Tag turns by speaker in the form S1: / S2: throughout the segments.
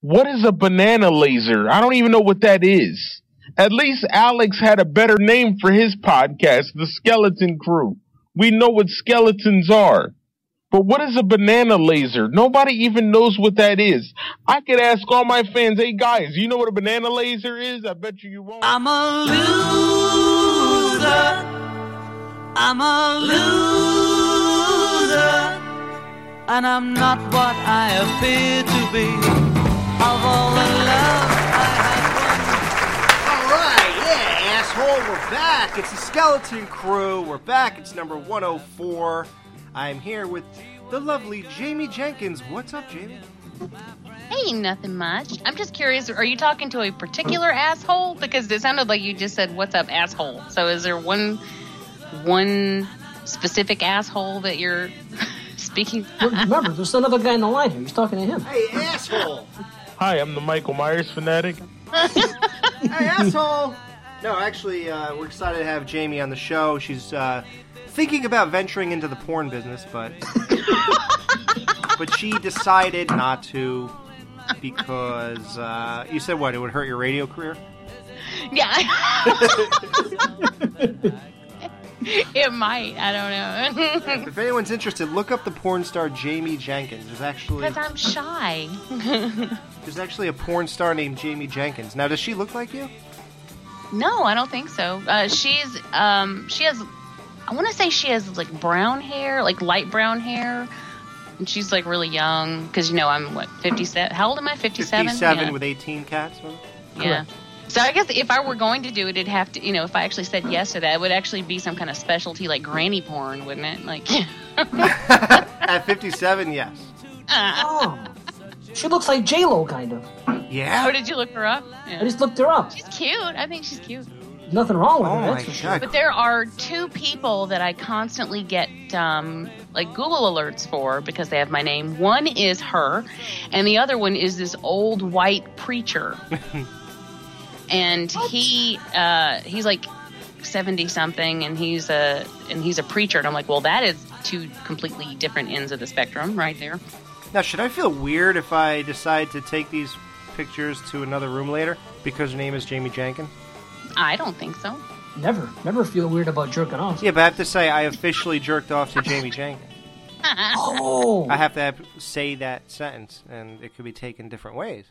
S1: What is a banana laser? I don't even know what that is. At least Alex had a better name for his podcast, The Skeleton Crew. We know what skeletons are. But what is a banana laser? Nobody even knows what that is. I could ask all my fans, hey guys, you know what a banana laser is? I bet you you won't.
S2: I'm a loser. I'm a loser. And I'm not what I appear to be.
S3: Back. It's the Skeleton Crew. We're back. It's number 104. I'm here with the lovely Jamie Jenkins. What's up, Jamie?
S4: Hey, nothing much. I'm just curious. Are you talking to a particular asshole? Because it sounded like you just said, "What's up, asshole?" So, is there one one specific asshole that you're speaking?
S5: Remember, there's another guy in the line here. He's talking to him.
S3: Hey, asshole.
S1: Hi, I'm the Michael Myers fanatic.
S3: hey, asshole. No, actually, uh, we're excited to have Jamie on the show. She's uh, thinking about venturing into the porn business, but but she decided not to because uh, you said what? It would hurt your radio career.
S4: yeah. it might. I don't know.
S3: If anyone's interested, look up the porn star Jamie Jenkins. There's actually
S4: Because I'm shy.
S3: there's actually a porn star named Jamie Jenkins. Now, does she look like you?
S4: No, I don't think so. Uh, she's um, she has. I want to say she has like brown hair, like light brown hair. And she's like really young because you know I'm what 57. How old am I? 57.
S3: 57
S4: Yeah.
S3: with 18 cats. wasn't it?
S4: Yeah. So I guess if I were going to do it, it'd have to, you know, if I actually said yes to that, it would actually be some kind of specialty like granny porn, wouldn't it? Like,
S3: At 57, yes.
S5: Oh, she looks like J Lo, kind of.
S3: Yeah.
S4: oh, did you look her up?
S5: I just looked her up.
S4: She's cute. I think she's cute.
S5: Nothing wrong with
S3: Oh
S5: her.
S3: my
S5: That's for sure.
S3: god.
S4: But there are two people that I constantly get um, like Google alerts for because they have my name. One is her, and the other one is this old white preacher. and he uh, he's like seventy something, and he's a and he's a preacher. And I'm like, well, that is two completely different ends of the spectrum, right there.
S3: Now, should I feel weird if I decide to take these pictures to another room later because her name is Jamie Jenkins?
S4: I don't think so.
S5: Never, never feel weird about jerking off.
S3: Yeah, but I have to say I officially jerked off to Jamie Jenkins.
S5: Oh,
S3: I have to have, say that sentence, and it could be taken different ways.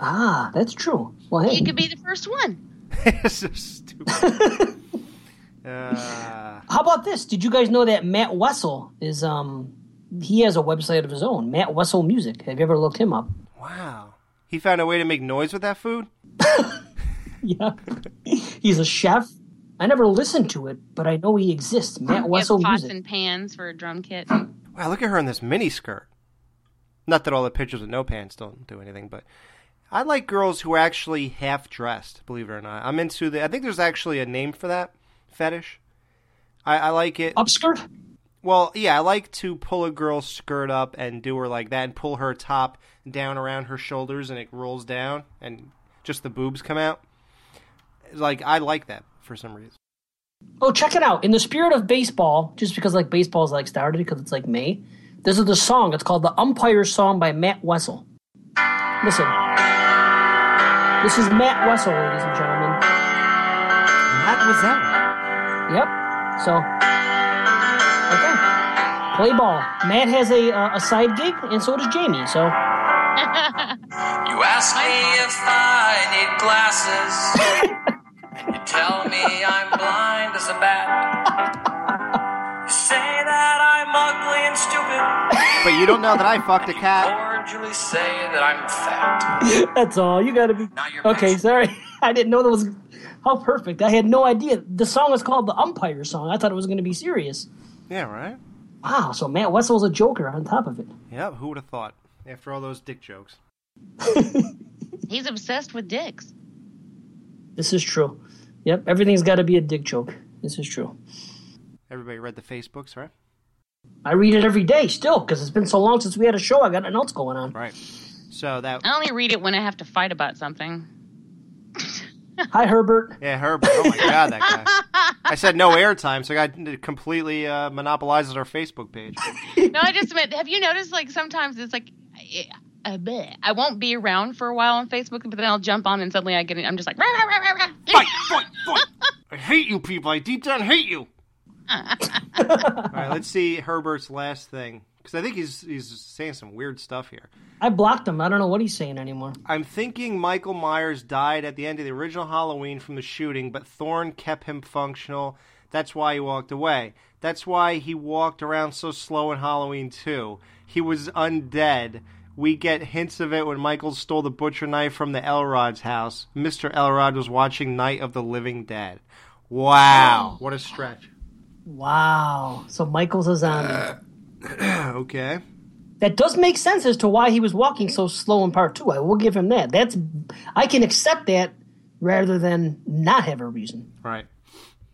S5: ah, that's true. Well, hey,
S4: You could be the first one.
S3: it's so stupid. uh,
S5: how about this? Did you guys know that Matt Wessel is um he has a website of his own, Matt Wessel Music. Have you ever looked him up?
S3: wow. He found a way to make noise with that food?
S5: Yeah, he's a chef. I never listened to it, but I know he exists. Matt
S4: You have
S5: Wessel
S4: pots
S5: Music.
S4: and pans for a drum kit.
S3: Wow, look at her in this mini skirt. Not that all the pictures with no pants don't do anything, but I like girls who are actually half dressed. Believe it or not, I'm into the. I think there's actually a name for that fetish. I, I like it.
S5: Upskirt?
S3: Well, yeah, I like to pull a girl's skirt up and do her like that, and pull her top down around her shoulders, and it rolls down, and just the boobs come out. Like I like that for some reason.
S5: Oh, check it out. In the spirit of baseball, just because like baseball's like started because it's like May, this is the song. It's called the Umpire Song by Matt Wessel. Listen. This is Matt Wessel, ladies and gentlemen.
S3: Mademoiselle.
S5: Yep. So, okay. Play ball. Matt has a uh, a side gig, and so does Jamie. So,
S2: You ask me if I need glasses. you tell me I'm blind as a bat. You say that I'm ugly and stupid.
S3: But you don't know that I fucked a cat.
S2: Cordially say that I'm fat.
S5: that's all. You gotta be. Okay,
S2: back.
S5: sorry. I didn't know that was. How perfect. I had no idea. The song is called the Umpire Song. I thought it was going to be serious.
S3: Yeah, right.
S5: Wow, so Matt Wessel's a joker on top of it.
S3: Yep. Who would have thought? After all those dick jokes.
S4: He's obsessed with dicks.
S5: This is true. Yep, everything's got to be a dick joke. This is true.
S3: Everybody read the Facebooks, right?
S5: I read it every day still because it's been so long since we had a show. I got nothing else going on.
S3: Right. So that
S4: I only read it when I have to fight about something.
S5: Hi, Herbert.
S3: yeah, Herbert. Oh my god, that guy. I said no airtime, so I got completely uh, monopolizes our Facebook page.
S4: No, I just meant. Have you noticed? Like sometimes it's like, uh, bleh. I won't be around for a while on Facebook, but then I'll jump on and suddenly I get it. I'm just like, rah, rah, rah, rah.
S3: Fight, fight, fight. I hate you people. I deep down hate you. All right, let's see Herbert's last thing because I think he's he's saying some weird stuff here.
S5: I blocked him. I don't know what he's saying anymore.
S3: I'm thinking Michael Myers died at the end of the original Halloween from the shooting, but Thorn kept him functional. That's why he walked away. That's why he walked around so slow in Halloween 2. He was undead. We get hints of it when Michael stole the butcher knife from the Elrod's house. Mr. Elrod was watching Night of the Living Dead. Wow. What a stretch.
S5: Wow. So Michael's a zombie.
S3: okay.
S5: that does make sense as to why he was walking so slow in part two. I will give him that. That's I can accept that rather than not have a reason.
S3: Right.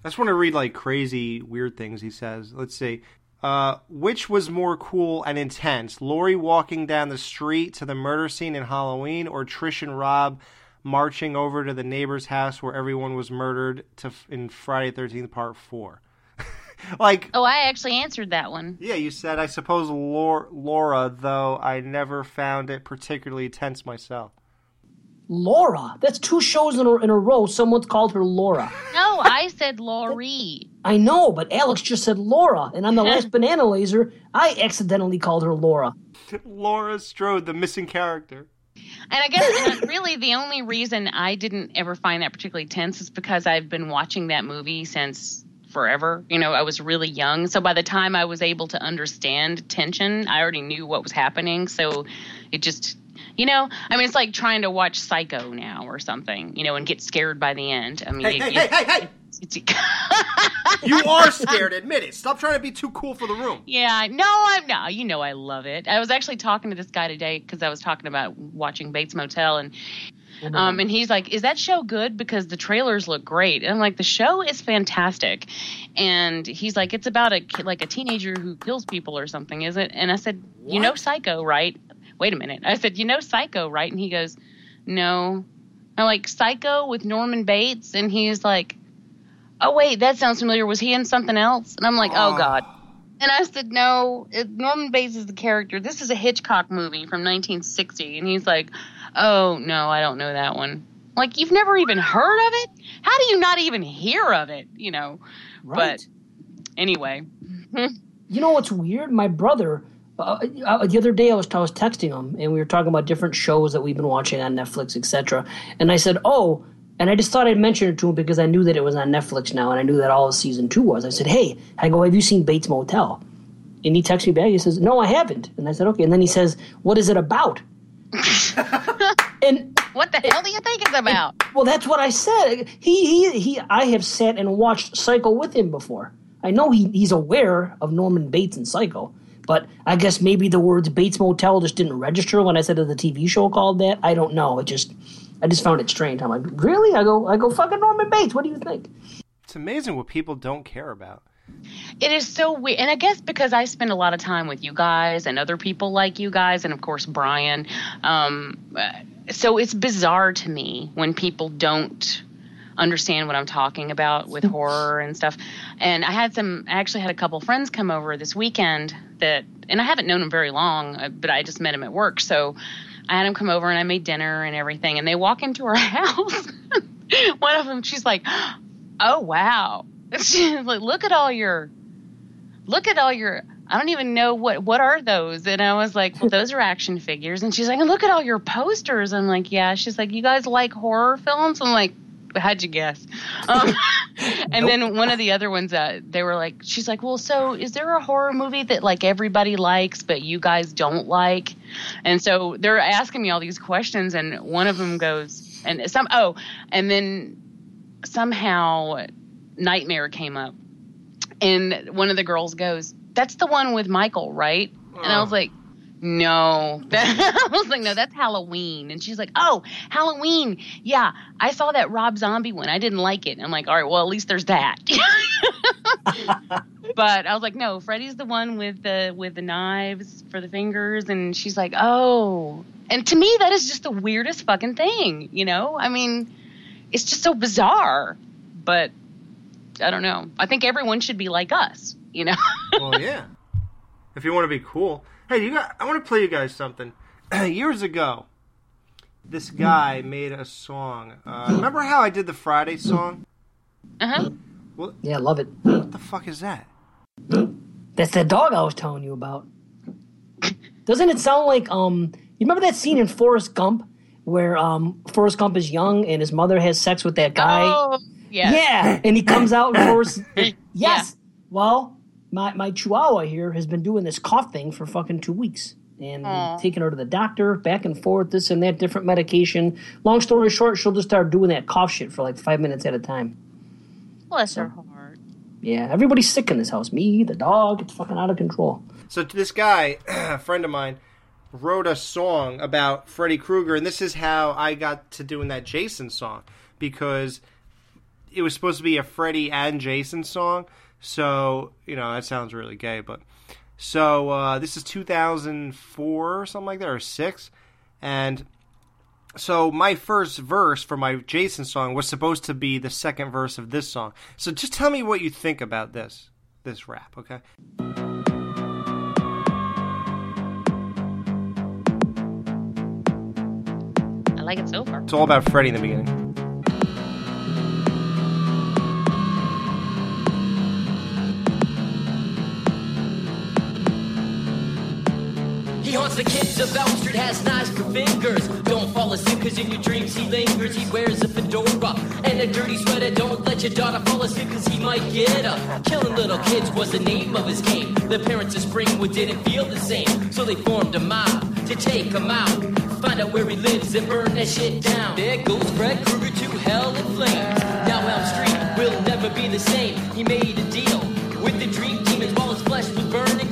S3: I just want to read like crazy, weird things he says. Let's see. Uh, which was more cool and intense? Laurie walking down the street to the murder scene in Halloween, or Trish and Rob marching over to the neighbor's house where everyone was murdered to in Friday Thirteenth Part Four? like,
S4: Oh, I actually answered that one.
S3: yeah, you said. I suppose Laura, Laura, though I never found it particularly tense myself.
S5: Laura. That's two shows in a, in a row. Someone's called her Laura.
S4: No, I said Laurie.
S5: I know, but Alex just said Laura, and on the last banana laser, I accidentally called her Laura.
S3: Laura Strode, the missing character.
S4: And I guess uh, really the only reason I didn't ever find that particularly tense is because I've been watching that movie since forever. You know, I was really young. So by the time I was able to understand tension, I already knew what was happening. So it just, you know, I mean, it's like trying to watch Psycho now or something, you know, and get scared by the end. I mean,
S3: Hey,
S4: it-
S3: hey,
S4: it-
S3: hey, hey, hey! You are scared. Admit it. Stop trying to be too cool for the room.
S4: Yeah, no, I'm not. You know, I love it. I was actually talking to this guy today because I was talking about watching Bates Motel, and um, and he's like, "Is that show good? Because the trailers look great." And I'm like, "The show is fantastic," and he's like, "It's about a like a teenager who kills people or something, is it?" And I said, "You know, Psycho, right?" Wait a minute. I said, "You know, Psycho, right?" And he goes, "No." I'm like, "Psycho with Norman Bates," and he's like, "Oh wait, that sounds familiar. Was he in something else?" And I'm like, "Oh God." And I said, no, Norman Bates is the character. This is a Hitchcock movie from 1960. And he's like, oh, no, I don't know that one. Like, you've never even heard of it? How do you not even hear of it? You know,
S5: Right.
S4: anyway.
S5: You know what's weird? My brother, uh, uh, the other day I was I was texting him, and we were talking about different shows that we've been watching on Netflix, etc. And I said, "Oh," and I just thought I'd mention it to him because I knew that it was on Netflix now, and I knew that all of season two was. I said, "Hey," I go, "Have you seen Bates Motel?" And he texts me back. He says, "No, I haven't." And I said, "Okay." And then he says, "What is it about?" and
S4: What the hell do you think it's about?
S5: well, that's what I said. He, he, he. I have sat and watched Psycho with him before. I know he, he's aware of Norman Bates and Psycho, but I guess maybe the words Bates Motel just didn't register when I said that the TV show called that. I don't know. It just, I just found it strange. I'm like, really? I go, I go, fucking Norman Bates. What do you think?
S3: It's amazing what people don't care about.
S4: It is so weird. And I guess because I spend a lot of time with you guys and other people like you guys, and of course, Brian. Um, so it's bizarre to me when people don't understand what I'm talking about with horror and stuff. And I had some, I actually had a couple friends come over this weekend that, and I haven't known them very long, uh, but I just met them at work. So I had them come over and I made dinner and everything. And they walk into our house. One of them, she's like, oh, wow. She's like, look at all your, look at all your, I don't even know what, what are those? And I was like, well, those are action figures. And she's like, look at all your posters. I'm like, yeah. She's like, you guys like horror films? I'm like, how'd you guess? Um, and then one of the other ones, uh, they were like, she's like, well, so is there a horror movie that like everybody likes, but you guys don't like? And so they're asking me all these questions. And one of them goes, and some, oh, and then somehow Nightmare came up. And one of the girls goes, that's the one with Michael, right? And I was oh. like, no. I was like, no, that's Halloween. And she's like, oh, Halloween. Yeah, I saw that Rob Zombie one. I didn't like it. And I'm like, all right, well, at least there's that. but I was like, no, Freddy's the one with the with the knives for the fingers. And she's like, oh. And to me, that is just the weirdest fucking thing. You know, I mean, it's just so bizarre. But I don't know. I think everyone should be like us. You know.
S3: Well, yeah. If you want to be cool. Hey, you got. I want to play you guys something. years ago, this guy made a song. Uh, remember how I did the Friday song?
S4: Uh huh.
S5: Well, Yeah, love it.
S3: What the fuck is that?
S5: That's that dog I was telling you about. Doesn't it sound like um? You remember that scene in Forrest Gump where um Forrest Gump is young and his mother has sex with that guy?
S4: Oh, yeah.
S5: Yeah, and he comes out and Forrest. yes. Well, my my Chihuahua here has been doing this cough thing for fucking two weeks. And
S4: Aw.
S5: taking her to the doctor, back and forth, this and that, different medication. Long story short, she'll just start doing that cough shit for like five minutes at a time.
S4: Bless her heart.
S5: Yeah, everybody's sick in this house. Me, the dog, it's fucking out of control.
S3: So this guy, a friend of mine, wrote a song about Freddy Krueger, and this is how I got to doing that Jason song because it was supposed to be a Freddy and Jason song. So you know that sounds really gay, but so uh, this is 2004 or something like that, or six, and so my first verse for my Jason song was supposed to be the second verse of this song. So just tell me what you think about this this rap, okay?
S4: I like it so far.
S3: It's all about Freddy in the beginning.
S2: He haunts the kids of Elm Street, has knives for fingers. Don't fall asleep, cause in your dreams he lingers. He wears a fedora and a dirty sweater. Don't let your daughter fall asleep, cause he might get up. Killing little kids was the name of his game. The parents of Springwood didn't feel the same, so they formed a mob to take him out. Find out where he lives and burn that shit down. There goes Fred Krueger to hell in flames. Now Elm Street will never be the same. He made a deal with the dream demons while his flesh was burning,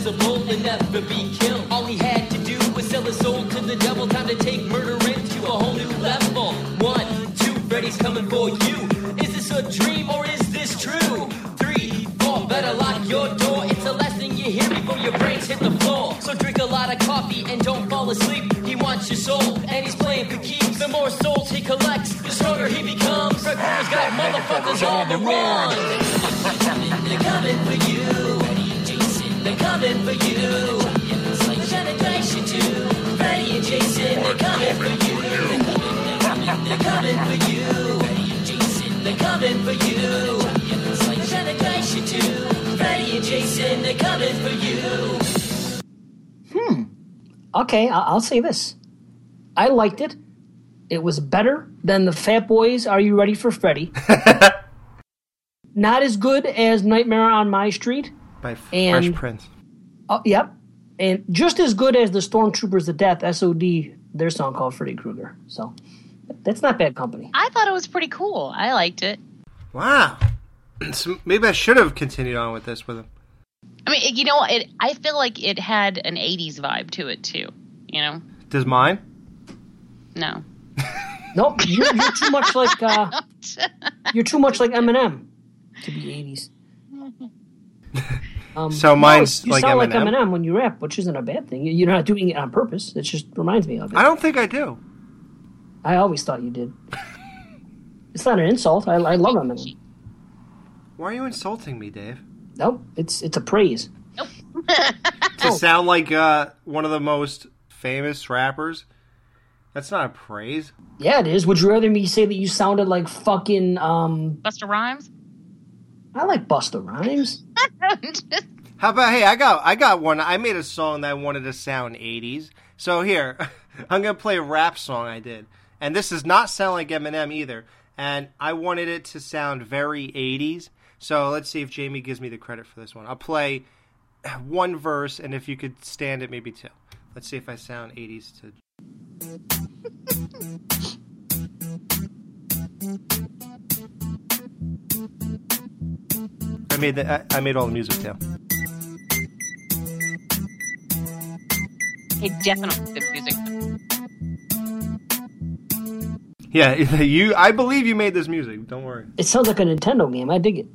S2: invincible and never be killed. All he had to do was sell his soul to the devil. Time to take murder into a whole new level. One, two, Freddy's coming for you. Is this a dream or is this true? Three, four, better lock your door. It's the last thing you hear before your brains hit the floor. So drink a lot of coffee and don't fall asleep. He wants your soul and he's playing for keeps. The more souls he collects, the stronger he becomes. Fred Krueger's got motherfuckers on the run. They're coming for you. Freddy they're coming for you. They're trying to dice you too. Freddy and Jason, they're coming for you. They're coming for you. Freddy and Jason, they're coming for you. They're trying to dice you too. Freddy and Jason, they're coming for you.
S5: Hmm. Okay, I'll say this. I liked it. It was better than the Fat Boys Are You Ready for Freddy? Not as good as Nightmare on My Street.
S3: By Fresh
S5: And-
S3: Prince.
S5: Oh, yep. And just as good as the Stormtroopers of Death, SOD, their song called Freddy Krueger. So that's not bad company.
S4: I thought it was pretty cool. I liked it.
S3: Wow. So maybe I should have continued on with this with him.
S4: I mean, you know, it. I feel like it had an '80s vibe to it too. You know,
S3: Does mine?
S4: no.
S5: Nope, you're, you're too much like uh, you're too much like Eminem to be 80s. Um,
S3: So mine's
S5: you
S3: like
S5: sound like
S3: Eminem?
S5: Eminem when you rap, which isn't a bad thing. You- You're not doing it on purpose. It just reminds me of it.
S3: I don't think I do.
S5: I always thought you did. It's not an insult. I, I love Eminem.
S3: Why are you insulting me, Dave?
S5: Nope, it's it's a praise.
S3: To
S5: Oh.
S3: sound like uh, one of the most famous rappers? That's not a praise.
S5: Yeah, it is. Would you rather me say that you sounded like fucking? um
S4: Busta Rhymes.
S5: I like Busta Rhymes.
S3: How about hey, I got I got one. I made a song that I wanted to sound 80s. So here, I'm gonna play a rap song I did, and this does not sound like Eminem either. And I wanted it to sound very 80s. So let's see if Jamie gives me the credit for this one. I'll play one verse, and if you could stand it, maybe two. Let's see if I sound 80s to. I made the I, I made all the music too.
S4: It definitely good music.
S3: Yeah, you. I believe you made this music. Don't worry.
S5: It sounds like a Nintendo game. I dig it.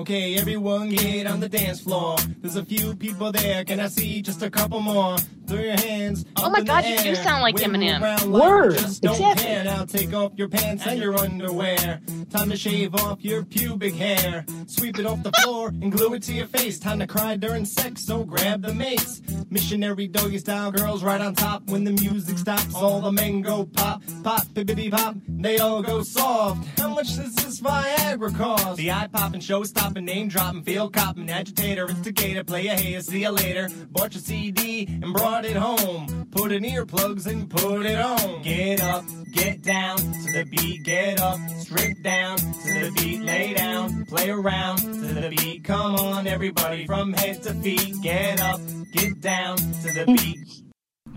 S6: Okay,
S2: Okay, everyone get on the dance floor. There's a few people there. Can I see just a couple more? Throw your hands.
S4: Oh my
S2: in the
S4: God, you do sound like Eminem.
S2: around like
S5: Word,
S2: just don't
S5: exactly.
S2: care. Now take off your pants and your underwear. Time to shave off your pubic hair. Sweep it off the floor and glue it to your face. Time to cry during sex, so grab the mace. Missionary doggy style, girls right on top. When the music stops, all the men go pop, pop, bippity pop. They all go soft. How much does this Viagra cost? The eye popping, show stopping, name dropping, feel copping, agitator, instigator, play a hey, see you later. Bought your CD and brought it home. Put in earplugs and put it on. Get up, get down to the beat, get up, strip down to the beat, lay down, play around to the beat. Come on, everybody, from head to feet. Get up, get down to the beat.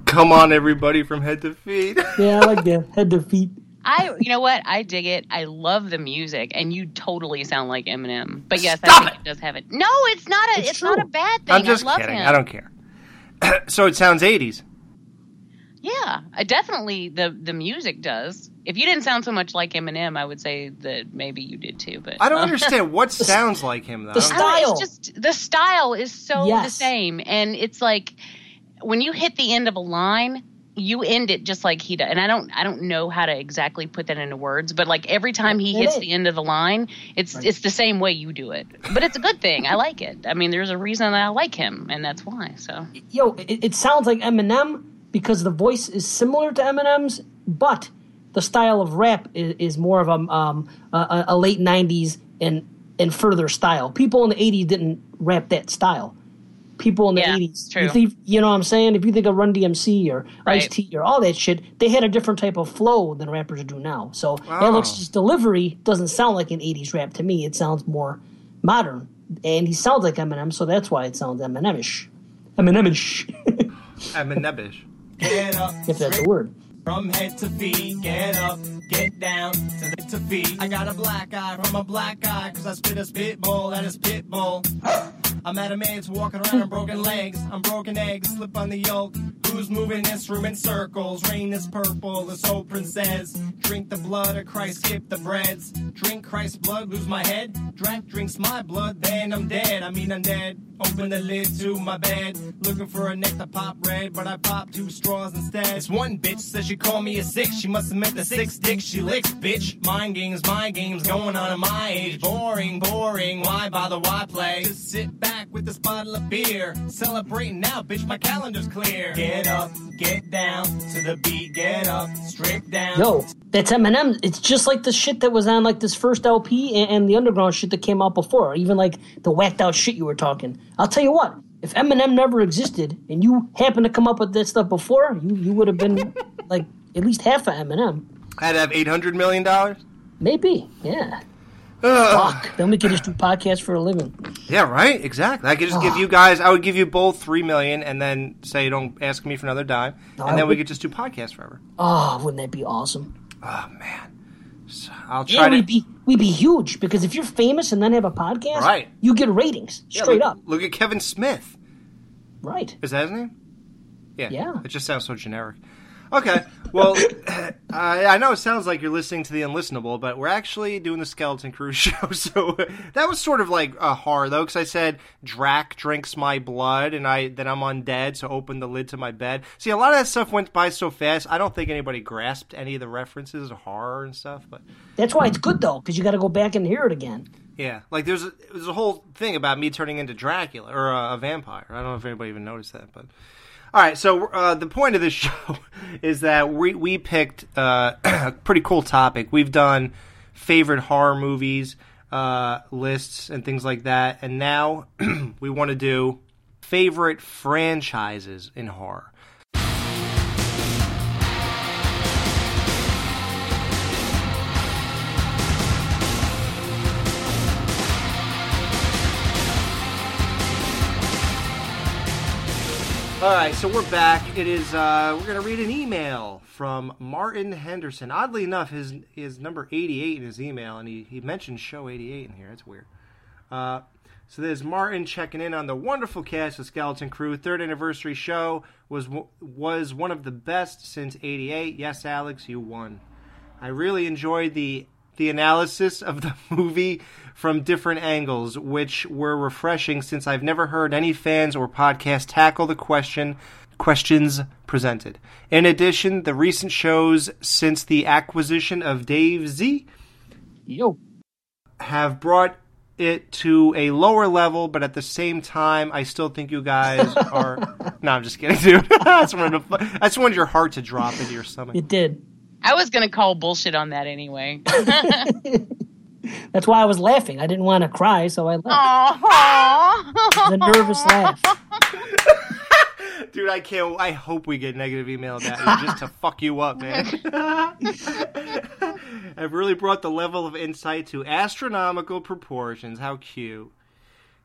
S3: Come on, everybody, from head to feet.
S5: Yeah, I like that. Head to feet.
S4: I, you know what? I dig it. I love the music, and you totally sound like Eminem. But yes,
S3: Stop
S4: I think
S3: it!
S4: it does have it. No, it's not a.
S5: It's
S4: It's, not a bad thing.
S3: I'm just
S4: I love
S3: kidding.
S4: him.
S3: I don't care. so it sounds 80s.
S4: Yeah, I definitely the the music does. If you didn't sound so much like Eminem, I would say that maybe you did too. But
S3: I don't
S4: um,
S3: understand what sounds like him, though.
S5: the
S3: I don't-
S4: I don't-
S5: Style.
S4: It's just the style is so the same, and it's like when you hit the end of a line, you end it just like he does. And I don't, I don't know how to exactly put that into words, but like every time he
S5: It
S4: hits
S5: is.
S4: the end of the line, it's
S5: Right.
S4: it's the same way you do it. But it's a good thing. I like it. I mean, there's a reason that I like him, and that's why. So
S5: Yo, it, it sounds like Eminem because the voice is similar to Eminem's, but the style of rap is, is more of a, um, a, a late '90s and and further style. People in the '80s didn't rap that style. People in the
S4: Yeah,
S5: '80s,
S4: true.
S5: you, think, you know what I'm saying? If you think of Run DMC or Ice T or all that shit, they had a different type of flow than rappers do now. So
S3: Oh.
S5: Alex's delivery doesn't sound like an '80s rap to me. It sounds more modern, and he sounds like Eminem, so that's why it sounds Eminemish. Eminemish.
S3: I'm a nebbish.
S2: Get up,
S5: if that's a word.
S2: From head to feet, get up, get down to the to feet. I got a black eye from a black guy, cause I spit a spitball at his pit bull. I'm at a man's walking around on broken legs. I'm broken eggs, slip on the yolk. Who's moving instrument circles? Rain is purple, the old princess. Drink the blood of Christ, skip the breads. Drink Christ's blood, lose my head. Drank drinks my blood, then I'm dead. I mean, I'm dead. Open the lid to my bed. Looking for a neck to pop red, but I pop two straws instead. This one bitch says she called me a six. She must have meant the six dicks she licks, bitch. Mind games, mind games going on at my age. Boring, boring. Why bother? Why play? Just sit back with this bottle of beer. Celebrating now, bitch. My calendar's clear. Get up, get down to the beat. Get up, strip down.
S5: Yo, that's Eminem. It's just like the shit that was on like this first LP and, and the underground shit that came out before. Even like the whacked out shit you were talking. I'll tell you what. If Eminem never existed and you happened to come up with that stuff before, you you would have been like at least half of Eminem.
S3: I'd have $800 million?
S5: Maybe, yeah.
S3: Ugh.
S5: Fuck. Then we could just do podcasts for a living.
S3: Yeah, right. Exactly. I could just give you guys. I would give you both three million, and then say don't ask me for another dime,
S5: No,
S3: and
S5: I
S3: then we
S5: would-
S3: could just do podcasts forever.
S5: Oh, wouldn't that be awesome?
S3: Oh man, So I'll try
S5: Yeah,
S3: to.
S5: we'd be we'd be huge because if you're famous and then have a podcast,
S3: Right.
S5: you get ratings
S3: Yeah,
S5: straight
S3: look,
S5: up.
S3: Look at Kevin Smith.
S5: Right.
S3: Is that his name? Yeah.
S5: Yeah.
S3: It just sounds so generic. Okay. Well, uh, I, I know it sounds like you're listening to the unlistenable, but we're actually doing the Skeleton Crew show. So that was sort of like a horror, though, because I said Drac drinks my blood, and I then I'm undead, so open the lid to my bed. See, a lot of that stuff went by so fast. I don't think anybody grasped any of the references, horror and stuff. But
S5: That's why it's good though, because you got to go back and hear it again.
S3: yeah, like there's a, there's a whole thing about me turning into Dracula or a, a vampire. I don't know if anybody even noticed that, but all right. So uh, the point of this show is that we we picked uh, a pretty cool topic. We've done favorite horror movies uh, lists and things like that, and now we want to do favorite franchises in horror. All right, so we're back. It is uh, we're gonna read an email from Martin Henderson. Oddly enough, his his number eighty eight in his email, and he, he mentioned show eighty eight in here. That's weird. Uh, so there's Martin checking in on the wonderful cast of Skeleton Crew. Third anniversary show was was one of the best since '88. Yes, Alex, you won. I really enjoyed the the analysis of the movie from different angles, which were refreshing since I've never heard any fans or podcast tackle the question questions presented. In addition, the recent shows since the acquisition of Dave Z
S5: Yo.
S3: have brought it to a lower level, but at the same time, I still think you guys are. no, I'm just kidding, dude. I, just wanted to, I just wanted your heart to drop into your stomach.
S5: It did.
S4: I was gonna call bullshit on that anyway.
S5: That's why I was laughing. I didn't want to cry, so I laughed.
S4: Aww.
S5: It nervous laugh.
S3: Dude, I can't. I hope we get negative email about you just to fuck you up, man. I've really brought the level of insight to astronomical proportions. How cute.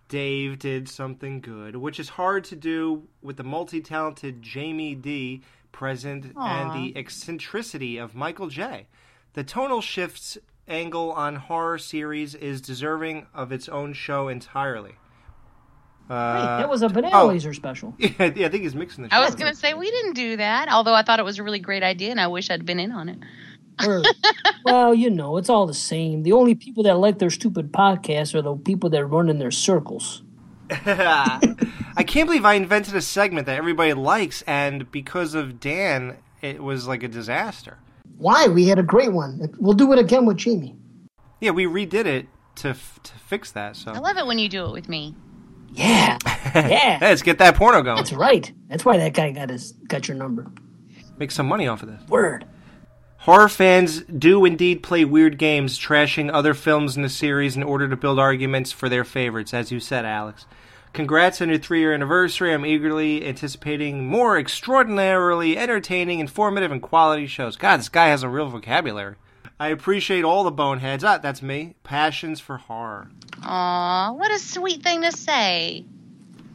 S3: Dave did something good, which is hard to do with the multi talented Jamie D present and the eccentricity of Michael J. The tonal shifts angle on horror series is deserving of its own show entirely.
S5: Hey,
S3: Uh,
S5: that was a banana
S3: oh.
S5: laser special.
S3: yeah, I think he's mixing the
S4: I was gonna say we didn't do that, although I thought it was a really great idea, and I wish I'd been in on it.
S5: Or- well, you know, it's all the same. The only people that like their stupid podcasts are the people that run in their circles.
S3: I can't believe I invented a segment that everybody likes, and because of Dan, it was like a disaster.
S6: Why? We had a great one. We'll do it again with Jamie.
S3: Yeah, we redid it to f- to fix that. So
S4: I love it when you do it with me.
S5: Yeah, yeah,
S3: hey, let's get that porno going.
S5: that's right. That's why that guy got his got your number.
S3: Make some money off of this.
S5: Word.
S3: Horror fans do indeed play weird games, trashing other films in the series in order to build arguments for their favorites, as you said, Alex. Congrats on your three year anniversary. I'm eagerly anticipating more extraordinarily entertaining, informative, and quality shows. God, this guy has a real vocabulary. I appreciate all the boneheads. Ah, that's me. Passions for horror.
S4: Aw, what a sweet thing to say.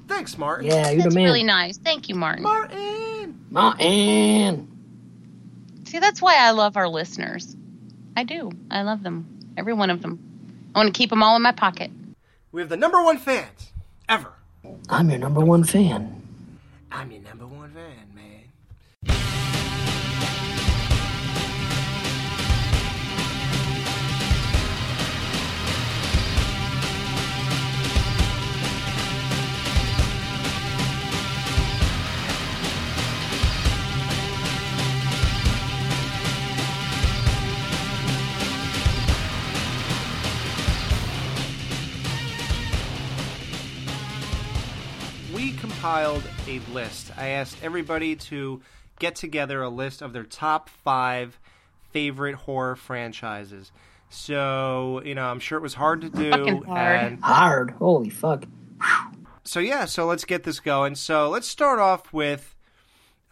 S3: Thanks, Martin.
S5: Yeah, you're
S4: That's
S5: the man.
S4: really nice. Thank you, Martin.
S3: Martin.
S5: Martin.
S4: See, that's why I love our listeners. I do. I love them. Every one of them. I want to keep them all in my pocket.
S3: We have the number one fans ever.
S5: I'm your number one fan.
S3: I'm your number one fan, compiled a list. I asked everybody to get together a list of their top five favorite horror franchises. So, you know, I'm sure it was hard to do.
S4: Fucking hard.
S3: And
S5: Hard. Holy fuck.
S3: so, yeah, so let's get this going. So, let's start off with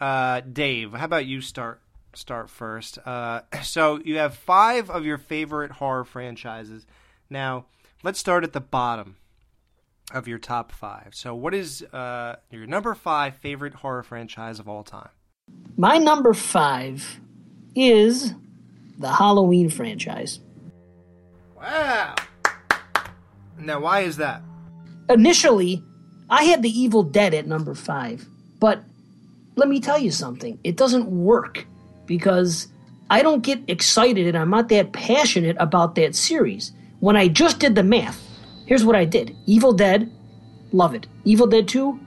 S3: uh, Dave. How about you start start first? Uh, so, you have five of your favorite horror franchises. Now, let's start at the bottom of your top five. So, what is uh, your number five favorite horror franchise of all time?
S5: My number five is the Halloween franchise.
S3: Wow. Now, why is that?
S5: Initially, I had the Evil Dead at number five, but let me tell you something. It doesn't work because I don't get excited and I'm not that passionate about that series. When I just did the math, here's what I did Evil Dead, love it. Evil Dead 2,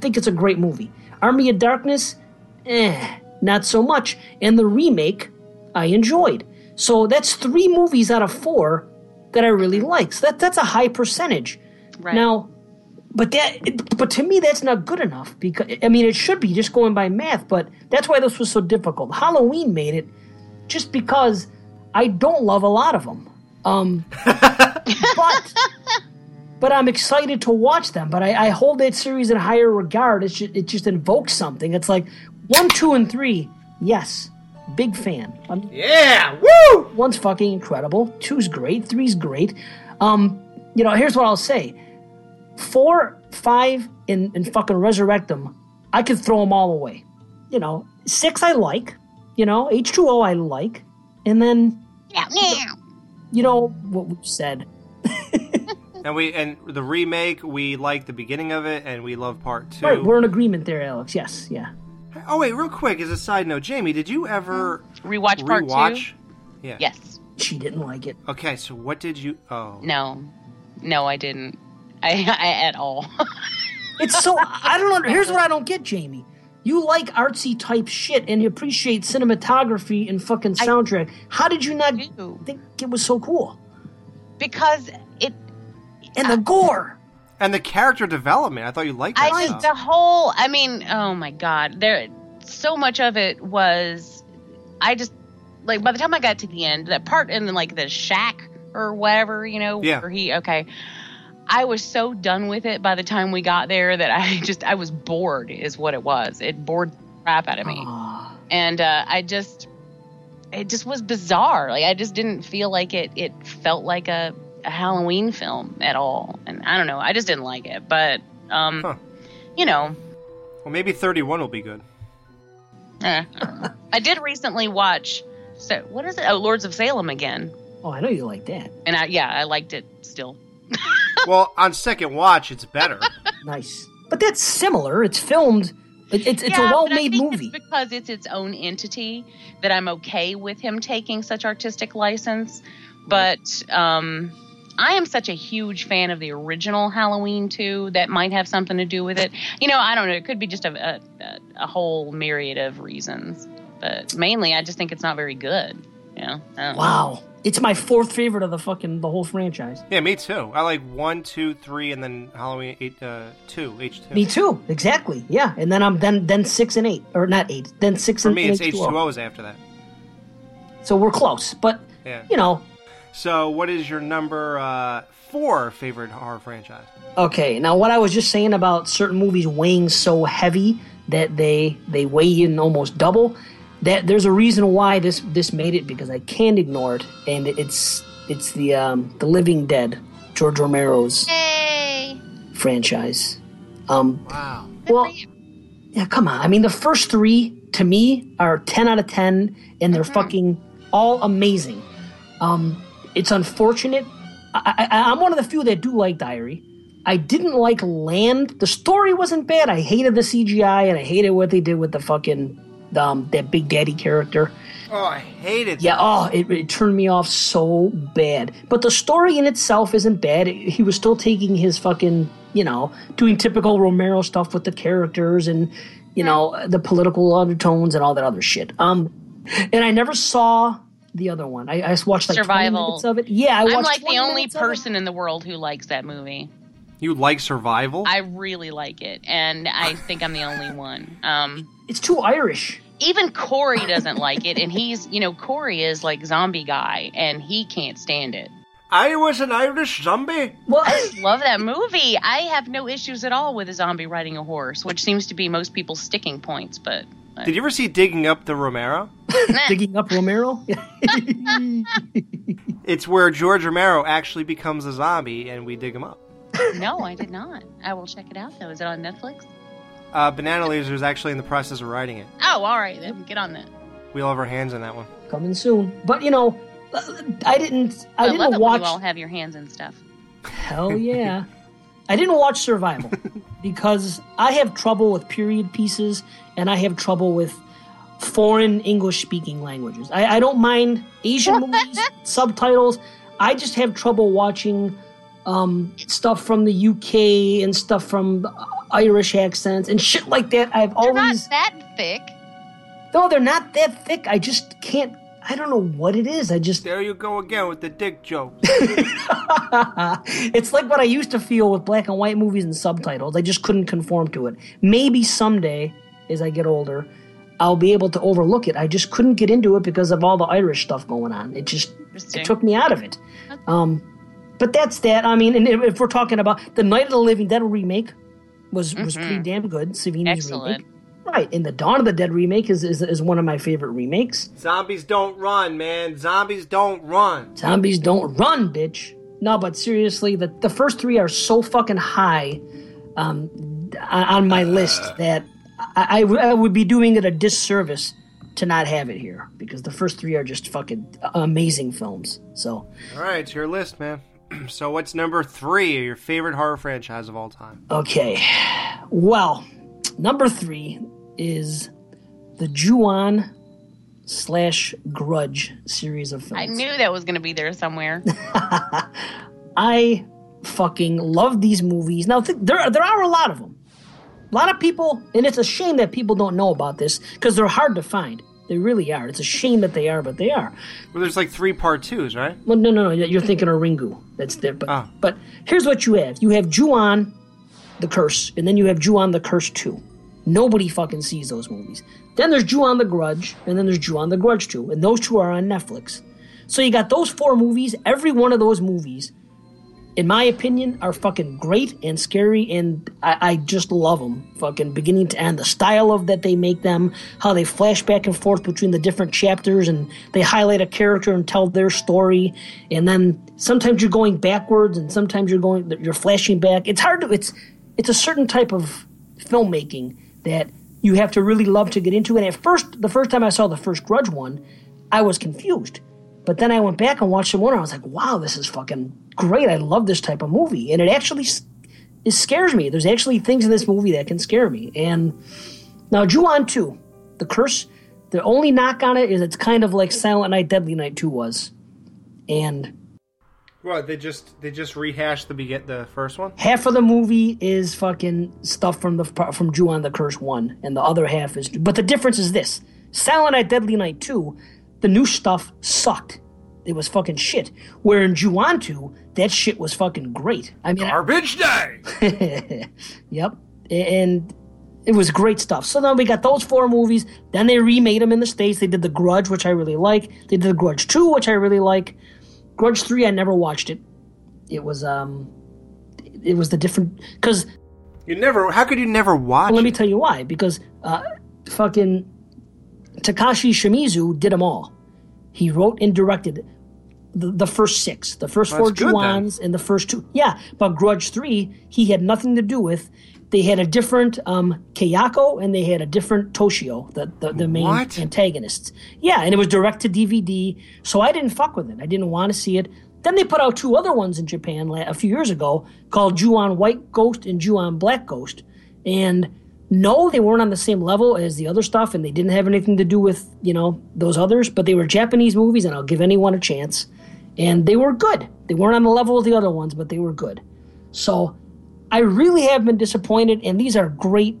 S5: think it's a great movie. Army of Darkness, eh, not so much. And the remake, I enjoyed. So that's three movies out of four that I really like. So that, that's a high percentage.
S4: Right.
S5: Now, but that, but to me, that's not good enough because I mean, it should be just going by math. But that's why this was so difficult. Halloween made it just because I don't love a lot of them. Um, but but I'm excited to watch them. But I, I hold that series in higher regard. It's just, it just invokes something. It's like one, two, and three. Yes, big fan. Um,
S3: Yeah, woo!
S5: one's fucking incredible. Two's great. Three's great. Um, you know, here's what I'll say: four, five, and, and fucking resurrect them. I could throw them all away. You know, six I like. You know, H two O I like, and then
S4: Yeah, meow.
S5: You know what we said.
S3: And we and the remake, we like the beginning of it, and we love part two.
S5: Right, we're in agreement there, Alex. Yes, yeah.
S3: oh wait, real quick, as a side note, Jamie, did you ever hmm.
S4: Rewatch part
S3: rewatch?
S4: two.
S3: Yeah.
S4: Yes.
S5: She didn't like it.
S3: Okay, so what did you? Oh,
S4: No, no, I didn't. I, I at all.
S5: It's so I don't know. Here's what I don't get, Jamie. You like artsy type shit and you appreciate cinematography and fucking
S4: I
S5: soundtrack. How did you not
S4: do.
S5: think it was so cool?
S4: because it
S5: And the uh, gore.
S3: and the character development. I thought you liked that
S4: I
S3: stuff.
S4: just the whole. I mean, oh my god, there. So much of it was, I just like by the time I got to the end, that part in like the shack or whatever, you know,
S3: Yeah.
S4: where he okay. I was so done with it by the time we got there that I just I was bored is what it was. It bored the crap out of me,
S5: Ah.
S4: and uh, I just it just was bizarre. Like I just didn't feel like it. It felt like a, a Halloween film at all, and I don't know. I just didn't like it, but um,
S3: Huh.
S4: you know,
S3: well, maybe thirty-one will be good.
S4: Eh, I. I did recently watch. So what is it? Oh, Lords of Salem again,
S5: Oh, I know you like that.
S4: and I yeah, I liked it still.
S3: well, on second watch, it's better.
S5: Nice. But that's similar. It's filmed. It, it's it's
S4: Yeah,
S5: a well-made movie.
S4: It's because it's its own entity that I'm okay with him taking such artistic license. But um, I am such a huge fan of the original Halloween too. That might have something to do with it. You know, I don't know. It could be just a a, a- a whole myriad of reasons. But mainly, I just think it's not very good. You know. I know.
S5: It's my fourth favorite of the fucking the whole franchise.
S3: yeah, me too. I like one, two, three, and then Halloween eight, uh, two, H two.
S5: Me too. Exactly. Yeah. And then I'm then then six and eight or not eight. Then six
S3: For
S5: and
S3: me, it's H two O's after that.
S5: So we're close. But
S3: Yeah.
S5: you know,
S3: So, what is your number uh, four favorite horror franchise?
S5: Okay, now what I was just saying about certain movies weighing so heavy that they they weigh in almost double, that there's a reason why this this made it because I can't ignore it, and it's it's the um, the Living Dead, George Romero's
S4: Yay!
S5: franchise. Um,
S3: Wow.
S5: well, yeah, come on. I mean, the first three to me are ten out of ten, and they're fucking all amazing. Um, it's unfortunate. I, I, I'm one of the few that do like Diary. I didn't like Land. The story wasn't bad. I hated the CGI, and I hated what they did with the fucking um, that Big Daddy character.
S3: Oh, I hated
S5: Yeah, oh, it, it turned me off so bad. But the story in itself isn't bad. He was still taking his fucking, you know, doing typical Romero stuff with the characters and, you know, the political undertones and all that other shit. Um, and I never saw the other one. I, I just watched like 20
S4: Survival.
S5: minutes of it. Yeah, I watched
S4: I'm like the only
S5: minutes of it.
S4: person in the world who likes that movie.
S3: You like Survival?
S4: I really like it, and I think I'm the only one. Um,
S5: It's too Irish.
S4: even Corey doesn't like it, and he's, you know, Corey is like zombie guy, and he can't stand it.
S3: I was an Irish zombie.
S5: Well, I
S4: Love that movie. I have no issues at all with a zombie riding a horse, which seems to be most people's sticking points. But
S3: Did you ever see Digging Up the Romero?
S5: digging up Romero.
S3: It's where George Romero actually becomes a zombie and we dig him up.
S4: no, I did not. I will check it out though. Is it on Netflix?
S3: Uh, Banana Laser is actually in the process of writing it.
S4: Oh, all right, then get on that.
S3: We'll have our hands on that one.
S5: Coming soon. But, you know, I didn't. I,
S4: I,
S5: didn't
S4: it
S5: watch.
S4: when you all have your hands and stuff.
S5: Hell yeah. I didn't watch Survival because I have trouble with period pieces and I have trouble with foreign English speaking languages. I, I don't mind Asian movies, subtitles. I just have trouble watching um, stuff from the UK and stuff from Irish accents and shit like that. I've
S4: They're not
S5: always.
S4: that thick.
S5: No, they're not that thick. I just can't. I don't know what it is. I just.
S3: There you go again with the dick joke.
S5: it's like what I used to feel with black and white movies and subtitles. I just couldn't conform to it. Maybe someday, as I get older, I'll be able to overlook it. I just couldn't get into it because of all the Irish stuff going on. It just
S4: Interesting.
S5: it took me out of it. Um, but that's that. I mean, and if if we're talking about the Night of the Living Dead remake, was was pretty damn good. Savini's
S4: Excellent.
S5: remake, right? And the Dawn of the Dead remake is, is is one of my favorite remakes.
S3: Zombies don't run, man. Zombies don't run.
S5: Zombies don't run, bitch. No, but seriously, the, the first three are so fucking high um, on on my list that I, I, I would be doing it a disservice to not have it here because the first three are just fucking amazing films. So,
S3: All right, it's your list, man. so, what's number three your favorite horror franchise of all time?
S5: okay. Well, number three is the Ju-on slash Grudge series of films.
S4: I knew that was going to be there somewhere.
S5: I fucking love these movies. Now th- there there are a lot of them. A lot of people, and it's a shame that people don't know about this because they're hard to find. They really are. It's a shame that they are, but they are.
S3: Well, there's like three part twos, right?
S5: Well, no, no, no. You're thinking of Ringu. That's there. But,
S3: Ah.
S5: but here's what you have. You have Ju-on, the Curse, and then you have Ju-on, the Curse 2. Nobody fucking sees those movies. Then there's Ju-on, the Grudge, and then there's Ju-on, the Grudge 2. And those two are on Netflix. So you got those four movies. Every one of those movies, in my opinion, are fucking great and scary, and I, I just love them, fucking beginning to end. The style of that they make them, how they flash back and forth between the different chapters, and they highlight a character and tell their story, and then sometimes you're going backwards, and sometimes you're going, you're flashing back. It's hard to, it's, it's a certain type of filmmaking that you have to really love to get into. And at first, the first time I saw the first Grudge one, I was confused. But then I went back and watched the one, and I was like, wow, this is fucking great. I love this type of movie. And it actually it scares me. There's actually things in this movie that can scare me. And now, Ju-on 2, The Curse, the only knock on it is it's kind of like Silent Night, Deadly Night 2 was. And
S3: well, they just they just rehashed the begin the first one.
S5: half of the movie is fucking stuff from the from Ju-on the Curse one, and the other half is. But the difference is this: Silent Night, Deadly Night two, the new stuff sucked. It was fucking shit. Where in Ju-on that shit was fucking great. I mean,
S3: Garbage day.
S5: Yep. And it was great stuff. So then we got those four movies. Then they remade them in the States. They did The Grudge, which I really like. They did The Grudge 2, which I really like. Grudge 3, I never watched it. It was, um, it was the different, because
S3: You never. How could you never watch?
S5: let me tell you why. Because, uh, fucking Takashi Shimizu did them all. He wrote and directed the, the first six, the first
S3: Well,
S5: four. Ju-ons and the first two. Yeah, but Grudge three, he had nothing to do with. They had a different um, Kayako and they had a different Toshio, the the, the main
S3: What?
S5: antagonists. Yeah, and it was direct to DVD, so I didn't fuck with it. I didn't want to see it. Then they put out two other ones in Japan a few years ago called Ju-on White Ghost and Ju-on Black Ghost, and no, they weren't on the same level as the other stuff, and they didn't have anything to do with you know those others. But they were Japanese movies, and I'll give anyone a chance. And they were good. They weren't on the level of the other ones, but they were good. So I really have been disappointed, and these are great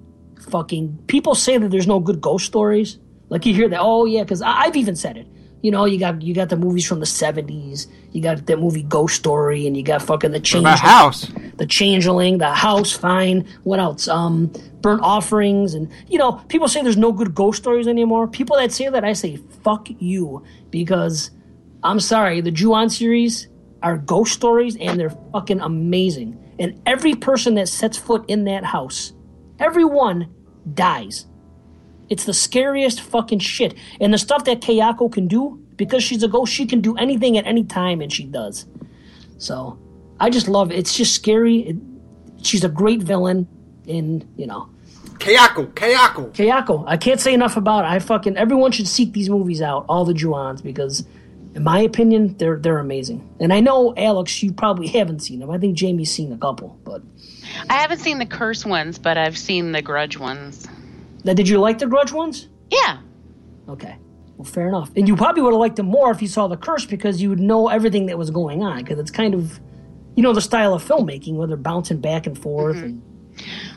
S5: fucking. People say that there's no good ghost stories. Like you hear that, oh yeah, because I've even said it. You know, you got you got the movies from the '70s. You got the movie Ghost Story, and you got fucking the change
S3: My house.
S5: the changeling, the house, fine. What else? Um, burnt offerings, and you know, people say there's no good ghost stories anymore. People that say that, I say fuck you, because I'm sorry, the Ju-on series are ghost stories, and they're fucking amazing. And every person that sets foot in that house, everyone dies. It's the scariest fucking shit. And the stuff that Kayako can do, because she's a ghost, she can do anything at any time, and she does. So I just love it. It's just scary. It, she's a great villain, and you know,
S3: Kayako. Kayako.
S5: Kayako. I can't say enough about it. I fucking everyone should seek these movies out, all the Ju-ons, because in my opinion, they're they're amazing. And I know Alex, you probably haven't seen them. I think Jamie's seen a couple, but
S4: I haven't seen the curse ones, but I've seen the grudge ones.
S5: Now, did you like the Grudge ones?
S4: Yeah.
S5: Okay. Well, fair enough. And you probably would have liked them more if you saw the curse because you would know everything that was going on because it's kind of, you know, the style of filmmaking where they're bouncing back and forth. And,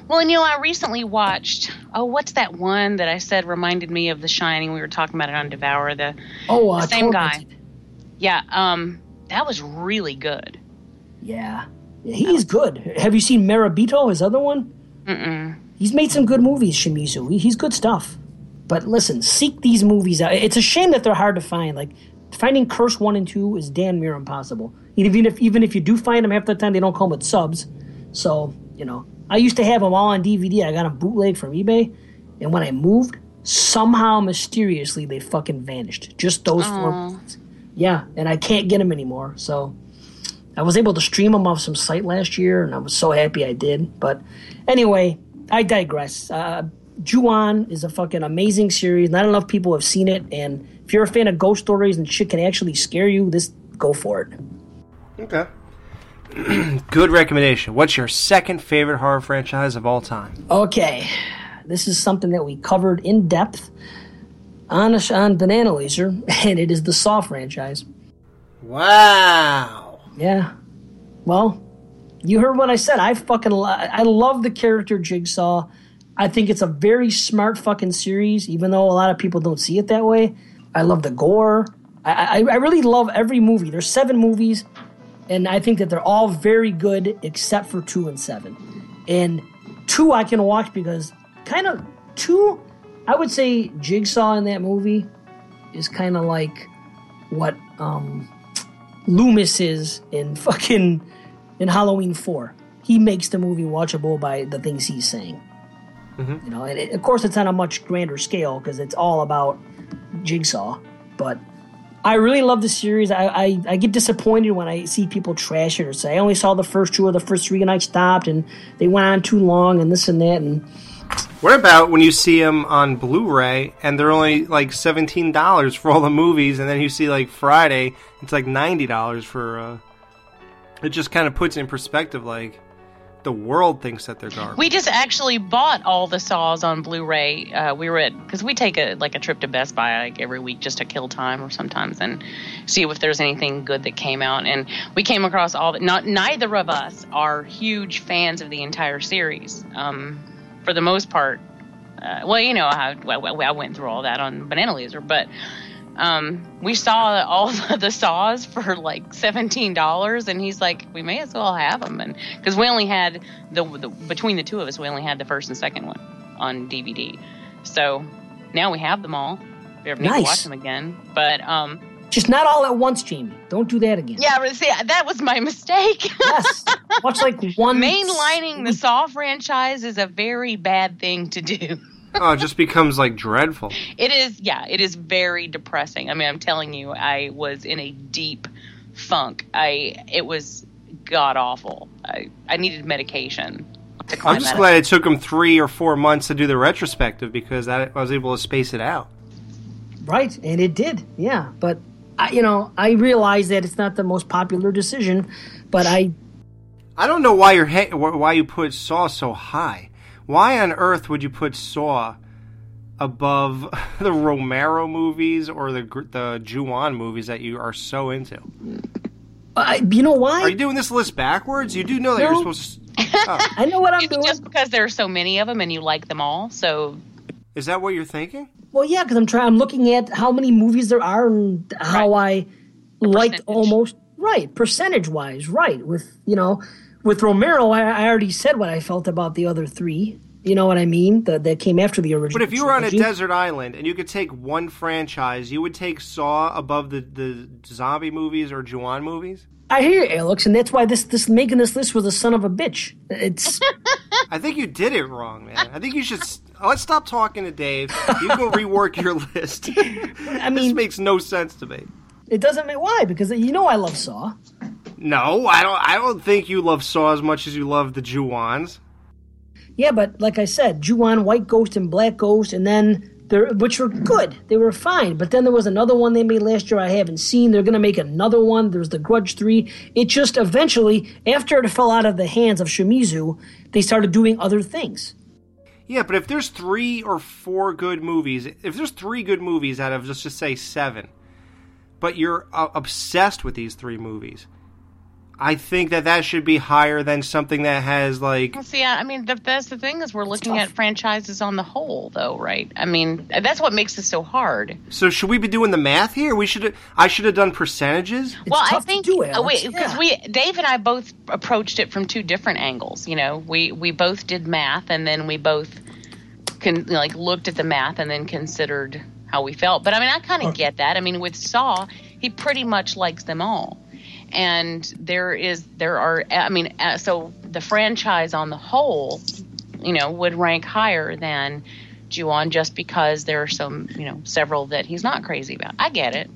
S4: Well, and you know, I recently watched. Oh, what's that one that I said reminded me of The Shining? We were talking about it on Devour. The
S5: oh, uh,
S4: The same guy. Yeah, um, that was really good.
S5: Yeah. yeah. He's good. Have you seen Marebito, his other one?
S4: Mm-mm.
S5: He's made some good movies, Shimizu. He's good stuff. But listen, seek these movies out. It's a shame that they're hard to find. Like finding Curse one and two is damn near impossible. Even if even if you do find them, half the time they don't come with subs. So you know, I used to have them all on DVD. I got them bootleg from eBay, and when I moved, somehow mysteriously they fucking vanished. Just those four. movies. Yeah, and I can't get them anymore. So I was able to stream them off some site last year, and I was so happy I did. But anyway, I digress. Uh, Ju-on is a fucking amazing series. Not enough people have seen it, and if you're a fan of ghost stories and shit can actually scare you, this go for it.
S3: Okay. Good recommendation. What's your second favorite horror franchise of all time?
S5: Okay, this is something that we covered in depth on a, on Banana Laser, and it is the Saw franchise.
S3: Wow.
S5: Yeah. Well, you heard what I said. I fucking lo- I love the character Jigsaw. I think it's a very smart fucking series, even though a lot of people don't see it that way. I love the gore. I, I, I really love every movie. There's seven movies, and I think that they're all very good except for two and seven. And two I can watch because kind of two, I would say Jigsaw in that movie is kind of like what um, Loomis is in fucking in Halloween Four. He makes the movie watchable by the things he's saying. You know, and it, of course it's on a much grander scale because it's all about Jigsaw. But I really love the series. I, I I get disappointed when I see people trash it or say I only saw the first two or the first three and I stopped and they went on too long and this and that and
S3: What about when you see them on Blu-ray and they're only like seventeen dollars for all the movies, and then you see like Friday, it's like ninety dollars for. Uh, it just kind of puts in perspective, like the world thinks that they're garbage.
S4: We just actually bought all the saws on Blu-ray. Uh, we were at because we take a like a trip to Best Buy like every week just to kill time or sometimes and see if there's anything good that came out. And we came across all that. Not neither of us are huge fans of the entire series. Um, for the most part, uh, well, you know how well, I went through all that on Banana Laser, but um, we saw all the saws for like seventeen dollars, and he's like, "We may as well have them," and because we only had the, the between the two of us, we only had the first and second one on DVD, so now we have them all. We ever need to watch them again, but um,
S5: just not all at once, Jamie. Don't do that again.
S4: yeah, but see, that was my mistake.
S5: Yes. Watch like one
S4: Mainlining the Saw franchise is a very bad thing to do.
S3: Oh, it just becomes like dreadful.
S4: It is, yeah, it is very depressing. I mean, I'm telling you, I was in a deep funk. I it was god awful. I I needed medication
S3: I'm just glad it took them three or four months to do the retrospective because I, I was able to space it out.
S5: Right, and it did. Yeah, but I, you know, I realize that it's not the most popular decision, but I
S3: I don't know why you're ha- why you put Saw so high. Why on earth would you put Saw above the Romero movies or the gr- the Ju-on movies that you are so into?
S5: I you know why?
S3: Are you doing this list backwards? You do know that you're supposed. to... Oh,
S5: I know what I'm
S4: It's
S5: doing.
S4: just because there are so many of them and you like them all. So
S3: is that what you're thinking?
S5: Well, yeah, because I'm trying. I'm looking at how many movies there are and how I liked
S4: percentage.
S5: almost right percentage wise. Right with you know with Romero, I, I already said what I felt about the other three. You know what I mean? The, that came after the original.
S3: But if you were on a desert island and you could take one franchise, you would take Saw above the, the zombie movies or Ju-on movies.
S5: I hear you, Alex, and that's why this this making this list was a son of a bitch. It's
S3: I think you did it wrong, man. I think you should. Uh, let's stop talking to Dave. You go rework your list.
S5: I mean, this
S3: makes no sense to me.
S5: it doesn't make why because you know I love Saw.
S3: No, I don't. I don't think you love Saw as much as you love the Ju-ons.
S5: Yeah, but like I said, Ju-on, White Ghost, and Black Ghost, and then there, which were good. They were fine. But then there was another one they made last year I haven't seen. They're going to make another one. There's The Grudge 3. It just eventually, after it fell out of the hands of Shimizu, they started doing other things.
S3: Yeah, but if there's three or four good movies, if there's three good movies out of let's just say seven, but you're uh, obsessed with these three movies, I think that that should be higher than something that has like.
S4: Well, see, I I mean, the, that's the thing is we're looking at franchises on the whole, though, right? I mean, that's what makes it so hard.
S3: So should we be doing the math here? We should. I should have done percentages.
S5: It's
S4: well, I think
S5: to do,
S4: uh,
S5: Alex.
S4: wait, because
S5: Yeah.
S4: we Dave and I both approached it from two different angles. You know, we we both did math, and then we both con- like looked at the math and then considered how we felt. But I mean, I kind of get that. I mean, with Saw, he pretty much likes them all, and there is there are. I mean, uh, so the franchise on the whole, you know, would rank higher than. Ju-on just because there are some, you know, several that he's not crazy about. I get it.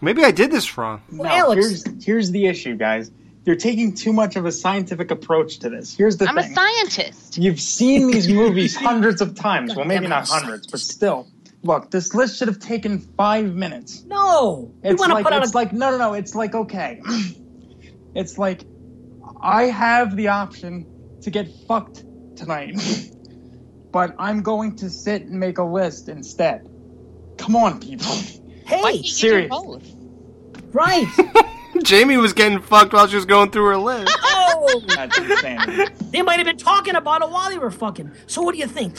S3: Maybe I did this wrong.
S5: Well,
S7: No,
S5: Alex-
S7: here's here's the issue, guys. You're taking too much of a scientific approach to this. Here's the
S4: I'm a scientist.
S7: You've seen these movies hundreds of times. Well, maybe not hundreds, but still. Look, this list should have taken five minutes.
S5: No! We
S7: It's
S5: want to
S7: like
S5: put out
S7: it's
S5: a.
S7: like no, no, no. It's like okay. it's like I have the option to get fucked tonight, but I'm going to sit and make a list instead. Come on, people.
S4: Why
S5: Hey,
S4: can't you do
S7: serious.
S4: both?
S5: right.
S3: Jamie was getting fucked while she was going through her list.
S5: Oh,
S7: That's insanity.
S5: they might have been talking about it while they were fucking. So what do you think?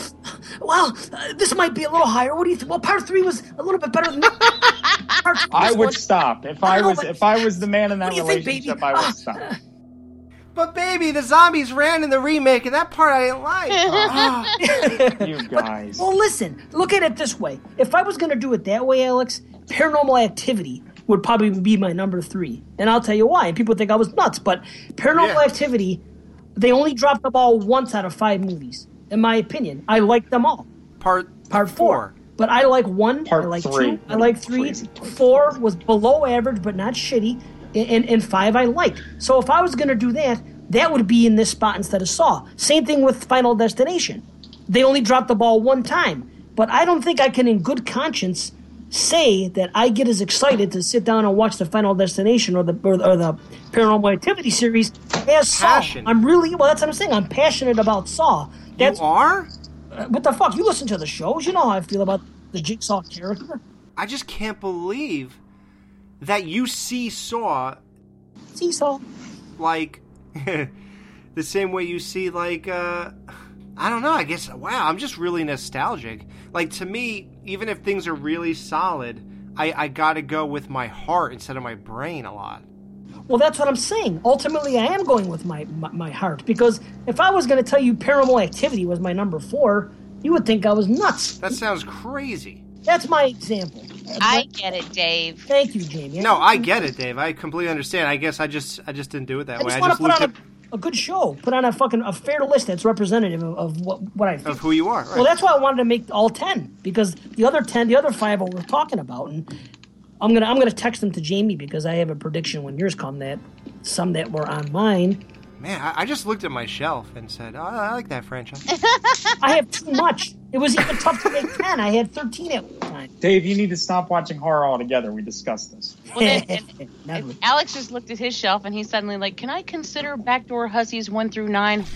S5: Well, uh, this might be a little higher. What do you think? Well, part three was a little bit better than part two.
S7: I would
S5: one-
S7: stop if I
S5: I know,
S7: was
S5: but-
S7: if I was the man in that
S5: What do you think,
S7: relationship.
S5: baby?
S7: I would
S5: Ah,
S7: stop.
S3: But baby, the zombies ran in the remake, and that part I didn't like. Ah.
S7: You guys.
S5: Well, listen, look at it this way. If I was going to do it that way, Alex, paranormal activity would probably be my number three. And I'll tell you why. And people think I was nuts, but paranormal
S3: Yeah.
S5: activity, they only dropped the ball once out of five movies, in my opinion. I like them all.
S3: part
S5: Part four. But I like one.
S7: Part
S5: I like
S7: three.
S5: two. I like three.
S7: Three.
S5: Four was below average, but not shitty. And, and, and five I liked. So if I was going to do that, that would be in this spot instead of Saw. Same thing with Final Destination. They only dropped the ball one time. But I don't think I can, in good conscience, say that I get as excited to sit down and watch the Final Destination or the or, or the Paranormal Activity series as Saw. I'm really well. That's what I'm saying. I'm passionate about Saw. That's
S3: you are?
S5: what the fuck? You listen to the shows. You know how I feel about the Jigsaw character.
S3: I just can't believe that you see Saw
S5: See Saw.
S3: like the same way you see like uh I don't know, I guess wow, I'm just really nostalgic. Like to me, even if things are really solid, I, I gotta go with my heart instead of my brain a lot.
S5: Well, that's what I'm saying. Ultimately, I am going with my my, my heart because if I was going to tell you Paranormal Activity was my number four, you would think I was nuts.
S3: That sounds crazy.
S5: That's my example.
S4: I get it, Dave.
S5: Thank you, Jamie.
S3: No, I get it, Dave. I completely understand. I guess I just I just didn't do it that
S5: I
S3: way.
S5: just
S3: I
S5: want
S3: just
S5: to put
S3: looked
S5: on
S3: at
S5: a, a good show. Put on a fucking a fair list that's representative of, of what what I think.
S3: of who you are. Right.
S5: Well, that's why I wanted to make all ten because the other ten, the other five, are we're talking about, and I'm gonna I'm gonna text them to Jamie because I have a prediction when yours come that some that were on mine.
S3: Man, I, I just looked at my shelf and said, oh, I like that franchise.
S5: I have too much. It was even tough to make ten. I had thirteen at one time.
S7: Dave, you need to stop watching horror altogether. We discussed this.
S4: Well, then, and, and Alex just looked at his shelf and he's suddenly like, "Can I consider Backdoor Hussies one through nine?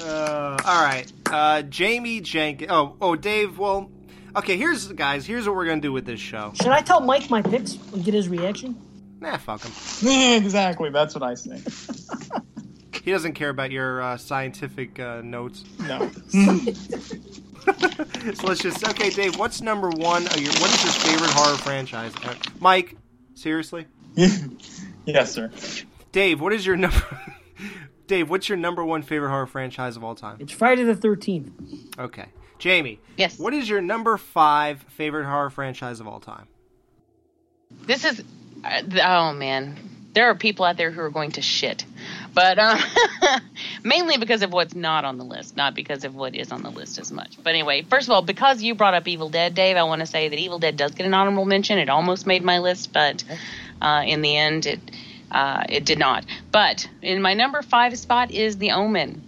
S3: Uh, all right, uh, Jamie Jenkins. Oh, oh, Dave. Well, okay. Here's guys. Here's what we're gonna do with this show.
S5: Should I tell Mike my picks and get his reaction?
S3: Nah, fuck him.
S7: exactly. That's what I say.
S3: He doesn't care about your uh, scientific uh, notes.
S7: No.
S3: So let's just okay, Dave. What's number one? Of your, what is your favorite horror franchise? Uh, Mike, seriously,
S7: yes, sir.
S3: Dave. What is your number? Dave, what's your number one favorite horror franchise of all time?
S5: It's Friday the Thirteenth.
S3: Okay, Jamie.
S4: Yes.
S3: What is your number five favorite horror franchise of all time?
S4: This is, uh, oh man, there are people out there who are going to shit, but um, mainly because of what's not on the list, not because of what is on the list as much. But anyway, first of all, because you brought up Evil Dead, Dave, I want to say that Evil Dead does get an honorable mention. It almost made my list, but uh, in the end, it uh, it did not. But in my number five spot is The Omen.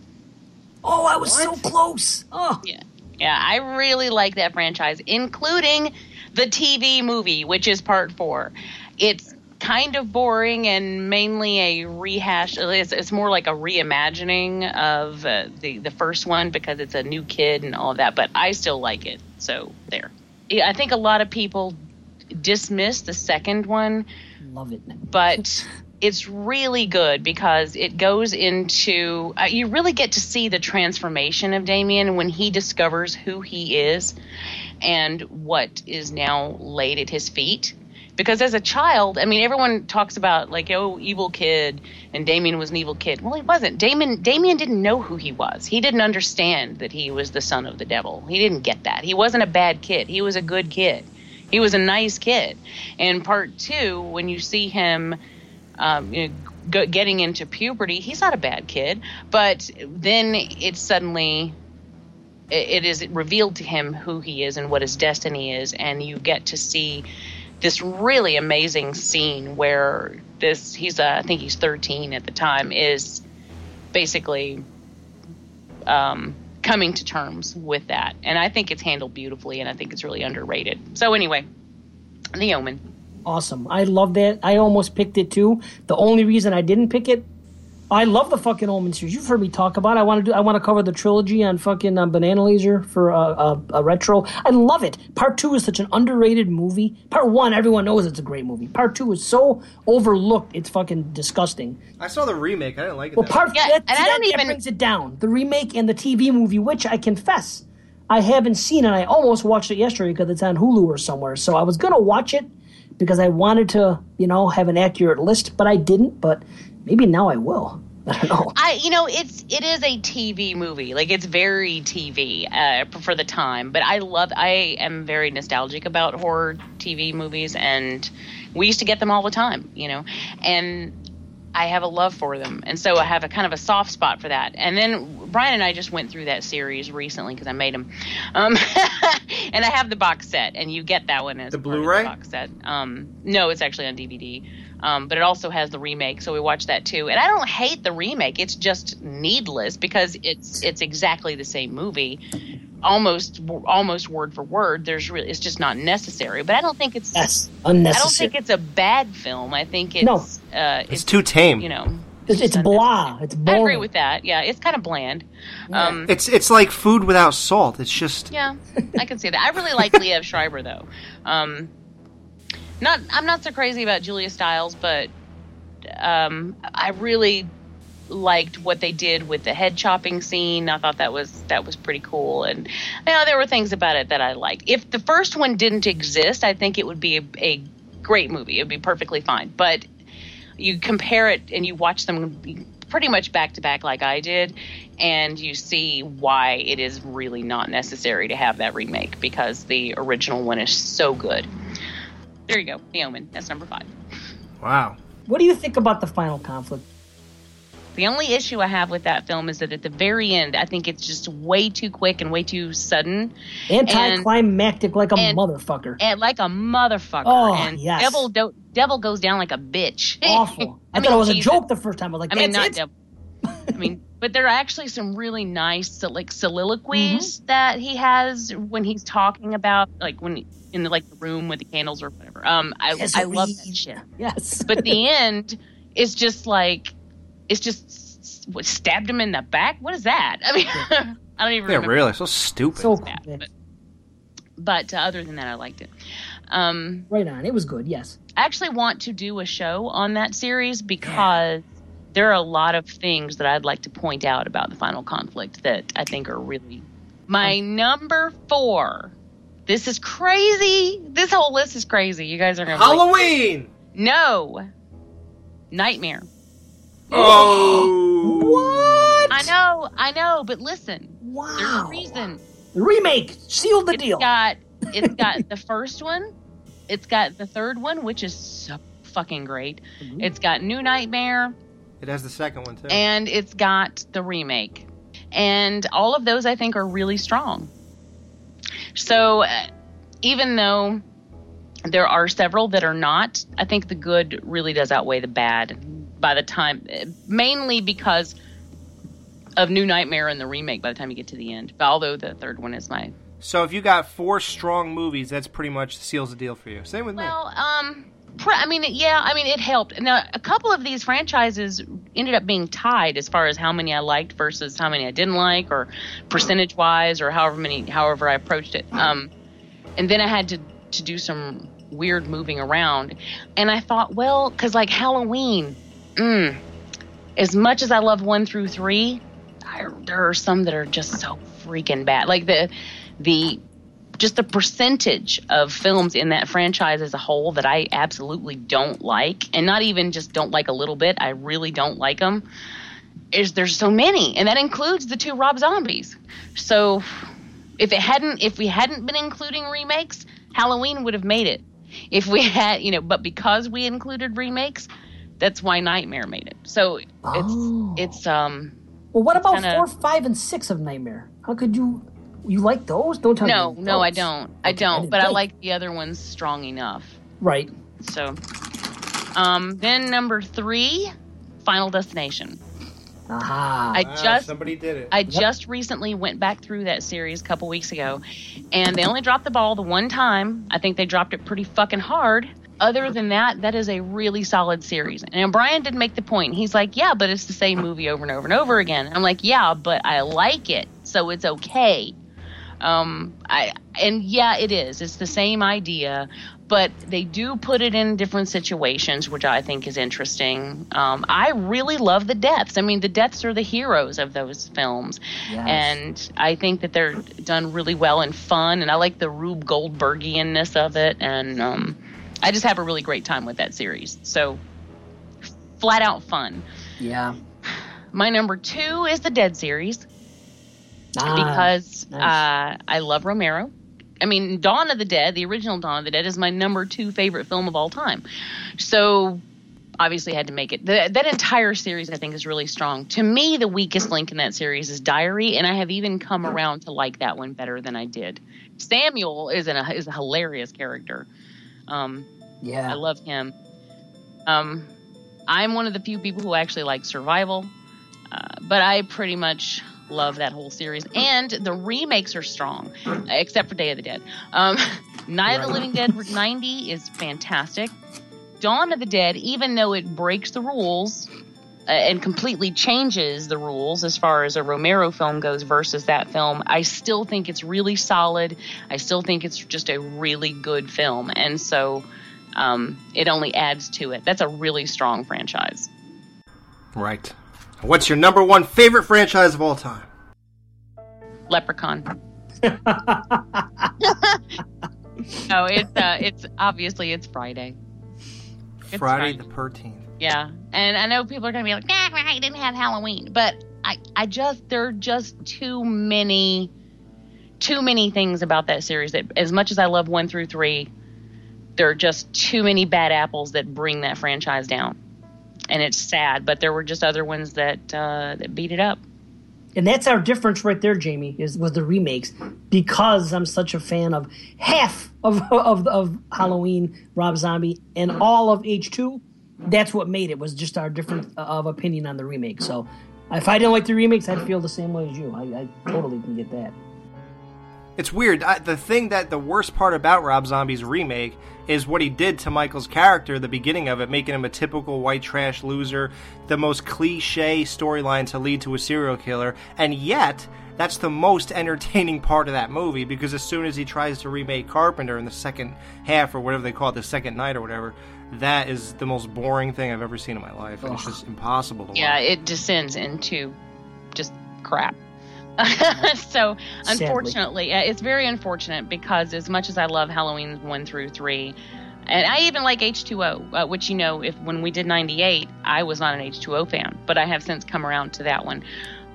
S5: Oh, I was so close. Oh,
S4: Yeah. Yeah, I really like that franchise, including the TV movie, which is part four. It's kind of boring and mainly a rehash. It's, it's more like a reimagining of uh, the the first one because it's a new kid and all of that. But I still like it. So there. Yeah, I think a lot of people dismiss the second one
S5: love it.
S4: but it's really good because it goes into uh, you really get to see the transformation of Damien when he discovers who he is and what is now laid at his feet. Because as a child, I mean, everyone talks about like, oh, evil kid, and Damien was an evil kid. Well, he wasn't. Damien, Damien didn't know who he was. He didn't understand that he was the son of the devil. He didn't get that. He wasn't a bad kid. He was a good kid. He was a nice kid. And part two, when you see him um, you know, getting into puberty, he's not a bad kid. But then it's suddenly it is revealed to him who he is and what his destiny is, and you get to see this really amazing scene where this he's uh, I think he's 13 at the time is basically um, coming to terms with that, and I think it's handled beautifully, and I think it's really underrated. So anyway, The Omen.
S5: Awesome. I love that. I almost picked it too. The only reason I didn't pick it I love the fucking Omen series. You've heard me talk about. it. I want to do. I want to cover the trilogy on fucking um, Banana Laser for uh, uh, a retro. I love it. Part two is such an underrated movie. Part one, everyone knows it's a great movie. Part two is so overlooked. It's fucking disgusting.
S3: I saw the remake. I didn't like it.
S5: Well,
S3: that
S5: part
S3: much.
S4: Yeah,
S5: that,
S4: and I
S5: that-
S4: don't
S5: that
S4: even-
S5: brings it down. The remake and the TV movie, which I confess I haven't seen, and I almost watched it yesterday because it's on Hulu or somewhere. So I was gonna watch it because I wanted to, you know, have an accurate list, but I didn't. But maybe now I will. I don't know.
S4: I, you know, it's it is a TV movie. Like it's very TV uh, for the time. But I love. I am very nostalgic about horror TV movies, and we used to get them all the time. You know, and I have a love for them, and so I have a kind of a soft spot for that. And then Brian and I just went through that series recently because I made them, um, and I have the box set, and you get that one as
S3: The
S4: part
S3: Blu-ray?
S4: box set. Um, no, it's actually on DVD, um, but it also has the remake, so we watched that too. And I don't hate the remake; it's just needless because it's it's exactly the same movie, almost almost word for word. There's really it's just not necessary. But I don't think it's
S5: Yes,
S4: I don't think it's a bad film. I think it's
S5: No.
S4: uh,
S3: It's too tame.
S4: You know,
S5: It's, it's blah. It's
S4: I agree with that. Yeah, it's kind of bland. Um,
S3: It's it's like food without salt. It's just
S4: yeah, I can see that. I really like Liev Schreiber though. Um, not, I'm not so crazy about Julia Stiles, but um, I really liked what they did with the head chopping scene. I thought that was that was pretty cool, and you know there were things about it that I liked. If the first one didn't exist, I think it would be a, a great movie. It would be perfectly fine. But you compare it and you watch them pretty much back to back like I did, and you see why it is really not necessary to have that remake because the original one is so good. There you go, The Omen. That's number five.
S3: wow.
S5: What do you think about the final conflict?
S4: The only issue I have with that film is that at the very end, I think it's just way too quick and way too sudden,
S5: Anticlimactic like a
S4: and-
S5: motherfucker.
S4: and like a motherfucker.
S5: Oh,
S4: and
S5: yes.
S4: devil do- devil goes down like a bitch.
S5: Awful. I,
S4: I
S5: thought it was a joke the first time. I was like,
S4: I mean, not
S5: it.
S4: devil. I mean, but there are actually some really nice like soliloquies that he has when he's talking about like when in the like the room with the candles or whatever. Um, I
S5: Yes,
S4: I love that shit.
S5: Yes.
S4: But the end is just like it's just what, stabbed him in the back. What is that? I mean, I don't even
S3: Yeah,
S4: remember
S3: really. So stupid.
S5: so
S4: that. But, but uh, other than that, I liked it. Um,
S5: right on. It was good. Yes.
S4: I actually want to do a show on that series because there are a lot of things that I'd like to point out about the final conflict that I think are really my number four. This is crazy. This whole list is crazy. You guys are gonna be like,
S3: Halloween.
S4: no nightmare.
S3: Oh.
S5: What?
S4: I know, I know, but listen, there's
S5: Wow.
S4: a reason.
S5: The remake sealed the
S4: It's
S5: deal.
S4: got it's got the first one, it's got the third one, which is so fucking great.
S5: Mm-hmm.
S4: It's got New Nightmare.
S3: It has the second one too.
S4: and it's got the remake. And all of those I think are really strong. So uh, even though there are several that are not, I think the good really does outweigh the bad by the time, mainly because of New Nightmare and the remake by the time you get to the end. But although the third one is my
S3: so if you got four strong movies, that's pretty much seals the deal for you. Same with me.
S4: Well, um, I mean, yeah, I mean, it helped. Now, a couple of these franchises ended up being tied as far as how many I liked versus how many I didn't like, or percentage wise, or however many, however I approached it. Um, and then I had to to do some weird moving around, and I thought, well, because like Halloween, mm, as much as I love one through three, I, there are some that are just so freaking bad. Like the the just the percentage of films in that franchise as a whole that I absolutely don't like, and not even just don't like a little bit, I really don't like them. Is there's so many, and that includes the two Rob Zombies. So if it hadn't, if we hadn't been including remakes, Halloween would have made it. If we had, you know, but because we included remakes, that's why Nightmare made it. So it's
S5: Oh.
S4: it's um
S5: Well, what about
S4: kinda-
S5: four, five, and six of Nightmare? How could you? You like those? Don't tell
S4: no
S5: me.
S4: no I don't I
S5: Okay,
S4: don't
S5: didn't
S4: but I like the other ones strong enough.
S5: Right.
S4: So, um, then number three, Final Destination.
S5: Aha.
S4: I
S3: Ah,
S4: just
S3: somebody did it.
S4: I just recently went back through that series a couple weeks ago, and they only dropped the ball the one time. I think they dropped it pretty fucking hard. other than that, that is a really solid series. And Brian did make the point. He's like, yeah, but it's the same movie over and over and over again. I'm like, yeah, but I like it, so it's okay. Um, I and yeah, it is. It's the same idea, but they do put it in different situations, which I think is interesting. Um, I really love the deaths. I mean, the deaths are the heroes of those films,
S5: Yes.
S4: and I think that they're done really well and fun. And I like the Rube Goldbergianness of it, and um, I just have a really great time with that series. So, flat out fun.
S5: Yeah.
S4: My number two is the Dead series
S5: Ah,
S4: because
S5: nice.
S4: uh, I love Romero. I mean, Dawn of the Dead, the original Dawn of the Dead, is my number two favorite film of all time. So obviously had to make it. The, that entire series, I think, is really strong. To me, the weakest link in that series is Diary, and I have even come around to like that one better than I did. Samuel is an, is a hilarious character. Um,
S5: yeah.
S4: I love him. Um, I'm one of the few people who actually like Survival, uh, but I pretty much love that whole series. And the remakes are strong, except for Day of the Dead. Um, Night of the Living Dead 90 is fantastic. Dawn of the Dead, even though it breaks the rules uh, and completely changes the rules as far as a Romero film goes versus that film, I still think it's really solid. I still think it's just a really good film. And so um, it only adds to it. That's a really strong franchise.
S3: Right. What's your number one favorite franchise of all time?
S4: Leprechaun. no, it's uh, it's obviously it's Friday. It's
S3: Friday
S4: Friday.
S3: the Thirteenth.
S4: Yeah, and I know people are gonna be like, "Nah, I didn't have Halloween," but I, I just there are just too many, too many things about that series that, as much as I love one through three, there are just too many bad apples that bring that franchise down, and it's sad. But there were just other ones that uh, that beat it up.
S5: And that's our difference right there, Jamie, is was the remakes. Because I'm such a fan of half of of, of Halloween, Rob Zombie, and all of H2, that's what made it, was just our difference of opinion on the remake. So if I didn't like the remakes, I'd feel the same way as you. I, I totally can get that.
S3: It's weird. I, the thing that the worst part about Rob Zombie's remake is what he did to Michael's character at the beginning of it, making him a typical white trash loser, the most cliche storyline to lead to a serial killer, and yet that's the most entertaining part of that movie because as soon as he tries to remake Carpenter in the second half or whatever they call it, the second night or whatever, that is the most boring thing I've ever seen in my life, and it's just impossible to
S4: Yeah,
S3: watch.
S4: it descends into just crap. so
S5: Sadly.
S4: unfortunately, uh, it's very unfortunate because as much as I love Halloween one through three, and I even like H2O, uh, which you know, if when we did '98, I was not an H2O fan, but I have since come around to that one.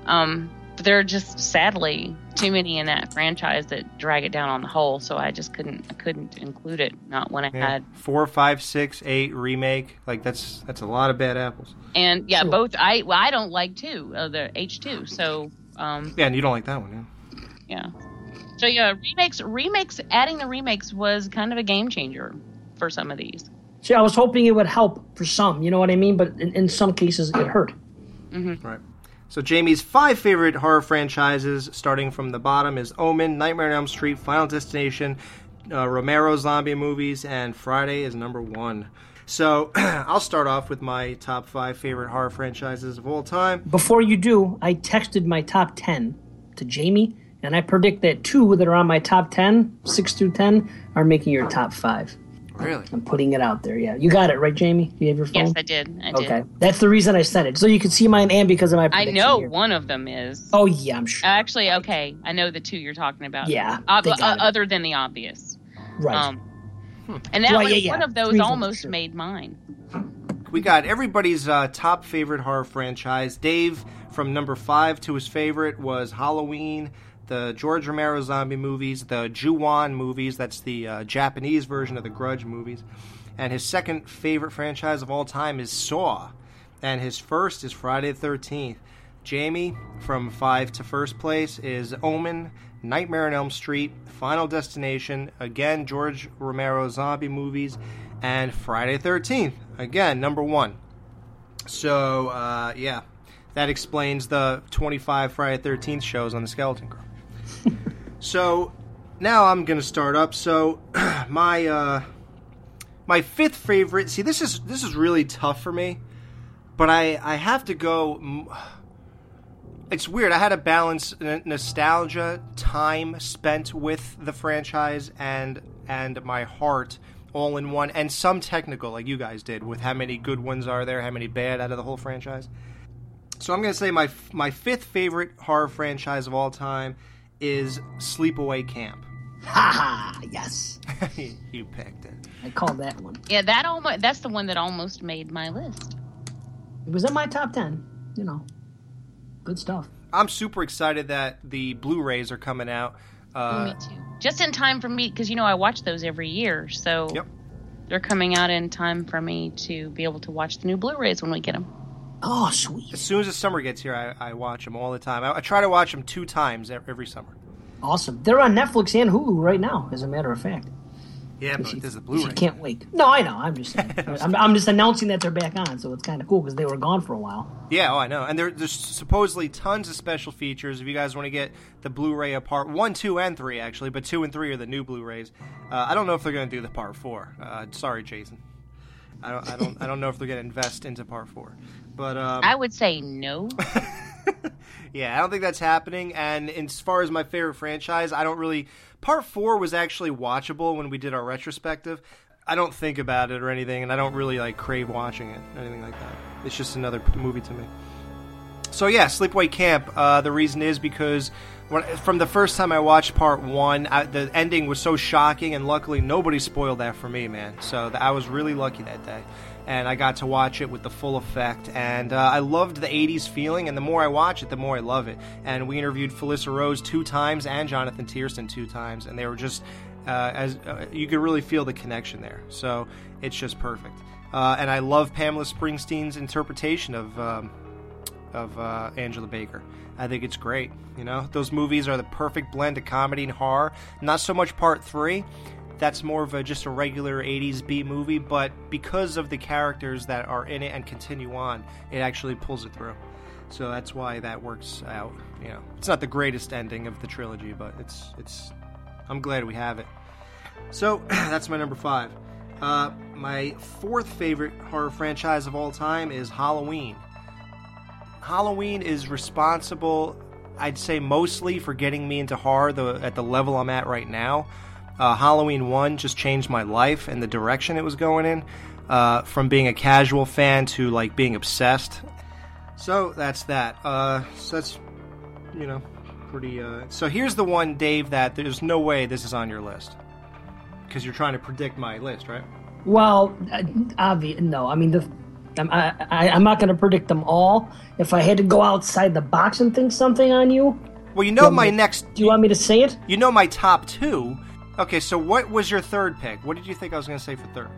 S4: Um, but there are just sadly too many in that franchise that drag it down on the whole, so I just couldn't I couldn't include it. Not when I
S3: Yeah.
S4: had
S3: Four, five, six, eight remake. Like that's that's a lot of bad apples.
S4: and yeah,
S5: Sure.
S4: both I well, I don't like two uh, the H2, so um,
S3: Yeah, and you don't like that one, yeah.
S4: Yeah. So yeah, remakes remakes adding the remakes was kind of a game changer for some of these.
S5: See, I was hoping it would help for some, you know what I mean? But in, in some cases, it hurt.
S3: Right. So Jamie's five favorite horror franchises, starting from the bottom, is Omen, Nightmare on Elm Street, Final Destination, uh, Romero zombie movies, and Friday is number one. So I'll start off with my top five favorite horror franchises of all time.
S5: Before you do, I texted my top 10 to Jamie, and I predict that two that are on my top 10, 6 through 10, are making your top five.
S3: Really?
S5: I'm putting it out there. Yeah. You got it, right, Jamie? Do you have your phone?
S4: Yes, I did. I did.
S5: Okay. That's the reason I sent it. So you can see mine and because of my
S4: I know
S5: here.
S4: one of them is.
S5: Oh, yeah, I'm sure.
S4: Actually, okay, I know the two you're talking about.
S5: Yeah,
S4: Uh,
S5: they
S4: uh,
S5: it.
S4: other than the obvious.
S5: right.
S4: Um, and that
S5: Right,
S4: one,
S5: yeah, yeah.
S4: one of those
S5: Reasonable,
S4: almost
S5: sure.
S4: made mine.
S3: We got everybody's uh, top favorite horror franchise. Dave, from number five to his favorite, was Halloween, the George Romero zombie movies, the Ju-On movies, that's the uh, Japanese version of the Grudge movies. And his second favorite franchise of all time is Saw. And his first is Friday the 13th. Jamie, from five to first place, is Omen, Nightmare on Elm Street, Final Destination, again, George Romero zombie movies, and Friday 13th, again, number one. So, uh, yeah, that explains the 25 Friday 13th shows on the Skeleton Crew. so, now I'm going to start up. So, my uh, My fifth favorite. See, this is this is really tough for me, but I I have to go. It's weird. I had to balance n- nostalgia, time spent with the franchise, and and my heart all in one, and some technical, like you guys did, with how many good ones are there, how many bad out of the whole franchise. So I'm gonna say my f- my fifth favorite horror franchise of all time is Sleepaway Camp.
S5: Ha ha! Yes,
S3: you picked it.
S5: I called that one.
S4: Yeah, that almost that's the one that almost made my list.
S5: It was in my top ten. You know, good stuff.
S3: I'm super excited that the Blu-rays are coming out. Uh,
S4: me too. Just in time for me because you know I watch those every year, so
S3: Yep.
S4: they're coming out in time for me to be able to watch the new Blu-rays when we get them.
S5: Oh, sweet.
S3: as soon as the summer gets here, I, I watch them all the time. I, I try to watch them two times every summer.
S5: Awesome. They're on Netflix and Hulu right now, as a matter of fact.
S3: Yeah,
S5: If
S3: but
S5: you-
S3: there's a
S5: if
S3: Blu-ray.
S5: You can't wait. No, I know. I'm just saying. I'm, I'm just announcing that they're back on, so it's kind of cool because they were gone for a while.
S3: Yeah, oh, I know. And there, there's supposedly tons of special features. If you guys want to get the Blu-ray of part one, two, and three, actually, but two and three are the new Blu-rays. Uh, I don't know if they're going to do the part four. Uh, sorry, Jason. I don't, I don't, I don't know if they're going to invest into part four. But um,
S4: I would say no.
S3: Yeah, I don't think that's happening. And as far as my favorite franchise, I don't really. Part four was actually watchable when we did our retrospective. I don't think about it or anything, and I don't really like crave watching it, or anything like that. It's just another movie to me. So yeah, Sleepaway Camp. Uh, the reason is because when, from the first time I watched part one, I, the ending was so shocking, and luckily nobody spoiled that for me, man. So th- I was really lucky that day, and I got to watch it with the full effect. And uh, I loved the '80s feeling, and the more I watch it, the more I love it. And we interviewed Felissa Rose two times and Jonathan Tiersten two times, and they were just uh, as uh, you could really feel the connection there. So it's just perfect. Uh, and I love Pamela Springsteen's interpretation of. Um, of uh, Angela Baker. I think it's great. You know, those movies are the perfect blend of comedy and horror. Not so much part three. That's more of a just a regular 80s B movie, but because of the characters that are in it and continue on, it actually pulls it through. So that's why that works out. You know, it's not the greatest ending of the trilogy, but it's it's. I'm glad we have it. So that's my number five. Uh, my fourth favorite horror franchise of all time is Halloween. Halloween is responsible, I'd say, mostly for getting me into horror the, at the level I'm at right now. Uh, Halloween 1 just changed my life and the direction it was going in. Uh, from being a casual fan to like being obsessed. So that's that. Uh, so that's, you know, pretty. Uh... So here's the one, Dave, that there's no way this is on your list. Because you're trying to predict my list, right?
S5: Well, uh, obvi- no. I mean, the, I'm, I, I, I'm not going to predict them all. If I had to go outside the box and think something on you,
S3: Well, you know
S5: Well,
S3: my
S5: ma-
S3: next.
S5: do you want me to say it?
S3: You know my top two. Okay, so what was your third pick? What did you think I was going to say for third?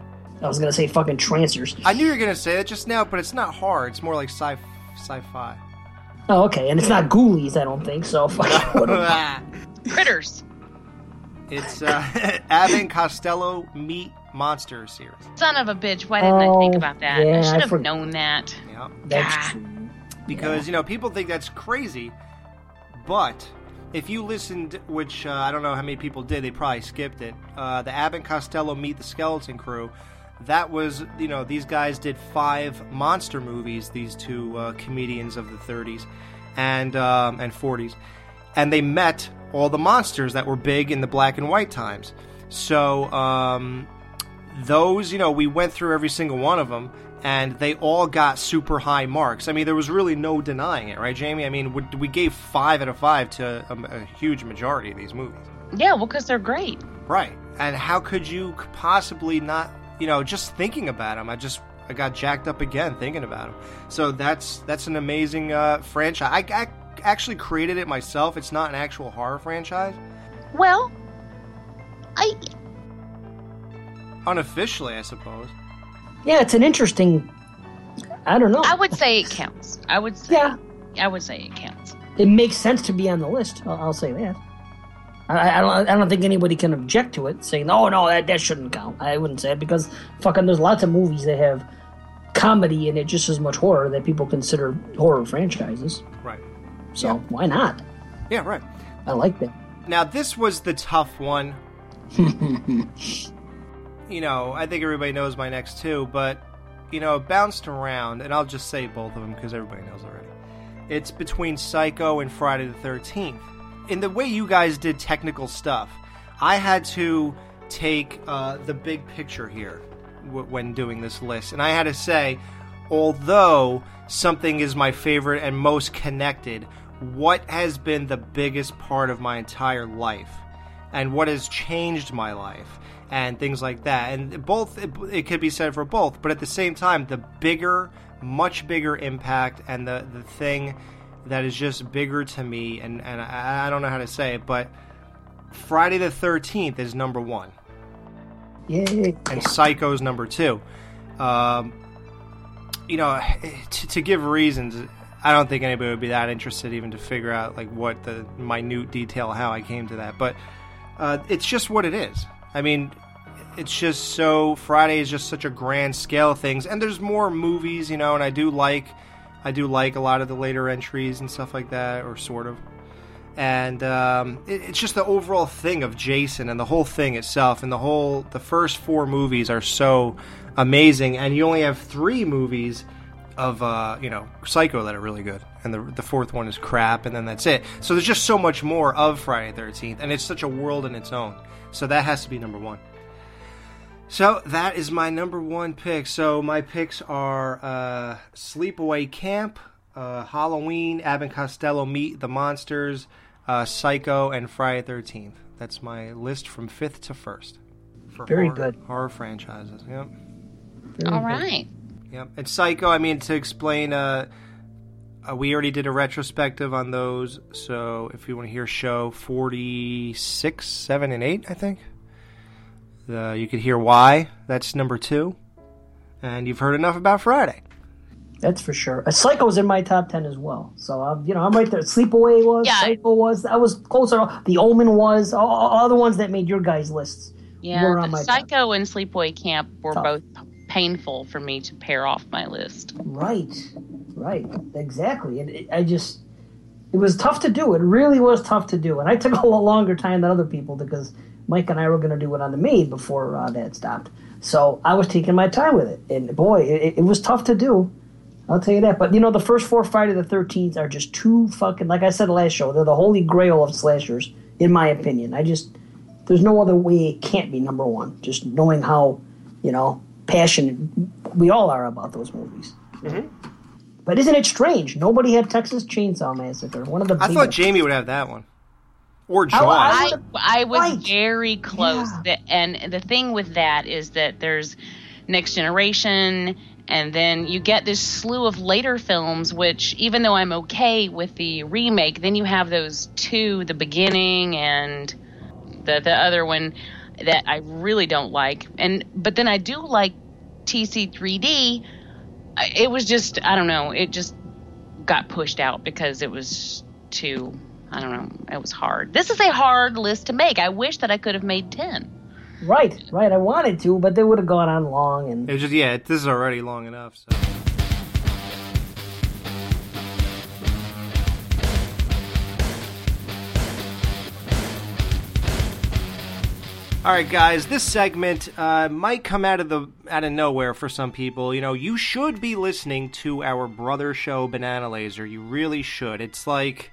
S5: I was going to say fucking Trancers.
S3: I knew you were going to say that just now, but it's not hard. It's more like sci sci-fi.
S5: Oh, okay. And it's not Ghoulies, I don't think. So, fuck. whatever.
S4: Critters.
S3: it's uh, Abbott Costello Meet Monster series.
S4: Son of a bitch. Why didn't I think
S5: Oh,
S4: about that?
S5: yeah,
S4: I
S5: I
S4: should have
S5: for-
S4: known that.
S3: Yeah.
S5: That's
S4: Ah.
S5: true.
S3: because you know people think that's crazy but if you listened which uh, i don't know how many people did they probably skipped it uh, the abbott costello meet the skeleton crew that was you know these guys did five monster movies these two uh, comedians of the 30s and um, and 40s and they met all the monsters that were big in the black and white times. So um, those, you know, we went through every single one of them, and they all got super high marks. I mean, there was really no denying it, right, Jamie? I mean, we, we gave five out of five to a, a huge majority of these movies,
S4: Yeah, well, because they're great.
S3: right? And how could you possibly not, you know, just thinking about them? I just I got jacked up again thinking about them. So that's that's an amazing uh, franchise. I, I actually created it myself. It's not an actual horror franchise.
S4: Well, I
S3: Unofficially, I suppose.
S5: Yeah, it's an interesting. I don't know.
S4: I would say it counts. I would say
S5: Yeah.
S4: I would say it counts.
S5: It makes sense to be on the list. I'll, I'll say that. I, I don't. I don't think anybody can object to it, saying, "Oh no, that that shouldn't count." I wouldn't say it because fucking there's lots of movies that have comedy in it just as much horror that people consider horror franchises.
S3: Right.
S5: So why not?
S3: Yeah, right.
S5: I like that.
S3: Now, this was the tough one. you know, I think everybody knows my next two, but you know, bounced around, and I'll just say both of them because everybody knows already. It's between Psycho and Friday the 13th. In the way you guys did technical stuff, I had to take uh, the big picture here w- when doing this list, and I had to say, although something is my favorite and most connected, what has been the biggest part of my entire life? and what has changed my life and things like that. And both, it, it could be said for both, but at the same time, the bigger, much bigger impact and the, the thing that is just bigger to me, and, and I, I don't know how to say it, but Friday the 13th is number one.
S5: Yay.
S3: And Psycho's number two. Um, you know, to, to give reasons, I don't think anybody would be that interested even to figure out like what the minute detail how I came to that. But uh, it's just what it is. I mean, it's just so Friday is just such a grand scale of things, and there's more movies, you know, and I do like, I do like a lot of the later entries and stuff like that, or sort of. And um, it, it's just the overall thing of Jason and the whole thing itself, and the whole the first four movies are so amazing, and you only have three movies of uh, you know Psycho that are really good, and the the fourth one is crap, and then that's it. So there's just so much more of Friday Thirteenth, and it's such a world in its own. So that has to be number one. So that is my number one pick. So my picks are uh, Sleepaway Camp, uh, Halloween, Abbott and Costello Meet the Monsters, uh, Psycho, and Friday Thirteenth. That's my list from fifth to first. For
S5: Very
S3: horror,
S5: good.
S3: horror franchises. Yep.
S5: Very
S4: All
S5: good.
S4: right.
S3: Yep. And Psycho, I mean, to explain, uh, uh, we already did a retrospective on those. So if you want to hear show 46, 7, and 8, I think, uh, you could hear why. That's number two. And you've heard enough about Friday.
S5: That's for sure. A Psycho's in my top ten as well. So I'm, you know, I'm right there. Sleepaway was,
S4: Yeah.
S5: Psycho was. I was closer. The Omen was. All, all the ones that made your guys' lists.
S4: Yeah,
S5: Were on
S4: but
S5: my top.
S4: Psycho and Sleepaway Camp were
S5: Tough.
S4: both painful for me to pare off my list.
S5: Right, right, exactly. And I just, it was tough to do. It really was tough to do, and I took a lot longer time than other people because Mike and I were going to do it on the maid before uh, stopped. So I was taking my time with it, and boy, it, it was tough to do. I'll tell you that. But you know, the first four Friday the Thirteenth are just too fucking. Like I said last show, they're the holy grail of slashers, in my opinion. I just, there's no other way it can't be number one. Just knowing how, you know, passionate we all are about those movies. Mm-hmm. But isn't it strange? Nobody had Texas Chainsaw Massacre. One of the
S3: I
S5: big-
S3: thought Jamie would have that one. Or John.
S5: I-
S4: I I was
S5: Right.
S4: very close.
S5: Yeah.
S4: That, and the thing with that is that there's Next Generation, and then you get this slew of later films. Which, even though I'm okay with the remake, then you have those two, the beginning and the the other one that I really don't like. And but then I do like TC3D. It was just I don't know. It just got pushed out because it was too I don't know. It was hard. This is a hard list to make. I wish that I could have made 10.
S5: right, right. I wanted to, but they would have gone on long. And
S3: It was just, yeah, this is already long enough. So. All right, guys. This segment uh, might come out of the out of nowhere for some people. You know, you should be listening to our brother show, Banana Laser. You really should. It's like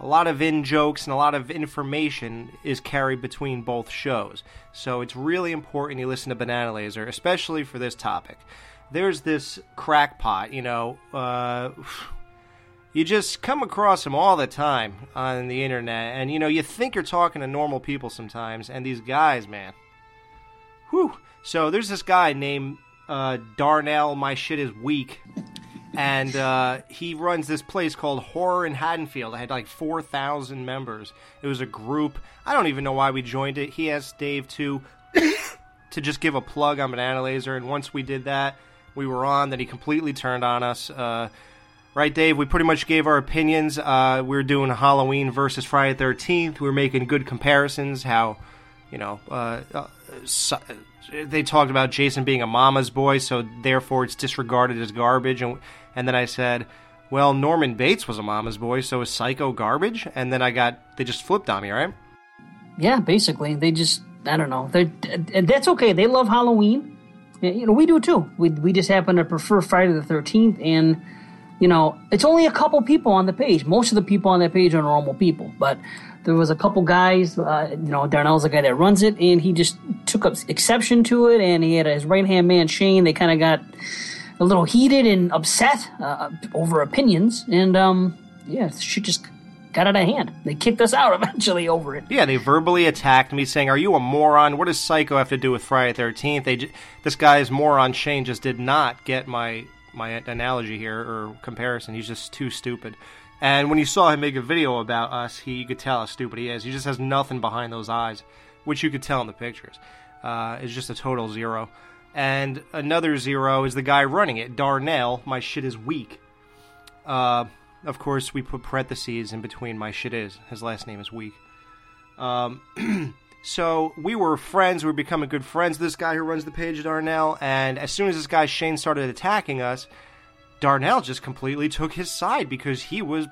S3: a lot of in jokes and a lot of information is carried between both shows. So it's really important you listen to Banana Laser, especially for this topic. There's this crackpot, you know, uh, you just come across them all the time on the internet, and you know, you think you're talking to normal people sometimes, and these guys, man. Whew. So there's this guy named uh, Darnell, my shit is weak and uh, he runs this place called Horror in Haddonfield. I had like four thousand members. It was a group. I don't even know why we joined it. He asked Dave to to just give a plug on Banana Laser, and once we did that, we were on. Then he completely turned on us. Uh, right, Dave? We pretty much gave our opinions. Uh, we were doing Halloween versus Friday Thirteenth. We were making good comparisons. How you know. Uh, uh, so, they talked about Jason being a mama's boy, so therefore it's disregarded as garbage. And and then I said, well, Norman Bates was a mama's boy, so is Psycho garbage? And then I got they just flipped on me, right?
S5: yeah, basically, they just I don't know. They're, that's okay. They love Halloween. You know, we do too. We we just happen to prefer Friday the Thirteenth, and you know, it's only a couple people on the page. Most of the people on that page are normal people, but there was a couple guys. Uh, you know, Darnell's the guy that runs it, and he just took up exception to it, and he had his right hand man Shane. They kind of got a little heated and upset uh, over opinions, and um, yeah, shit just got out of hand. They kicked us out eventually over it.
S3: Yeah, they verbally attacked me, saying, "Are you a moron? What does Psycho have to do with Friday Thirteenth? They, j- this guy's moron Shane just did not get my my analogy here or comparison. He's just too stupid. And when you saw him make a video about us, he you could tell how stupid he is. He just has nothing behind those eyes, which you could tell in the pictures. Uh, it's just a total zero. And another zero is the guy running it, Darnell. My shit is weak. Uh, of course, we put parentheses in between my shit is. His last name is Weak. Um, so we were friends. We were becoming good friends. This guy who runs the page, Darnell, and as soon as this guy Shane started attacking us, Darnell just completely took his side because he was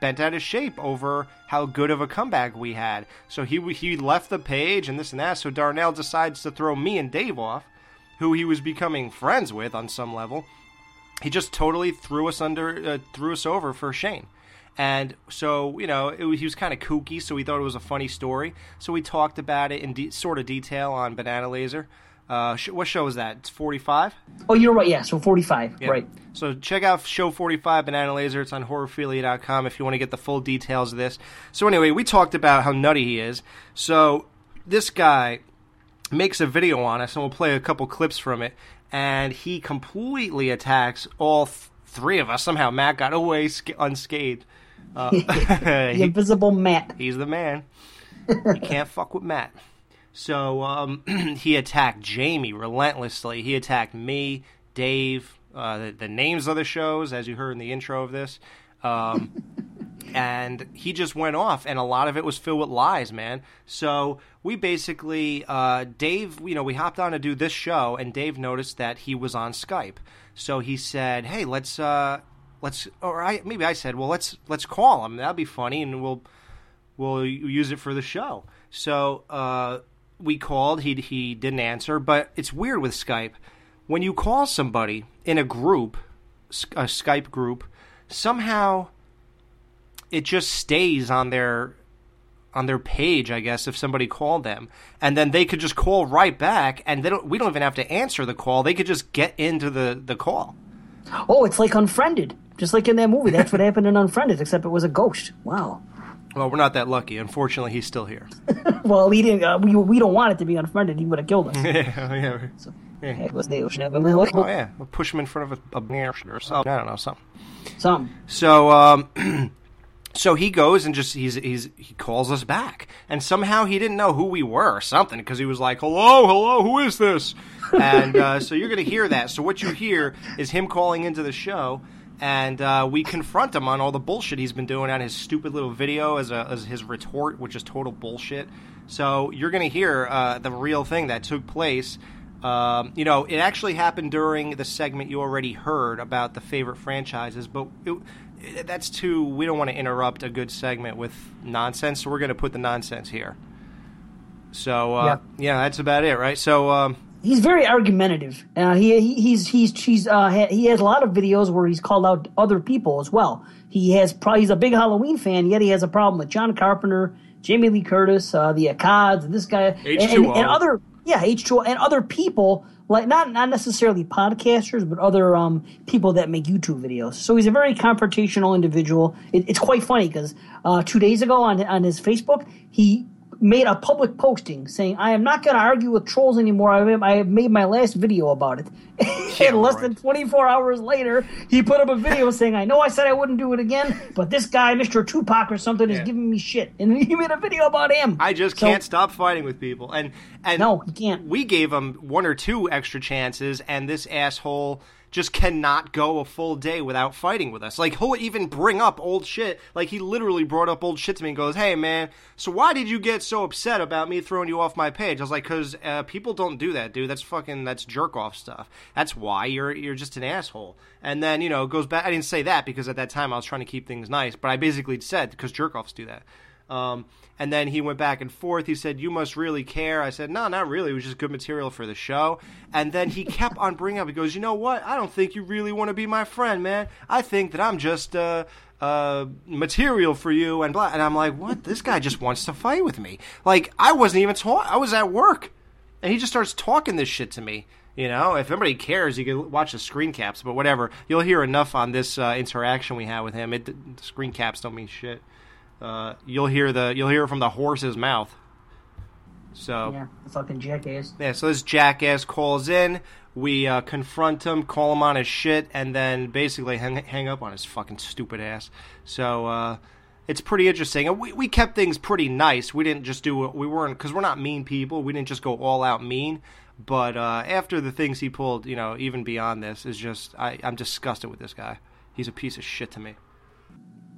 S3: bent out of shape over how good of a comeback we had. So he he left the page and this and that. So Darnell decides to throw me and Dave off, who he was becoming friends with on some level he just totally threw us under, uh, threw us over for Shane. And so, you know, it, was- he was kind of kooky, so we thought it was a funny story. So we talked about it in de- sort of detail on Banana Laser. Uh, sh- what show is that? It's 45?
S5: Oh, you're right. Yeah, so 45.
S3: Yeah.
S5: Right.
S3: So check out show 45 Banana Laser. It's on horrorphilia.com if you want to get the full details of this. So anyway, we talked about how nutty he is. So this guy makes a video on us, and we'll play a couple clips from it. And he completely attacks all th- three of us. Somehow Matt got away sca- unscathed. Uh,
S5: The
S3: he-
S5: Invisible Matt.
S3: He's the man. you can't fuck with Matt. So um, he attacked Jamie relentlessly. He attacked me, Dave, uh, the, the names of the shows, as you heard in the intro of this. Um, and he just went off, and a lot of it was filled with lies, man. So we basically, uh, Dave, you know, we hopped on to do this show, and Dave noticed that he was on Skype. So he said, "Hey, let's." Uh, Let's, or I maybe I said, well, let's let's call him. That'd be funny, and we'll we'll use it for the show. So uh, we called. He he didn't answer, but it's weird with Skype. When you call somebody in a group, a Skype group, somehow it just stays on their on their page, I guess, if somebody called them, and then they could just call right back, and they don't. We don't even have to answer the call. They could just get into the the call.
S5: Oh, it's like Unfriended. Just like in that movie. That's what happened in Unfriended, except it was a ghost. Wow.
S3: Well, we're not that lucky. Unfortunately, he's still here.
S5: Well, we didn't. Uh, we, we don't want it to be Unfriended. He would have killed us.
S3: yeah, yeah.
S5: Heck, was the ocean
S3: Oh yeah, we'll push him in front of a, a bear or something. I don't know something.
S5: Something.
S3: So, um, so he goes and just he's he's he calls us back, and somehow he didn't know who we were or something because he was like, "Hello, hello, who is this?" And uh, so you're gonna hear that. So what you hear is him calling into the show. And uh, we confront him on all the bullshit he's been doing on his stupid little video as, a, as his retort, which is total bullshit. So you're going to hear uh, the real thing that took place um, you know, it actually happened during the segment you already heard about the favorite franchises, but it, it- that's too. We don't want to interrupt a good segment with nonsense, so we're going to put the nonsense here. So uh, yeah. that's about it, right? So um,
S5: He's very argumentative. Uh, he, he he's he's he's uh, ha- he has a lot of videos where he's called out other people as well. He has pro- he's a big Halloween fan, yet he has a problem with John Carpenter, Jamie Lee Curtis, uh, the Akkads, this guy, and, and,
S3: H2O.
S5: and other yeah H2O and other people like not not necessarily podcasters, but other um, people that make YouTube videos. So he's a very confrontational individual. It, it's quite funny because uh, two days ago on on his Facebook he made a public posting saying, "I am not going to argue with trolls anymore. I have, made my last video about it." and less than 24 hours later, he put up a video saying, "I know I said I wouldn't do it again, but this guy, Mr. Tupac or something, is giving me shit." And he made a video about him.
S3: I just
S5: So-
S3: can't stop fighting with people, and and
S5: No, you can't.
S3: We gave him one or two extra chances, and this asshole just cannot go a full day without fighting with us. Like he'll even bring up old shit. Like he literally brought up old shit to me and goes, "Hey man, so why did you get so upset about me throwing you off my page?" I was like, "Cause uh, people don't do that, dude. That's fucking that's jerk off stuff. That's why you're you're just an asshole." And then you know goes back. I didn't say that because at that time I was trying to keep things nice, but I basically said because jerk offs do that. Um, and then he went back and forth. He said, "You must really care." I said, "No, not really. It was just good material for the show." And then he kept on bringing up. He goes, "You know what? I don't think you really want to be my friend, man. I think that I'm just uh, uh, material for you." And blah. And I'm like, "What? This guy just wants to fight with me. Like I wasn't even talking. I was at work, and he just starts talking this shit to me." You know, if anybody cares, you can watch the screen caps. But whatever, you'll hear enough on this uh, interaction we had with him. It, the screen caps don't mean shit. Uh, you'll hear the you'll hear it from the horse's mouth. So
S6: Yeah, the fucking jackass.
S3: yeah, so this jackass calls in. We uh, confront him, call him on his shit, and then basically hang, hang up on his fucking stupid ass. So uh, it's pretty interesting. And we, we kept things pretty nice. We didn't just do we weren't because we're not mean people. We didn't just go all out mean. But uh, after the things he pulled, you know, even beyond this, is just I, I'm disgusted with this guy. He's a piece of shit to me.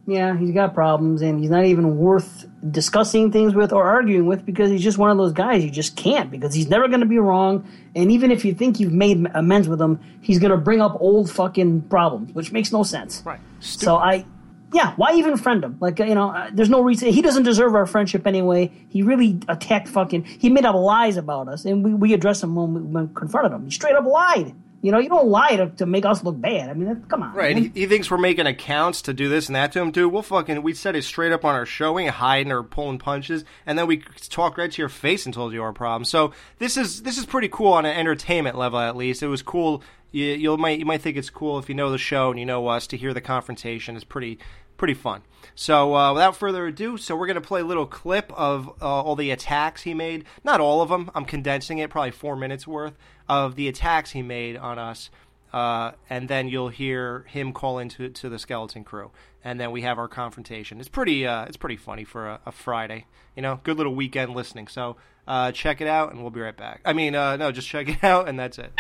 S6: Yeah, he's got problems, and he's not even worth discussing things with or arguing with because he's just one of those guys you just can't because he's never going to be wrong. And even if you think you've made amends with him, he's going to bring up old fucking problems, which makes no sense.
S3: Right.
S6: So I, yeah, why even friend him? Like, you know, uh, there's no reason. He doesn't deserve our friendship anyway. He really attacked fucking, he made up lies about us, and we, we addressed him when we, when we confronted him. He straight up lied. You know, you don't lie to, to make us look bad. I mean, come on.
S3: Right. He, he thinks we're making accounts to do this and that to him, dude. We'll fucking, we said it straight up on our show. We ain't hiding or pulling punches. And then we talk right to your face and told you our problem. So this is, this is pretty cool on an entertainment level, at least. It was cool. You, you'll might, you might think it's cool if you know the show and you know us to hear the confrontation. It's pretty, pretty fun. So uh, without further ado, so we're gonna play a little clip of uh, all the attacks he made. Not all of them. I'm condensing it, probably four minutes worth of the attacks he made on us. Uh, and then you'll hear him call into to the skeleton crew, and then we have our confrontation. It's pretty, uh, it's pretty funny for a, a Friday, you know, good little weekend listening. So uh, check it out, and we'll be right back. I mean, uh, no, just check it out, and that's it.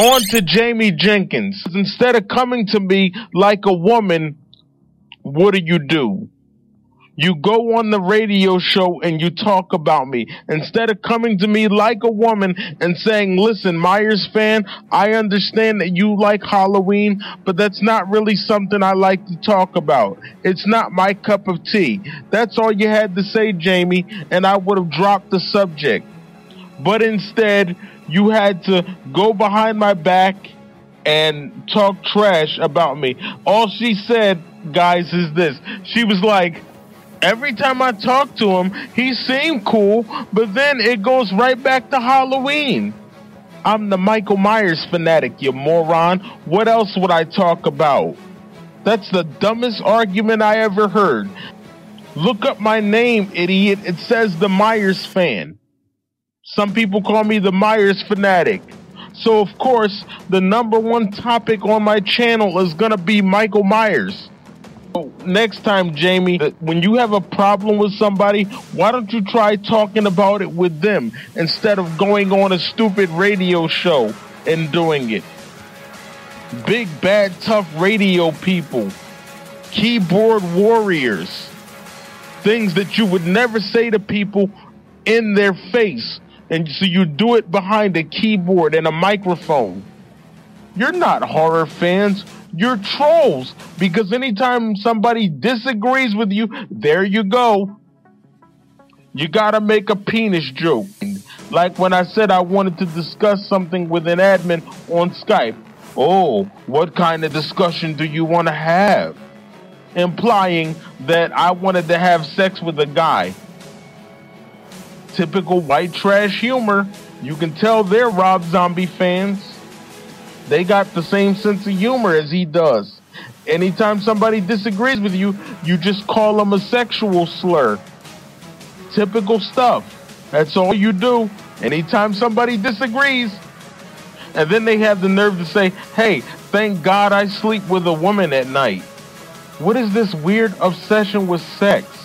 S1: On to Jamie Jenkins. Instead of coming to me like a woman, what do you do? You go on the radio show and you talk about me. Instead of coming to me like a woman and saying, listen, Myers fan, I understand that you like Halloween, but that's not really something I like to talk about. It's not my cup of tea. That's all you had to say, Jamie, and I would have dropped the subject. But instead, you had to go behind my back and talk trash about me. All she said, guys, is this. She was like, every time I talk to him, he seemed cool, but then it goes right back to Halloween. I'm the Michael Myers fanatic, you moron. What else would I talk about? That's the dumbest argument I ever heard. Look up my name, idiot. It says the Myers fan. Some people call me the Myers fanatic. So, of course, the number one topic on my channel is going to be Michael Myers. Next time, Jamie, when you have a problem with somebody, why don't you try talking about it with them instead of going on a stupid radio show and doing it? Big, bad, tough radio people, keyboard warriors, things that you would never say to people in their face. And so you do it behind a keyboard and a microphone. You're not horror fans. You're trolls. Because anytime somebody disagrees with you, there you go. You gotta make a penis joke. Like when I said I wanted to discuss something with an admin on Skype. Oh, what kind of discussion do you want to have? Implying that I wanted to have sex with a guy. Typical white trash humor. You can tell they're Rob Zombie fans. They got the same sense of humor as he does. Anytime somebody disagrees with you, you just call them a sexual slur. Typical stuff. That's all you do. Anytime somebody disagrees, and then they have the nerve to say, hey, thank God I sleep with a woman at night. What is this weird obsession with sex?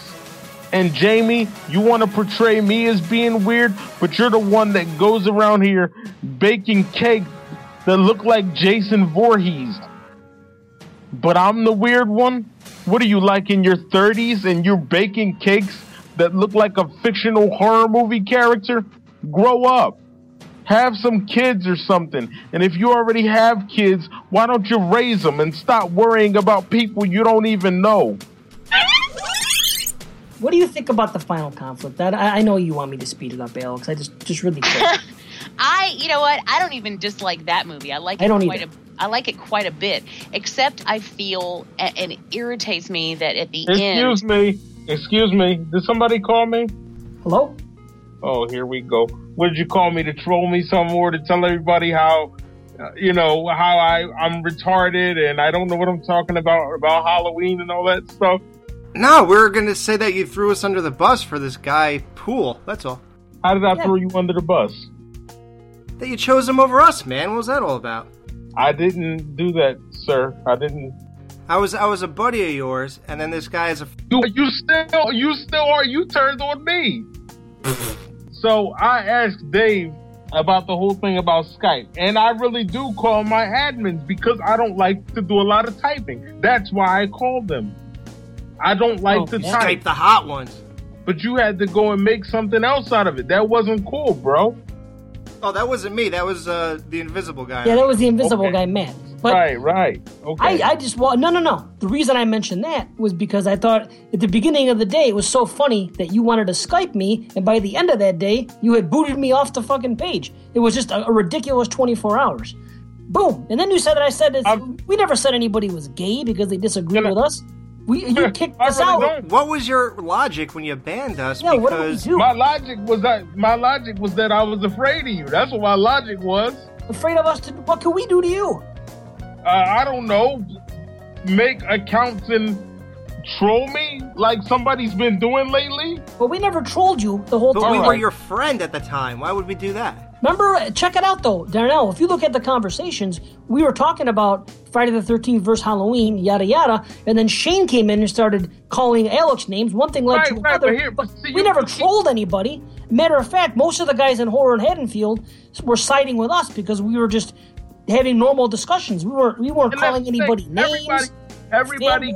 S1: And Jamie, you want to portray me as being weird, but you're the one that goes around here baking cake that look like Jason Voorhees. But I'm the weird one? What are you like in your 30s and you're baking cakes that look like a fictional horror movie character? Grow up. Have some kids or something. And if you already have kids, why don't you raise them and stop worrying about people you don't even know?
S5: What do you think about the final conflict? That I, I know you want me to speed it up, Alex. I just just really.
S4: I, you know what? I don't even dislike that movie. I like
S5: I
S4: it
S5: don't
S4: quite
S5: either.
S4: a. I like it quite a bit. Except I feel, a- and it irritates me that at the end.
S1: Excuse me. Excuse me. Did somebody call me?
S5: Hello?
S1: Oh, here we go. What did you call me to troll me some more to tell everybody how, uh, you know, how I I'm retarded and I don't know what I'm talking about about Halloween and all that stuff?
S3: No, we are gonna say that you threw us under the bus for this guy Poole. That's all.
S1: How did I
S5: Yeah.
S1: throw you under the bus?
S3: That you chose him over us, man. What was that all about?
S1: I didn't do that, sir. I didn't.
S3: I was I was a buddy of yours, and then this guy is a.
S1: You, you still you still are you turned on me. so I asked Dave about the whole thing about Skype, and I really do call my admins because I don't like to do a lot of typing. That's why I called them. I don't like
S5: Oh,
S1: to
S5: yeah.
S1: type,
S3: Skype the hot ones.
S1: but you had to go and make something else out of it. That wasn't cool, bro.
S3: Oh, that wasn't me. That was uh, the invisible guy.
S5: Yeah, that was the invisible
S1: Okay.
S5: guy, Matt. But
S1: right, right. Okay.
S5: I, I just well, no, no, no. The reason I mentioned that was because I thought at the beginning of the day it was so funny that you wanted to Skype me, and by the end of that day you had booted me off the fucking page. It was just a, a ridiculous 24 hours. Boom, and then you said that I said it's, we never said anybody was gay because they disagreed
S1: Can I-
S5: with us. We you kicked us
S1: really
S5: out.
S1: don't.
S3: What was your logic when you banned us?
S5: Yeah, what did we
S3: because
S5: do?
S1: My logic was that my logic was that I was afraid of you. That's what my logic was.
S5: Afraid of us? To, what can we do to you?
S1: uh, I don't know, make accounts and troll me like somebody's been doing lately.
S5: But we never trolled you the whole
S3: But
S5: time.
S3: we were your friend at the time. Why would we do that?
S5: Remember, check it out though, Darnell. If you look at the conversations, we were talking about Friday the 13th versus Halloween, yada yada, and then Shane came in and started calling Alex names. One thing led
S1: Right,
S5: to
S1: right,
S5: another.
S1: but here- but see,
S5: we
S1: you-
S5: never
S1: you-
S5: trolled anybody. Matter of fact, most of the guys in Horror and Haddonfield were siding with us because we were just having normal discussions. We weren't we weren't calling anybody
S1: thing.
S5: names.
S1: Everybody, everybody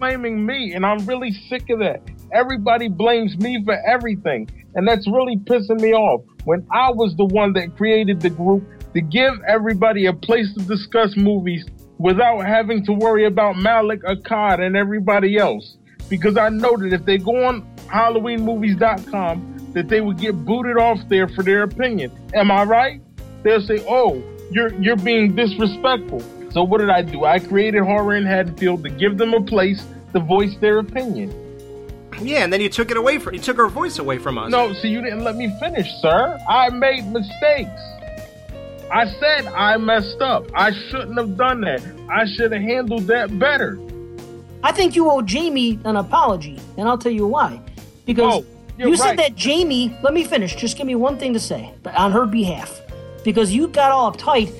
S1: blaming me, and I'm really sick of that. Everybody blames me for everything, and that's really pissing me off. When I was the one that created the group to give everybody a place to discuss movies without having to worry about Malik Akkad and everybody else, because I know that if they go on HalloweenMovies.com, that they would get booted off there for their opinion. Am I right? They'll say, "Oh, you're you're being disrespectful." So what did I do? I created Horror in Haddonfield to give them a place to voice their opinion.
S3: Yeah, and then you took it away from you took her voice away from us.
S1: No, see, you didn't let me finish, sir. I made mistakes. I said I messed up. I shouldn't have done that. I should have handled that better.
S5: I think you owe Jamie an apology, and I'll tell you why. Because
S1: Oh, you're
S5: you said
S1: right.
S5: that Jamie, let me finish, just give me one thing to say but on her behalf. Because you got all uptight.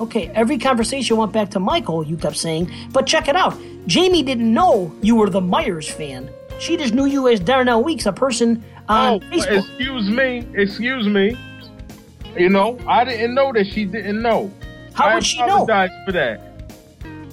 S5: Okay, every conversation went back to Michael, you kept saying, but check it out. Jamie didn't know you were the Myers fan. She just knew you as Darnell Weeks, a person on
S1: Oh,
S5: Facebook.
S1: excuse me. Excuse me. You know, I didn't know that she didn't know.
S5: How
S1: I
S5: would she know?
S1: I apologize for that.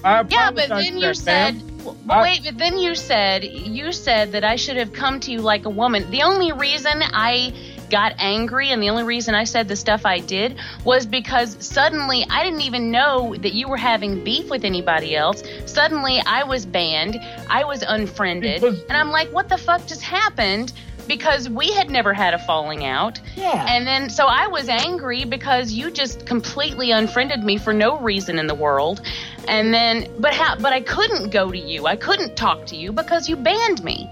S1: I
S4: Yeah, but then
S1: for
S4: you
S1: that,
S4: said,
S1: ma'am.
S4: but wait, but then you said, you said that I should have come to you like a woman. The only reason I got angry and the only reason I said the stuff I did was because suddenly I didn't even know that you were having beef with anybody else. Suddenly I was banned, I was unfriended, and I'm like, what the fuck just happened? Because we had never had a falling out.
S5: Yeah.
S4: And then, so I was angry because you just completely unfriended me for no reason in the world. And then, but how, but I couldn't go to you. I couldn't talk to you because you banned me.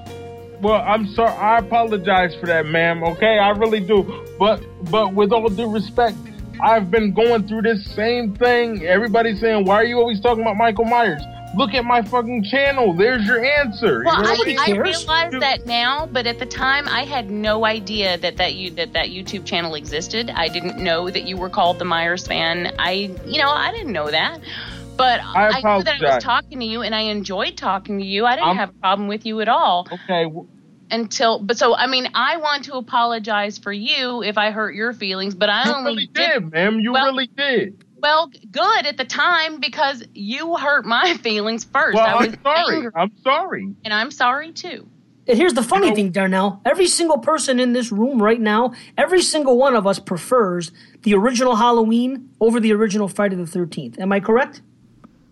S1: Well, I'm sorry. I apologize for that, ma'am. Okay, I really do. But but with all due respect, I've been going through this same thing. Everybody's saying, "Why are you always talking about Michael Myers?" Look at my fucking channel. There's your answer.
S4: Well,
S1: You know
S4: I,
S1: what?
S4: I realize that now, but at the time, I had no idea that that you that that YouTube channel existed. I didn't know that you were called the Myers fan. I, you know, I didn't know that. But
S1: I
S4: I, knew that I was talking to you, and I enjoyed talking to you. I didn't
S1: I'm-
S4: have a problem with you at all.
S1: Okay.
S4: until but so i mean i want to apologize for you if i hurt your feelings but i
S1: You
S4: only
S1: really did, ma'am. You
S4: Well-
S1: really did.
S4: well good at the time because you hurt my feelings first
S1: Well,
S4: i was
S1: I'm sorry.
S4: angry,
S1: I'm sorry.
S4: and i'm sorry too
S5: And here's the funny
S1: You know-
S5: thing, Darnell. Every single person in this room right now, every single one of us prefers the original Halloween over the original Friday the 13th. Am I correct?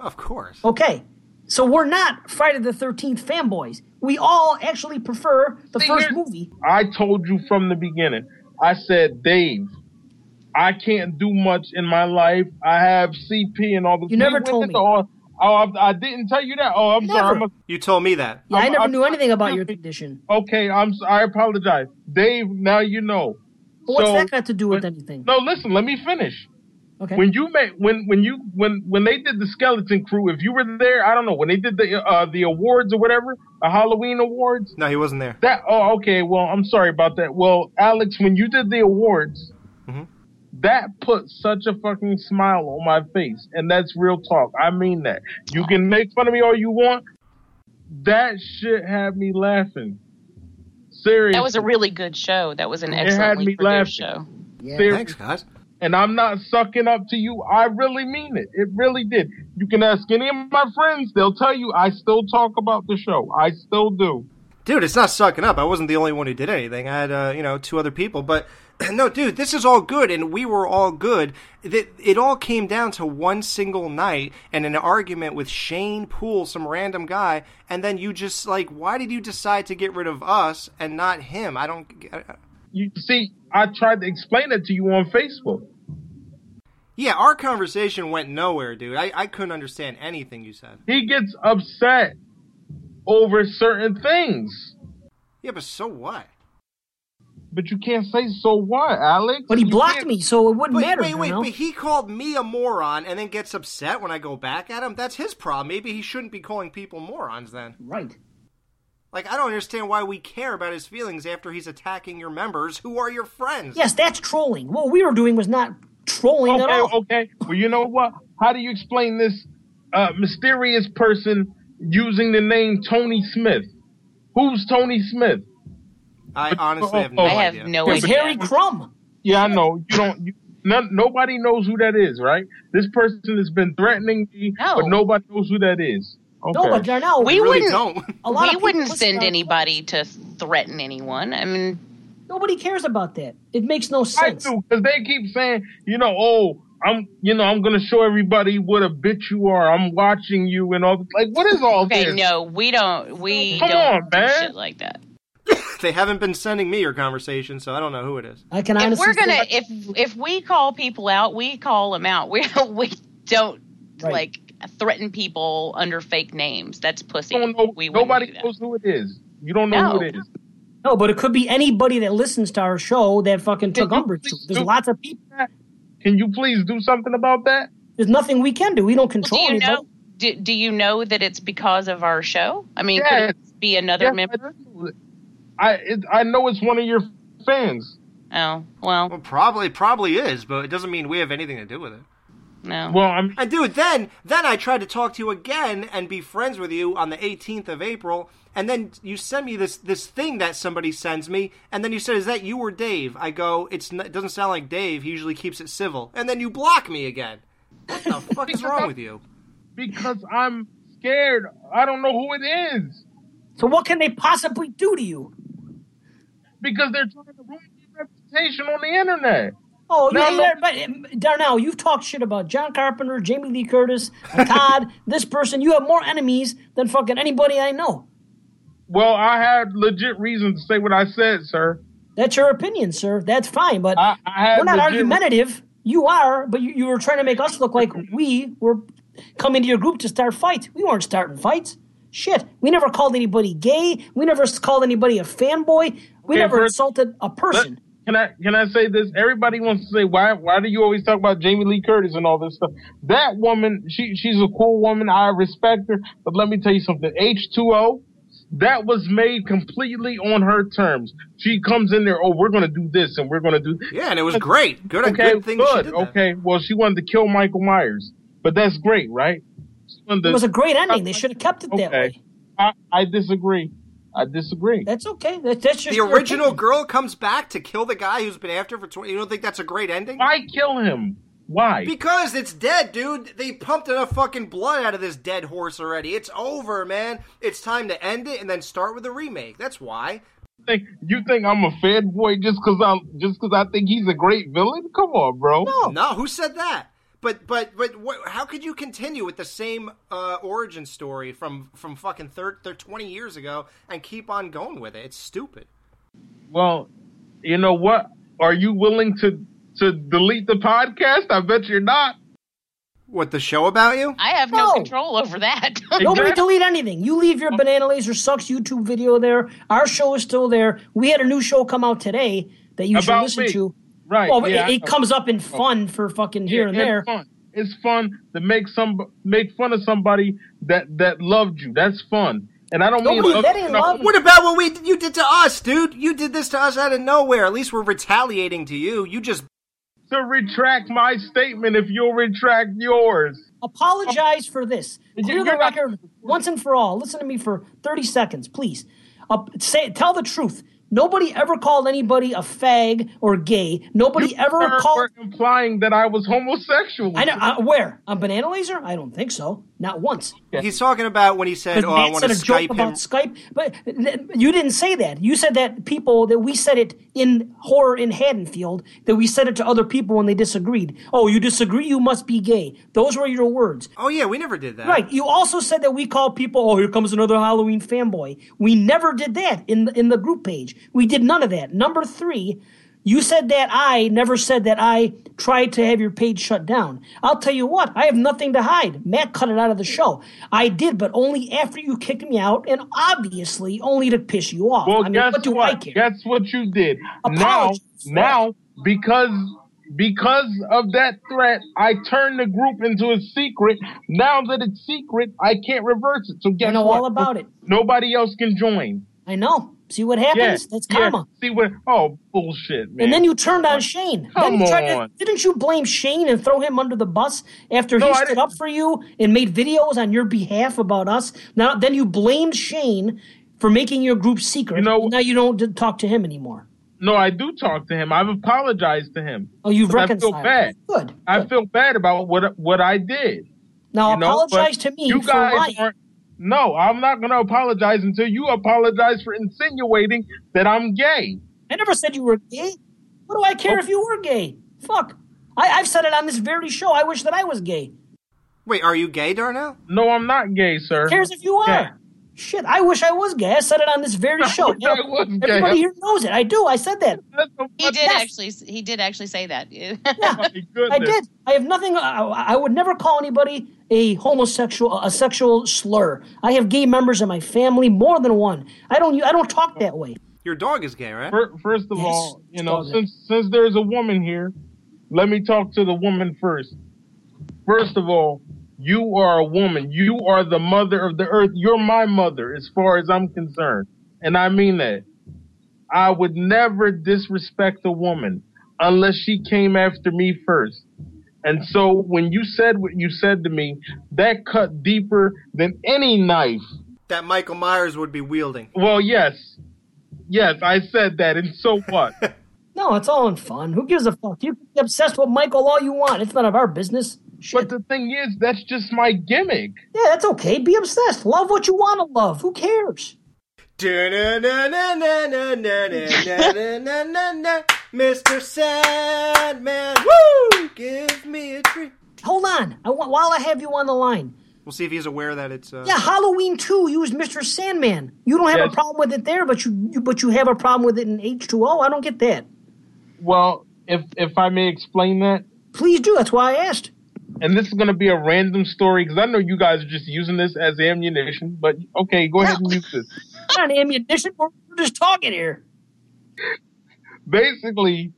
S3: Of course.
S5: Okay. So we're not Friday the 13th fanboys. We all actually prefer the
S1: See,
S5: first movie.
S1: I told you from the beginning. I said, Dave, I can't do much in my life. I have CP and all the.
S5: You never told me.
S1: all- oh, I, I didn't tell you that. Oh, I'm sorry. I'm a-
S3: You told me that.
S5: Yeah, I
S1: I'm-
S5: never
S1: I'm-
S5: knew anything about your condition.
S1: okay, I'm. I apologize, Dave. Now you know.
S5: But what's
S1: So-
S5: that got to do with anything?
S1: No, listen. Let me finish.
S5: Okay.
S1: When you made when when you when when they did the skeleton crew, if you were there, I don't know when they did the uh the awards or whatever, the Halloween awards.
S3: No, he wasn't there.
S1: That oh okay, well I'm sorry about that. Well, Alex, when you did the awards,
S3: Mhm.
S1: that put such a fucking smile on my face, and that's real talk. I mean that. You can make fun of me all you want. That shit had me laughing. Seriously.
S4: That was a really good show. That was an
S1: had
S4: excellently
S1: me
S4: produced
S1: laughing.
S4: show.
S5: yeah.
S1: Seriously.
S3: Thanks, guys.
S1: And I'm not sucking up to you. I really mean it. It really did. You can ask any of my friends; they'll tell you I still talk about the show. I still do.
S3: Dude, it's not sucking up. I wasn't the only one who did anything. I had, uh, you know, two other people. But no, dude, this is all good, and we were all good. It, it all came down to one single night and an argument with Shane Poole, some random guy, and then you just like, why did you decide to get rid of us and not him? I don't. I,
S1: You see, I tried to explain it to you on Facebook.
S3: yeah, our conversation went nowhere, dude. I, I couldn't understand anything you said.
S1: He gets upset over certain things,
S3: Yeah, but so what?
S1: but you can't say so what, Alex.
S5: But he
S1: You
S5: blocked
S1: can't-
S5: me, so it wouldn't
S3: Wait,
S5: matter.
S3: wait, wait,
S5: Darnell.
S3: but he called me a moron and then gets upset when I go back at him? That's his problem. Maybe he shouldn't be calling people morons then.
S5: Right.
S3: Like, I don't understand why we care about his feelings after he's attacking your members who are your friends.
S5: Yes, that's trolling. What we were doing was not trolling at all.
S1: okay. Well, you know what? How do you explain this uh, mysterious person using the name Tony Smith? Who's Tony Smith?
S3: I honestly have no
S1: Oh,
S4: I have
S3: idea.
S4: no
S1: Yeah,
S5: It's
S4: idea.
S5: Harry Crumb.
S1: Yeah, I know. You don't. You, none, nobody knows who that is, right? This person has been threatening me,
S4: No.
S1: but nobody knows who that is. Okay.
S5: No, but Darnell,
S4: We
S3: really
S4: wouldn't.
S3: don't.
S5: a lot
S4: we
S5: of
S4: wouldn't send anybody to threaten anyone. I mean,
S5: Nobody cares about that. It makes no
S1: I
S5: sense.
S1: do because they keep saying, you know, oh, I'm, you know, I'm gonna show everybody what a bitch you are. I'm watching you and all. This. Like, what is all
S4: okay,
S1: this?
S4: no, we don't. We
S1: Come
S4: don't
S1: on,
S4: do
S1: man.
S4: shit like that.
S3: They haven't been sending me your conversation, so I don't know who it is.
S5: I can
S4: If we're gonna, if if we call people out, we call them out. We we don't
S5: Right.
S4: like threaten people under fake names. That's pussy.
S1: Don't know.
S4: we
S1: nobody
S4: do
S1: knows who it is. You don't know who it is.
S5: no, but it could be anybody that listens to our show that fucking took
S1: Can
S5: umbrage to. it. There's lots of people.
S1: Can you please do something about that?
S5: There's nothing we can do. We don't
S4: Well, do
S5: control
S4: you
S5: anybody.
S4: know? Do, do you know that it's because of our show? I mean,
S1: Yes.
S4: could it be another
S1: Yes,
S4: member?
S1: do. I it, I know it's one of your fans.
S4: Oh well,
S3: Well, probably, probably is, but it doesn't mean we have anything to do with it.
S4: No.
S1: Well, I mean,
S3: And dude, then then I tried to talk to you again and be friends with you on the 18th of April, and then you send me this this thing that somebody sends me, and then you said, "Is that you or Dave?" I go, "It's n- it doesn't sound like Dave. He usually keeps it civil." And then you block me again. What the fuck is wrong with you?
S1: because I'm scared. I don't know who it is
S5: So what can they possibly do to you?
S1: because they're trying to ruin your reputation on the internet.
S5: Oh,
S1: No,
S5: yeah, but um, Darnell, you've talked shit about John Carpenter, Jamie Lee Curtis, Todd. this person, you have more enemies than fucking anybody I know.
S1: Well, I had legit reason to say what I said, sir.
S5: That's your opinion, sir. That's fine, but
S1: I, I
S5: we're not argumentative. You are, but you, you were trying to make us look like we were coming to your group to start fights. We weren't starting fights. Shit, we never called anybody gay. We never called anybody a fanboy. We
S1: Okay,
S5: never
S1: first-
S5: insulted a person.
S1: Can I can I say this? Everybody wants to say why why do you always talk about Jamie Lee Curtis and all this stuff? That woman, she she's a cool woman. I respect her, but let me tell you something. H two O, that was made completely on her terms. She comes in there, oh, we're gonna do this and we're gonna do.
S3: Yeah, and it was great. Good,
S1: Okay,
S3: good thing she
S1: good.
S3: did that.
S1: Okay, well, she wanted to kill Michael Myers, but that's great, right? She wanted
S5: It was a great ending. They should have kept it that
S1: Okay.
S5: way.
S1: I, I disagree. I disagree.
S5: That's okay. That, that's just
S3: The original
S5: opinion.
S3: girl comes back to kill the guy who's been after for 20. You don't think that's a great ending?
S1: Why kill him? Why?
S3: Because it's dead, dude. They pumped enough fucking blood out of this dead horse already. It's over, man. It's time to end it and then start with a remake. That's why.
S1: think you think I'm a fanboy just because I'm just because I think he's a great villain? Come on, bro.
S5: No.
S3: No, who said that? But but but what, how could you continue with the same uh, origin story from from fucking thir- thir- twenty years ago and keep on going with it? It's stupid.
S1: Well, you know what? Are you willing to to delete the podcast? I bet you're not.
S3: What the show about you?
S4: I have no,
S5: No.
S4: control over that.
S5: Nobody delete anything. You leave your Banana Laser Sucks YouTube video there. Our show is still there. We had a new show come out today that you should listen
S1: me.
S5: to.
S1: Right.
S5: Well,
S1: yeah,
S5: it, it comes up in fun for fucking here and there.
S1: It's fun. It's fun to make some make fun of somebody that that loved you. That's fun. And I don't mean
S5: Nobody-
S1: love,
S5: that ain't
S1: you know,
S5: love.
S3: What about what we you did to us, dude? You did this to us out of nowhere. At least we're retaliating to you. You just
S1: to retract my statement if you'll retract yours.
S5: Apologize for this.
S1: You-
S5: Clear the record once and for all. Listen to me for 30 seconds, please. Uh, say, tell the truth. Nobody ever called anybody a fag or gay. Nobody
S1: You
S5: ever called.
S1: were implying that I was homosexual.
S5: I know. Uh, where? On Banana Laser? I don't think so. Not once.
S3: he's talking about when he said,
S5: Because
S3: "Oh, I want to
S5: said a joke
S3: Skype
S5: about
S3: him."
S5: Skype, but th- you didn't say that. You said that people that we said it in horror in Haddonfield that we said it to other people when they disagreed. Oh, you disagree? You must be gay. Those were your words.
S3: Oh yeah, we never did that.
S5: Right. You also said that we call people, oh, here comes another Halloween fanboy. We never did that in the, in the group page. We did none of that. Number three, you said that I never said that I tried to have your page shut down. I'll tell you what, I have nothing to hide. Matt cut it out of the show. I did, but only after you kicked me out, and obviously only to piss you off.
S1: Well,
S5: I mean,
S1: guess
S5: what do
S1: what?
S5: I care?
S1: Guess what you did.
S5: Apologies.
S1: Now, now, because because of that threat, I turned the group into a secret. Now that it's secret, I can't reverse it. So guess
S5: I know
S1: what?
S5: all about it.
S1: Nobody else can join.
S5: I know. See what
S1: Yeah,
S5: happens? That's
S1: yeah.
S5: karma.
S1: See what? Oh, bullshit, man.
S5: And then you turned on Shane.
S1: Come
S5: then you tried
S1: on.
S5: To, didn't you blame Shane and throw him under the bus after
S1: No,
S5: he stood up for you and made videos on your behalf about us? Now, then you blamed Shane for making your group secret.
S1: You know-
S5: now you don't talk to him anymore.
S1: no, I do talk to him. I've apologized to him.
S5: Oh, you've
S1: But I
S5: reconciled.
S1: feel bad.
S5: Good.
S1: I
S5: good.
S1: feel bad about what what I did.
S5: now
S1: you
S5: apologize
S1: but
S5: to me
S1: You
S5: for
S1: guys aren't. No, I'm not going to apologize until you apologize for insinuating that I'm gay.
S5: I never said you were gay. What do I care
S1: Oh.
S5: if you were gay? Fuck. I, I've said it on this very show. I wish that I was gay.
S3: Wait, are you gay, Darnell?
S1: No, I'm not gay, sir.
S5: Who cares if you are?
S1: Yeah.
S5: Shit, I wish I was gay. I said it on this very show.
S1: wish I was gay.
S5: Everybody here knows it. I do. I said that.
S4: He did
S5: Yes.
S4: actually. He did actually say that.
S5: Yeah, oh
S1: my goodness.
S5: I did. I have nothing. I, I would never call anybody a homosexual, a sexual slur. I have gay members in my family, more than one. I don't. I don't talk that way.
S3: Your dog is gay, right?
S1: First of
S5: Yes,
S1: all, you know,
S5: it's all
S1: since since there's a woman here, let me talk to the woman first. First of all, you are a woman. You are the mother of the earth. You're my mother, as far as I'm concerned, and I mean that. I would never disrespect a woman unless she came after me first. And so when you said what you said to me, that cut deeper than any knife.
S3: That Michael Myers would be wielding.
S1: Well, yes. Yes, I said that, and so what?
S5: No, it's all in fun. Who gives a fuck? You can be obsessed with Michael all you want. It's none of our business. Shit.
S1: But the thing is, that's just my gimmick.
S5: yeah, that's okay. Be obsessed. Love what you want to love. Who cares?
S3: Mr. Sandman, woo! Give me a treat.
S5: Hold on. I want while I have you on the line.
S3: We'll see if he's aware that it's. Uh,
S5: Yeah, Halloween two used Mr. Sandman. You don't have
S1: Yes.
S5: a problem with it there, but you, you but you have a problem with it in H two O. I don't get that.
S1: Well, if if I may explain that,
S5: Please do. That's why I asked.
S1: And this is going to be a random story because I know you guys are just using this as ammunition. But okay, go ahead and use this.
S5: Not ammunition. We're just talking here.
S1: Basically,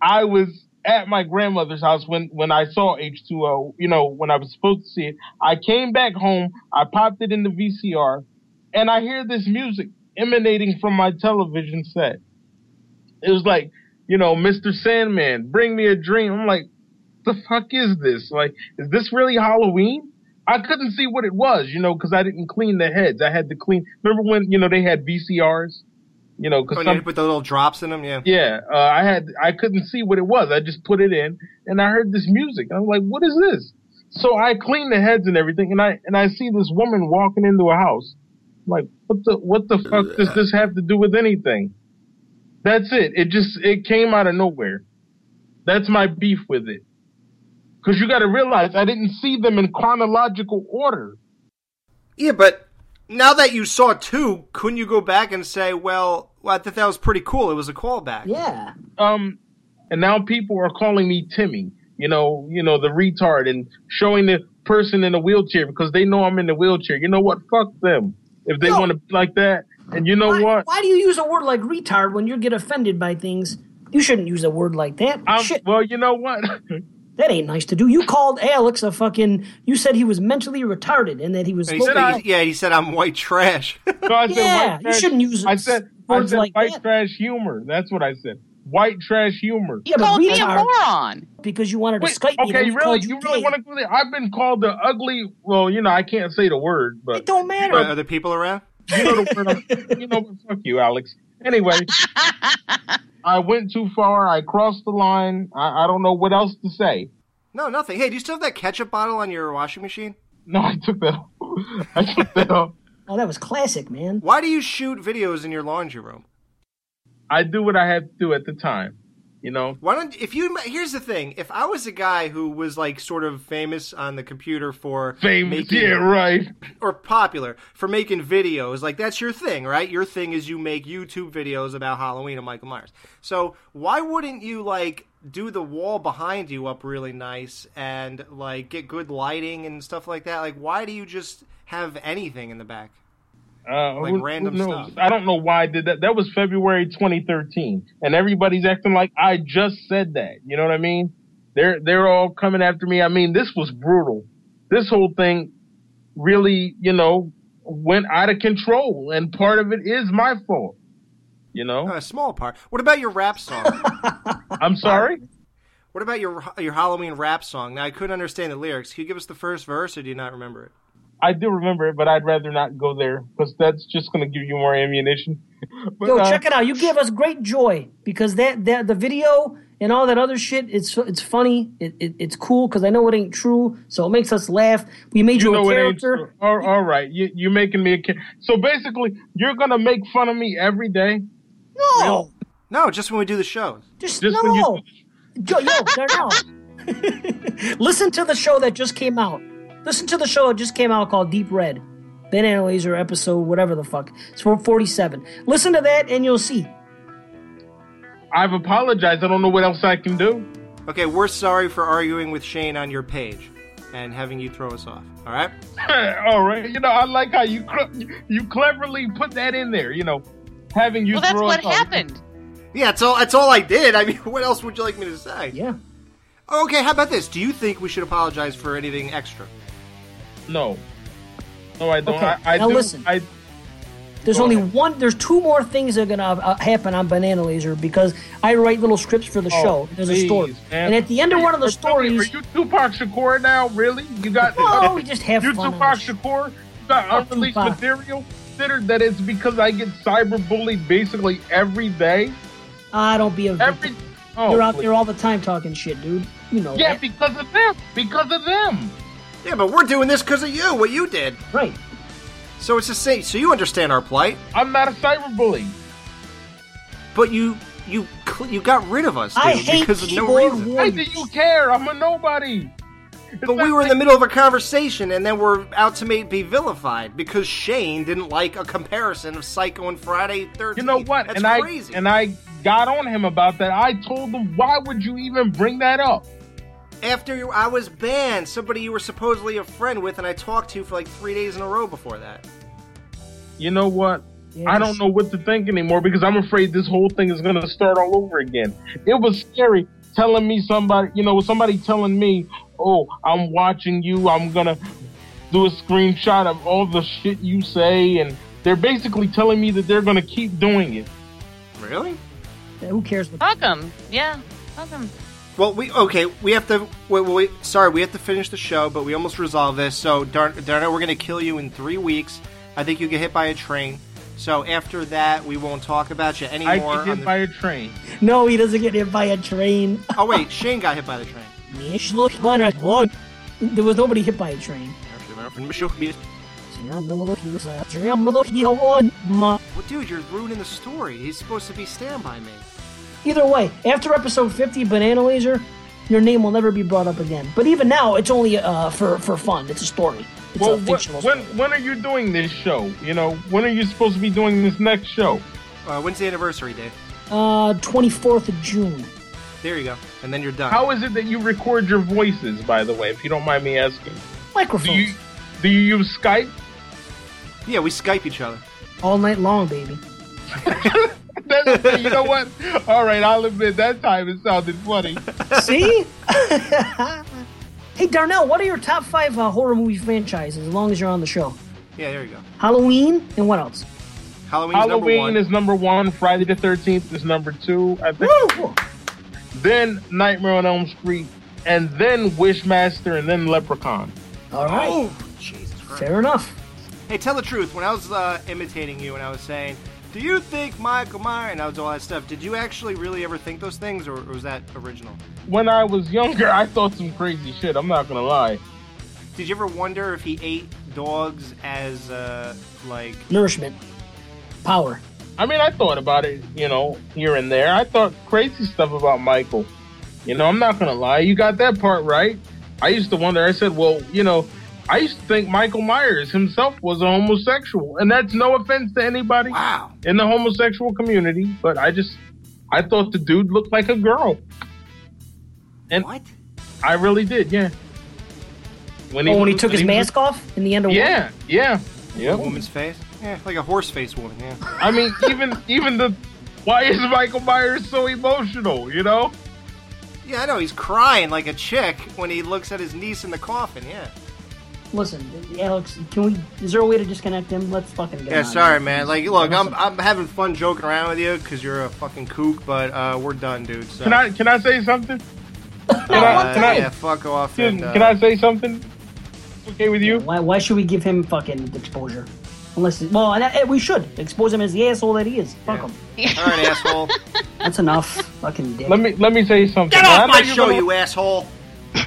S1: I was at my grandmother's house when when I saw H2O. You know, when I was supposed to see it. I came back home. I popped it in the VCR, and I hear this music emanating from my television set. It was like, you know, Mr. Sandman, bring me a dream. I'm like, the fuck is this? Like, is this really Halloween? I couldn't see what it was, you know, because I didn't clean the heads. I had to clean. Remember when you know they had VCRs, you know,
S3: Oh,
S1: because
S3: and you put the little drops in them, yeah.
S1: yeah, uh, I had I couldn't see what it was. I just put it in, and I heard this music. I was like, "What is this?" So I cleaned the heads and everything, and I and I see this woman walking into a house. I'm like, what the what the fuck does this have to do with anything? That's it. It just it came out of nowhere. That's my beef with it. Because you got to realize I didn't see them in chronological order.
S3: Yeah, but now that you saw two, couldn't you go back and say, well, well I thought that was pretty cool. It was a callback.
S5: Yeah.
S1: Um, and now people are calling me Timmy. You know, you know the retard, and showing the person in the wheelchair because they know I'm in the wheelchair. You know what? Fuck them if they
S5: No.
S1: want to like that. And you know
S5: Why,
S1: what?
S5: why do you use a word like retard when you get offended by things? You shouldn't use a word like that.
S1: I'm,
S5: Shit,
S1: well, you know what?
S5: that ain't nice to do. You called Alex a fucking. You said he was mentally retarded and that he was.
S3: He said,
S5: smoking-
S3: he- yeah, he said I'm white trash.
S1: So I said
S5: Yeah,
S1: white
S5: you shouldn't use
S1: I said, I said
S5: like
S1: white
S5: that.
S1: trash humor. That's what I said. White trash humor.
S5: yeah, but
S4: Called me a moron.
S5: because you wanted to
S1: Wait,
S5: Skype me.
S1: okay,
S5: and
S1: really?
S5: called
S1: You really want to go there? I've been called the ugly. Well, you know, I can't say the word, but
S5: It don't matter.
S3: Are there people around?
S1: you know the word. I'm- you know, fuck you, Alex. Anyway, I went too far. I crossed the line. I, I don't know what else to say.
S3: No, nothing. Hey, do you still have that ketchup bottle on your washing machine?
S1: No, I took that. off. I took that off.
S5: oh, that was classic, man.
S3: Why do you shoot videos in your laundry room?
S1: I do what I had to do at the time. You know,
S3: Why don't if you here's the thing, if I was a guy who was like sort of famous on the computer for
S1: famous.
S3: making
S1: Yeah, right.
S3: or popular for making videos, like that's your thing, right? Your thing is you make YouTube videos about Halloween and Michael Myers. So why wouldn't you like do the wall behind you up really nice and like get good lighting and stuff like that? Like why do you just have anything in the back?
S1: Uh,
S3: Like
S1: who- who
S3: random
S1: knows?
S3: stuff.
S1: I don't know why I did that. That was February 2013, and everybody's acting like I just said that. You know what I mean? They're they're all coming after me. I mean, this was brutal. This whole thing really, you know, went out of control, and part of it is my fault. You know,
S3: A small part. What about your rap song?
S1: I'm sorry.
S3: what about your your Halloween rap song? Now I couldn't understand the lyrics. Can you give us the first verse, or do you not remember it?
S1: I do remember it, but I'd rather not go there because that's just going to give you more ammunition. But,
S5: Yo,
S1: uh,
S5: check it out. You gave us great joy because that, that the video and all that other shit. It's it's funny. It, it it's cool because I know it ain't true, so it makes us laugh. We made you,
S1: You know
S5: a
S1: it
S5: character.
S1: All, all right, you, you're making me a kid. So basically, you're gonna make fun of me every day.
S5: No,
S3: No, just when we do the shows.
S5: just,
S1: Just when
S5: no.
S1: you-
S5: Yo, yo, Darnell. Listen to the show that just came out. Listen to the show that just came out called Deep Red. Banana Laser episode, whatever the fuck. It's for 47. Listen to that and you'll see.
S1: I've apologized. I don't know what else I can do.
S3: Okay, we're sorry for arguing with Shane on your page and having you throw us off. All right.
S1: all right, you know I like how you cl- you cleverly put that in there. You know, having you.
S4: Well,
S1: throw
S4: what
S1: us off.
S4: That's what happened.
S3: Yeah, that's all. That's all I did. I mean, what else would you like me to say?
S5: Yeah.
S3: Okay, how about this? Do you think we should apologize for anything extra?
S1: No, no, I don't.
S5: Okay,
S1: I, I
S5: now
S1: do.
S5: listen.
S1: I
S5: There's
S1: Go
S5: only
S1: ahead.
S5: one. There's two more things that are gonna uh, happen on Banana Laser because I write little scripts for the
S1: Oh,
S5: show. There's a story,
S1: man.
S5: and at the end of one of the
S1: Are
S5: stories,
S1: Are you Tupac Shakur now? Really? You got?
S5: No, we just have
S1: you
S5: fun on
S1: Tupac. Shakur? You got unreleased
S5: Tupac.
S1: material? Considered that it's because I get cyberbullied basically every day.
S5: ah, don't be a.
S1: Every. Oh,
S5: You're out
S1: please.
S5: there all the time talking shit, dude. You know
S1: Yeah,
S5: that.
S1: because of them. Because of them.
S3: Yeah, but we're doing this because of you. What you did.
S5: right?
S3: So it's the same. So you understand our plight,
S1: I'm not a cyberbully.
S3: but you you you got rid of us dude,
S5: I hate
S3: because of no
S5: keyboard
S3: reason.
S1: Why do you care? I'm a nobody. It's
S3: But we were in the middle of a conversation, and then we're out to make, be vilified because Shane didn't like a comparison of Psycho and Friday Thirteenth.
S1: You know what?
S3: That's
S1: and
S3: crazy.
S1: I and I got on him about that. I told him, why would you even bring that up?
S3: After you, I was banned, somebody you were supposedly a friend with, and I talked to for like three days in a row before that.
S1: You know what?
S5: Yeah,
S1: I don't know what to think anymore because I'm afraid this whole thing is going to start all over again. It was scary telling me somebody, you know, somebody telling me, "Oh, I'm watching you. I'm going to do a screenshot of all the shit you say." And they're basically telling me that they're going to keep doing it.
S3: Really?
S5: Who cares?
S4: Fuck them. Yeah, fuck 'em.
S3: Well, we okay. We have to. Wait, wait, wait, sorry, we have to finish the show, but we almost resolved this. So, Dar- Darnell, we're going to kill you in three weeks. I think you get hit by a train. So after that, we won't talk about you anymore.
S1: I
S3: anymore.
S1: get
S3: on
S1: hit
S3: the-
S1: by a train.
S5: no, he doesn't get hit by a train.
S3: oh wait, Shane got hit by the train.
S5: There was nobody hit by a train.
S3: Well, dude, you're ruining the story. He's supposed to be Stand By Me.
S5: Either way, after episode 50, Banana Laser,
S6: your name will never be brought up again. But even now, it's only uh, for for fun. It's a story. It's
S1: Well,
S6: a
S1: what,
S6: fictional
S1: when
S6: story.
S1: when are you doing this show? You know, when are you supposed to be doing this next show?
S3: Uh, when's the anniversary, Dave?
S6: Uh, 24th of June.
S3: There you go. And then you're done.
S1: How is it that you record your voices? By the way, if you don't mind me asking, do you do you use Skype?
S3: Yeah, we Skype each other.
S6: All night long, baby.
S1: That- you know what? All right, I'll admit that time it sounded funny.
S6: See? hey, Darnell, what are your top five uh, horror movie franchises as long as you're on the show?
S3: Yeah, there you go.
S6: Halloween and what else?
S3: Halloween's number
S1: Halloween
S3: one.
S1: is number one. Friday the Thirteenth is number two. I think.
S6: Woo!
S1: Then Nightmare on Elm Street, and then Wishmaster, and then Leprechaun.
S6: All right.
S3: Oh, Jesus Christ.
S6: Fair enough.
S3: Hey, tell the truth. When I was uh, imitating you and I was saying, "Do you think Michael Myers?" and I was all that stuff, did you actually really ever think those things, or, or was that original?
S1: When I was younger, I thought some crazy shit. I'm not gonna lie.
S3: Did you ever wonder if he ate dogs as uh, like?
S6: Nourishment. Power.
S1: I mean, I thought about it, you know, here and there. I thought crazy stuff about Michael. You know, I'm not gonna lie. You got that part right. I used to wonder. I said, well, you know, I used to think Michael Myers himself was a homosexual, and that's no offense to anybody
S3: Wow.
S1: in the homosexual community, but I just, I thought the dude looked like a girl. And
S3: What?
S1: I really did, yeah. When he,
S6: Oh, when he
S1: was-
S6: took his
S1: was-
S6: mask off in the end of
S1: Yeah, yeah,
S3: A
S1: yeah.
S3: woman's face? Yeah, like a horse face woman. Yeah.
S1: I mean, even even the why is Michael Myers so emotional? You know?
S3: Yeah, I know. He's crying like a chick when he looks at his niece in the coffin. Yeah.
S6: Listen, Alex, can we? Is there a way to disconnect him? Let's fucking get
S3: Yeah,
S6: him out of
S3: sorry, man. Like, look, I'm, I'm having fun joking around with you because you're a fucking kook, but uh, we're done, dude. So.
S1: Can I can I say something? Can
S3: Uh,
S1: I can I
S3: yeah, fuck off.
S1: can,
S3: and, uh,
S1: can I say something? Okay with you?
S6: Why, why should we give him fucking exposure? Unless, well, and, uh, we should expose him as the asshole that he is. Fuck
S3: Yeah.
S6: him.
S3: All right, asshole.
S6: That's enough. fucking dick.
S1: Let me let me say something.
S3: Get
S1: I
S3: off my show,
S1: gonna-
S3: you asshole.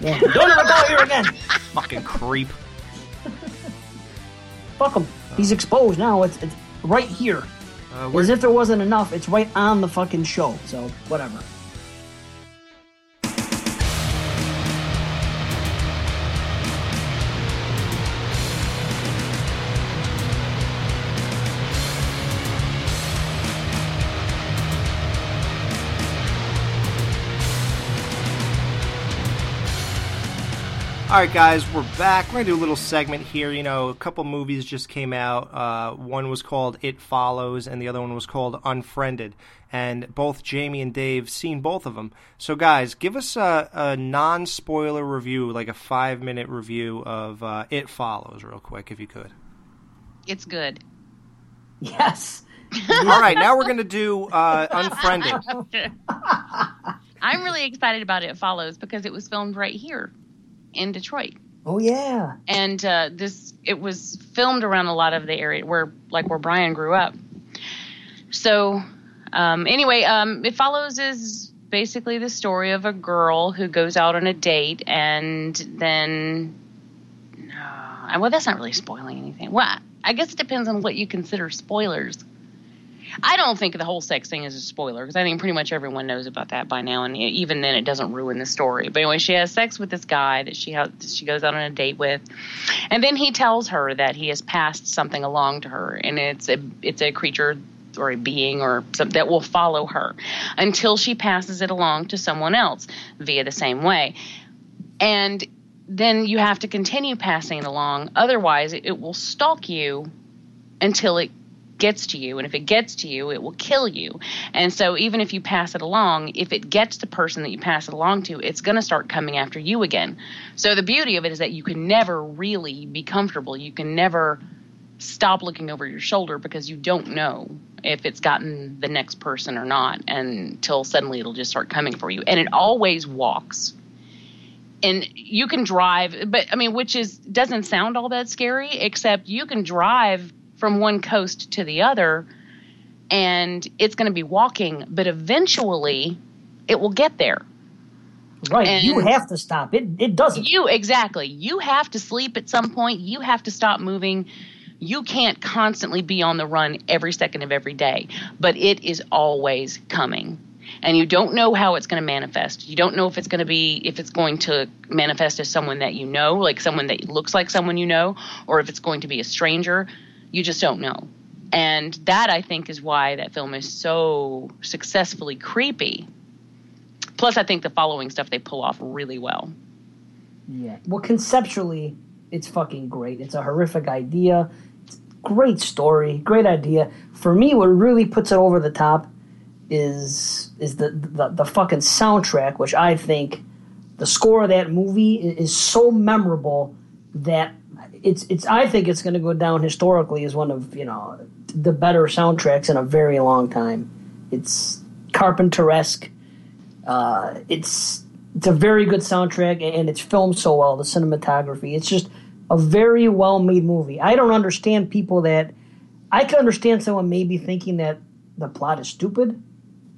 S6: Yeah. Don't ever go here again.
S3: Fucking creep.
S6: Fuck him. He's exposed now. It's, it's right here.
S3: Uh,
S6: As if there wasn't enough, it's right on the fucking show. So whatever.
S3: All right, guys, we're back. We're gonna do a little segment here. You know, a couple movies just came out. Uh, one was called It Follows, and the other one was called Unfriended. And both Jamie and Dave seen both of them. So, guys, give us a, a non-spoiler review, like a five-minute review of uh, It Follows, real quick, if you could.
S4: It's good.
S6: Yes.
S3: All right, now we're gonna do uh, Unfriended.
S4: I'm really excited about It Follows because it was filmed right here in Detroit.
S6: Oh yeah.
S4: and uh, this it was filmed around a lot of the area where like where Brian grew up. So um, anyway, um, it follows is basically the story of a girl who goes out on a date and then uh, well that's not really spoiling anything. Well, I guess it depends on what you consider spoilers. I don't think the whole sex thing is a spoiler because I think pretty much everyone knows about that by now, and even then, it doesn't ruin the story. But anyway, she has sex with this guy that she ha- she goes out on a date with, and then he tells her that he has passed something along to her, and it's a it's a creature or a being or something that will follow her until she passes it along to someone else via the same way, and then you have to continue passing it along. Otherwise, it will stalk you until it gets to you and if it gets to you it will kill you. And so even if you pass it along if it gets the person that you pass it along to it's going to start coming after you again. So the beauty of it is that you can never really be comfortable. You can never stop looking over your shoulder because you don't know if it's gotten the next person or not until suddenly it'll just start coming for you. And it always walks. And you can drive but i mean which is doesn't sound all that scary except you can drive from one coast to the other and it's going to be walking but eventually it will get there
S6: Right.
S4: And-
S6: you have to stop. It it doesn't.
S4: you exactly you have to sleep at some point you have to stop moving you can't constantly be on the run every second of every day but it is always coming and you don't know how it's going to manifest. You don't know if it's going to be if it's going to manifest as someone that you know, like someone that looks like someone you know, or if it's going to be a stranger. You just don't know. And that I think is why that film is so successfully creepy. Plus I think the following stuff they pull off really well.
S5: Yeah. Well, conceptually, it's fucking great. It's a horrific idea. A great story, great idea. For me, what really puts it over the top is is the the, the fucking soundtrack, which I think the score of that movie is so memorable that it's it's I think it's going to go down historically as one of you know the better soundtracks in a very long time. It's Carpenter-esque. Uh, it's it's a very good soundtrack and it's filmed so well. The cinematography, it's just a very well made movie. I don't understand people that I can understand someone maybe thinking that the plot is stupid.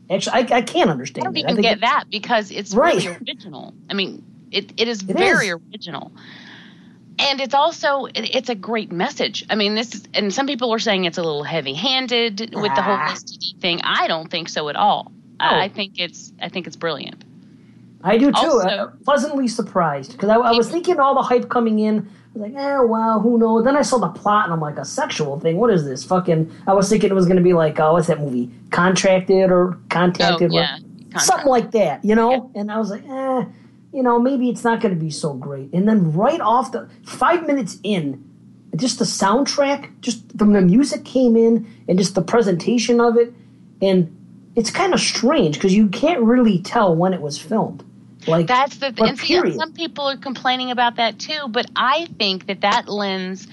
S5: Actually, I, I can't understand.
S4: I don't
S5: that.
S4: even
S5: think
S4: get that because it's
S5: Right.
S4: really original. I mean, it, it is
S5: It
S4: very
S5: is.
S4: original. And it's also it's a great message. I mean, this is, and some people are saying it's a little heavy-handed with the whole
S5: Ah.
S4: STD thing. I don't think so at all.
S5: No.
S4: I, I think it's I think it's brilliant.
S5: I do too.
S4: Also-
S5: uh, pleasantly surprised because I, I was thinking all the hype coming in. I was like, eh, well, who knows? Then I saw the plot and I'm like, a sexual thing. What is this? Fucking. I was thinking it was going to be like, oh, what's that movie? Contracted or
S4: Oh
S5: contacted?
S4: yeah,
S5: something like that, you know. And I was like, eh, you know, maybe it's not going to be so great. And then right off the five minutes in, just the soundtrack, just the, the music came in, and just the presentation of it, and it's kind of strange because you can't really tell when it was filmed. Like
S4: That's the
S5: but
S4: and see, some people are complaining about that too, but I think that that lends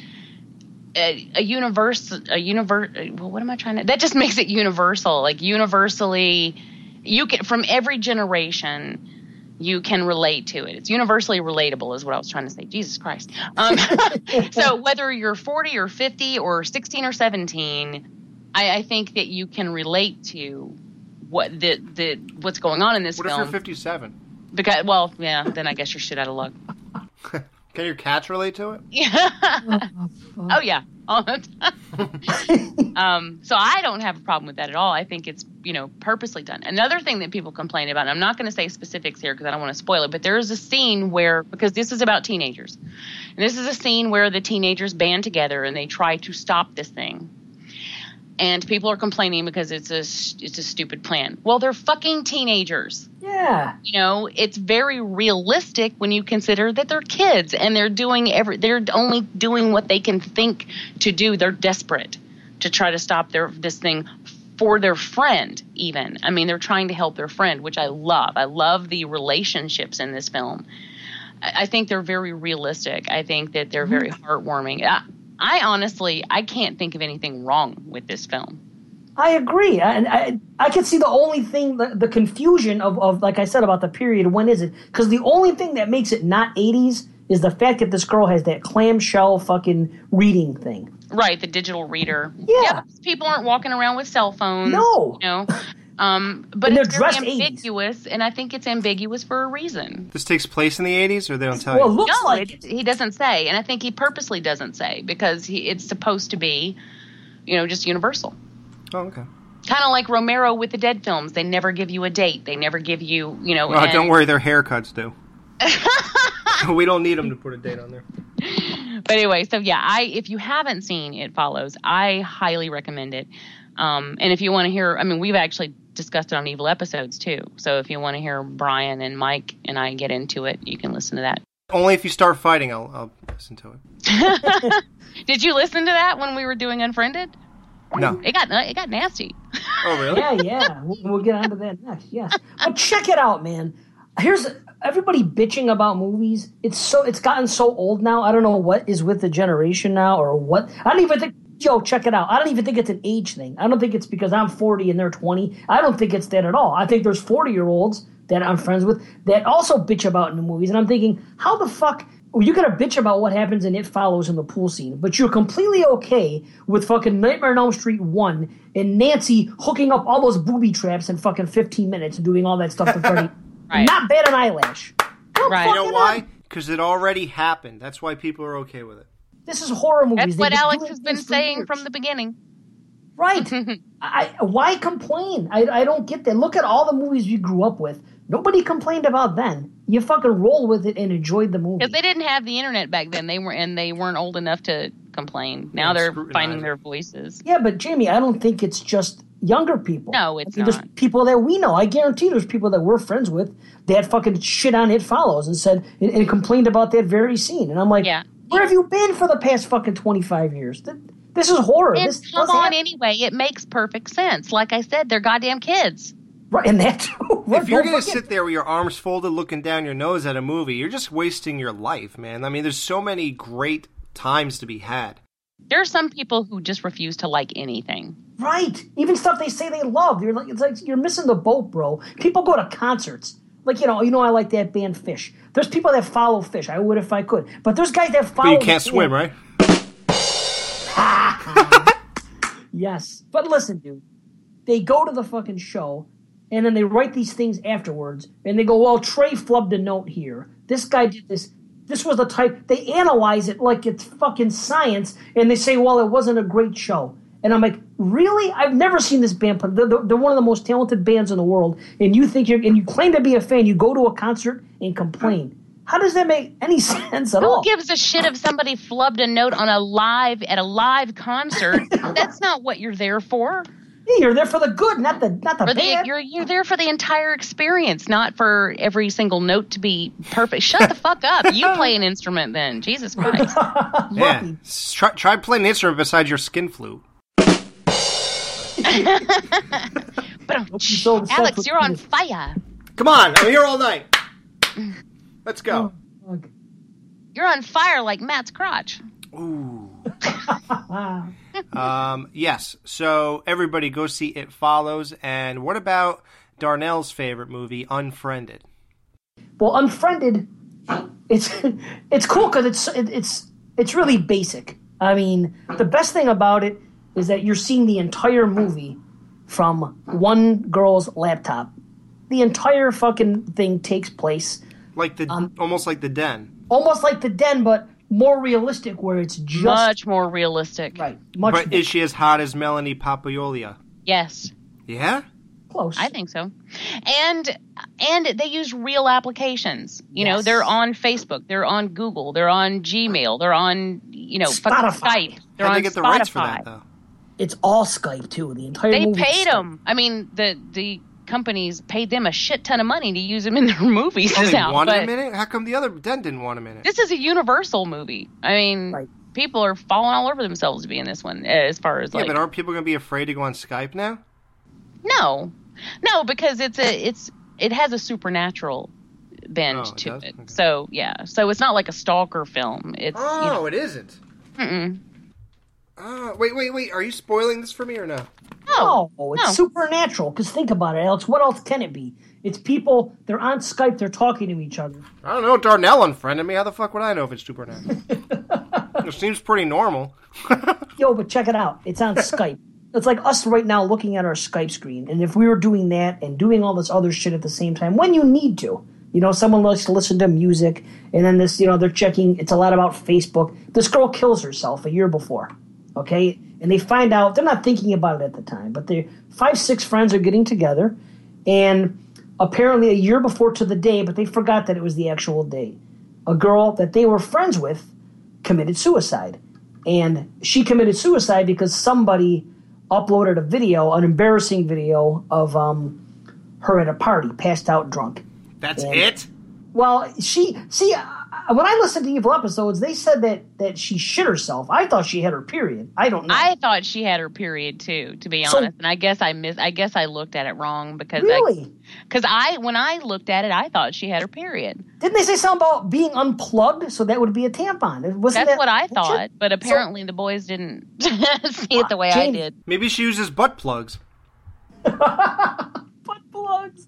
S4: a, a universe a universe. Well, what am I trying to? That just makes it universal, like universally. You can from every generation. You can relate to it. It's universally relatable, is what I was trying to say. Jesus Christ. Um, so whether you're 40 or 50 or 16 or 17, I, I think that you can relate to what the the what's going on in this
S3: What if you're 57?
S4: Because, well, yeah, then I guess you're shit out of luck.
S3: Can your cats relate to it? Yeah.
S4: oh yeah, all the time. um, so I don't have a problem with that at all. I think it's you know purposely done. Another thing that people complain about, and I'm not going to say specifics here because I don't want to spoil it, but there is a scene where because this is about teenagers, and this is a scene where the teenagers band together and they try to stop this thing. And people are complaining because it's a it's a stupid plan. Well, they're fucking teenagers.
S5: yeah,
S4: you know it's very realistic when you consider that they're kids and they're doing every they're only doing what they can think to do. They're desperate to try to stop their this thing for their friend even. I mean they're trying to help their friend which i love. I love the relationships in this film. I, I think they're very realistic. I think that they're mm-hmm. very heartwarming I, honestly i can't think of anything wrong with this film
S5: I agree. I, I I can see the only thing the, the confusion of, of like I said about the period. When is it? Because the only thing that makes it not 80s is the fact that this girl has that clamshell fucking reading thing.
S4: Right, the digital reader.
S5: Yeah.
S4: because people aren't walking around with cell phones.
S5: No.
S4: You know. Um, but
S5: And
S4: it's very
S5: dressed 80s.
S4: ambiguous, and I think it's ambiguous for a reason.
S3: This takes place in the 80s, or they don't tell
S5: Well, it
S3: you?
S5: looks
S4: no,
S5: like
S4: it, he doesn't say, and I think he purposely doesn't say because he, it's supposed to be, you know, just universal.
S3: Oh, okay.
S4: Kind of like Romero with the Dead films. They never give you a date. They never give you, you know.
S3: Well,
S4: and-
S3: don't worry, their haircuts do. we don't need them to put a date on there.
S4: but anyway, so yeah, I if you haven't seen It Follows, I highly recommend it. Um, and if you want to hear, I mean, we've actually discussed it on Evil episodes too. So if you want to hear Brian and Mike and I get into it, you can listen to that.
S3: Only if you start fighting, I'll, I'll listen to it.
S4: Did you listen to that when we were doing Unfriended?
S3: No.
S4: It got it got nasty.
S3: Oh, really?
S5: yeah, yeah. We'll, we'll get onto that next. Yes, but check it out, man. Here's everybody bitching about movies. It's so it's gotten so old now. I don't know what is with the generation now or what. I don't even think. Yo, check it out. I don't even think it's an age thing. I don't think it's because I'm 40 and they're 20. I don't think it's that at all. I think there's 40 year olds that I'm friends with that also bitch about in the movies, and I'm thinking, how the fuck? Well, you gotta bitch about what happens and it follows in the pool scene, but you're completely okay with fucking Nightmare on Elm Street 1 and Nancy hooking up all those booby traps in fucking 15 minutes and doing all that stuff to Freddy.
S4: Right.
S5: Not bat an eyelash. Don't
S4: Right.
S3: You know why? Because it already happened. That's why people are okay with it.
S5: This is horror movies.
S4: That's
S5: They've
S4: what Alex has been saying
S5: years.
S4: from the beginning.
S5: Right. I, why complain? I, I don't get that. Look at all the movies you grew up with. Nobody complained about then. You fucking roll with it and enjoyed the movie.
S4: Because they didn't have the internet back then. They were and they weren't old enough to complain. Now they're finding their voices.
S5: Yeah, but Jamie, I don't think it's just younger people.
S4: No, it's
S5: I mean, There's people that we know. I guarantee there's people that we're friends with that fucking shit on It Follows and said and, and complained about that very scene. And I'm like,
S4: Yeah.
S5: Where have you been for the past fucking 25 years? This is horror.
S4: And
S5: this
S4: come
S5: doesn't
S4: on
S5: happen.
S4: anyway. It makes perfect sense. Like I said, they're goddamn kids.
S5: Right, and that too.
S3: If you're gonna sit there with your arms folded, looking down your nose at a movie, you're just wasting your life, man. I mean, there's so many great times to be had.
S4: There are some people who just refuse to like anything.
S5: Right. Even stuff they say they love. You're like, it's like you're missing the boat, bro. People go to concerts. Like, you know, you know I like that band Phish. There's people that follow Phish. I would if I could. But there's guys that follow
S3: But you can't swim, right?
S5: Yes. But listen, dude. They go to the fucking show and then they write these things afterwards and they go, Well, Trey flubbed a note here. This guy did this. This was the type they analyze it like it's fucking science and they say, Well, it wasn't a great show. And I'm like, really? I've never seen this band play. They're, they're one of the most talented bands in the world, and you think you're and you claim to be a fan. You go to a concert and complain. How does that make any sense at all?
S4: Who gives a shit if somebody flubbed a note on a live at a live concert? That's not what you're there for.
S5: Yeah, you're there for the good, not the not the
S4: For the,
S5: bad.
S4: you're you're there for the entire experience, not for every single note to be perfect. Shut the fuck up. You play an instrument then. Jesus Christ.
S3: Yeah. Try, try playing an instrument besides your skin flute.
S4: But Alex, you're on fire.
S3: Come on, I'm here all night. Let's go.
S5: Fuck.
S4: You're on fire like Matt's crotch.
S3: Ooh. um, yes. So everybody go see It Follows. And what about Darnell's favorite movie, Unfriended?
S5: Well, Unfriended, it's it's cool because it's it, it's it's really basic. I mean, the best thing about it is that you're seeing the entire movie from one girl's laptop. The entire fucking thing takes place
S3: Like the
S5: Um,
S3: almost like the Den.
S5: almost like the Den, but more realistic, where it's just
S4: Much more realistic.
S5: right, much
S3: But is she as hot as Melanie Papalia?
S4: Yes.
S3: Yeah.
S5: close.
S4: I think so. And and they use real applications. You know, they're on Facebook, they're on Google, they're on Gmail, they're on you know
S5: Spotify.
S4: Skype. They're
S3: How'd
S4: on
S3: they get the
S4: Spotify.
S3: rights for that though?
S5: It's all Skype too. The entire
S4: They
S5: movie
S4: paid them. I mean, the the companies paid them a shit ton of money to use them in their movies
S3: Oh, they
S4: now.
S3: wanted
S4: but
S3: a minute. How come the other Den didn't want a minute?
S4: this is a Universal movie. I mean,
S5: Right.
S4: people are falling all over themselves to be in this one. As far as
S3: yeah,
S4: like,
S3: but aren't people going to be afraid to go on Skype now?
S4: no, no, because it's a it's it has a supernatural bend
S3: Oh, it
S4: to
S3: does?
S4: it.
S3: Okay.
S4: So yeah, so it's not like a stalker film. It's you oh, know,
S3: Oh, it isn't.
S4: mm-mm.
S3: Oh, wait, wait, wait. Are you spoiling this for me or not?
S4: no,
S5: No, it's
S4: no.
S5: supernatural. Because think about it, Alex. What else can it be? It's people. They're on Skype. They're talking to each other.
S3: I don't know. Darnell unfriended me. How the fuck would I know if it's supernatural? it seems pretty normal.
S5: Yo, but check it out. It's on Skype. It's like us right now looking at our Skype screen. And if we were doing that and doing all this other shit at the same time, when you need to, you know, someone likes to listen to music, and then this, you know, they're checking. It's a lot about Facebook. This girl kills herself a year before. Okay, and they find out they're not thinking about it at the time, but they five, six friends are getting together, and apparently a year before to the day, but they forgot that it was the actual day. A girl that they were friends with committed suicide. And she committed suicide because somebody uploaded a video, an embarrassing video of um, her at a party, passed out drunk.
S3: That's
S5: Yeah.
S3: it?
S5: Well, she see when I listened to evil episodes, they said that that she shit herself. I thought she had her period. I don't know.
S4: I thought she had her period too, to be
S5: So-
S4: honest. And I guess I miss. I guess I looked at it wrong because
S5: really?
S4: because I, when I looked at it, I thought she had her period.
S5: Didn't they say something about being unplugged? So that would be a tampon. Wasn't
S4: That's
S5: that
S4: what I
S5: bullshit?
S4: thought, but apparently the boys didn't see it the way I did.
S3: Maybe she uses butt plugs.
S5: butt plugs.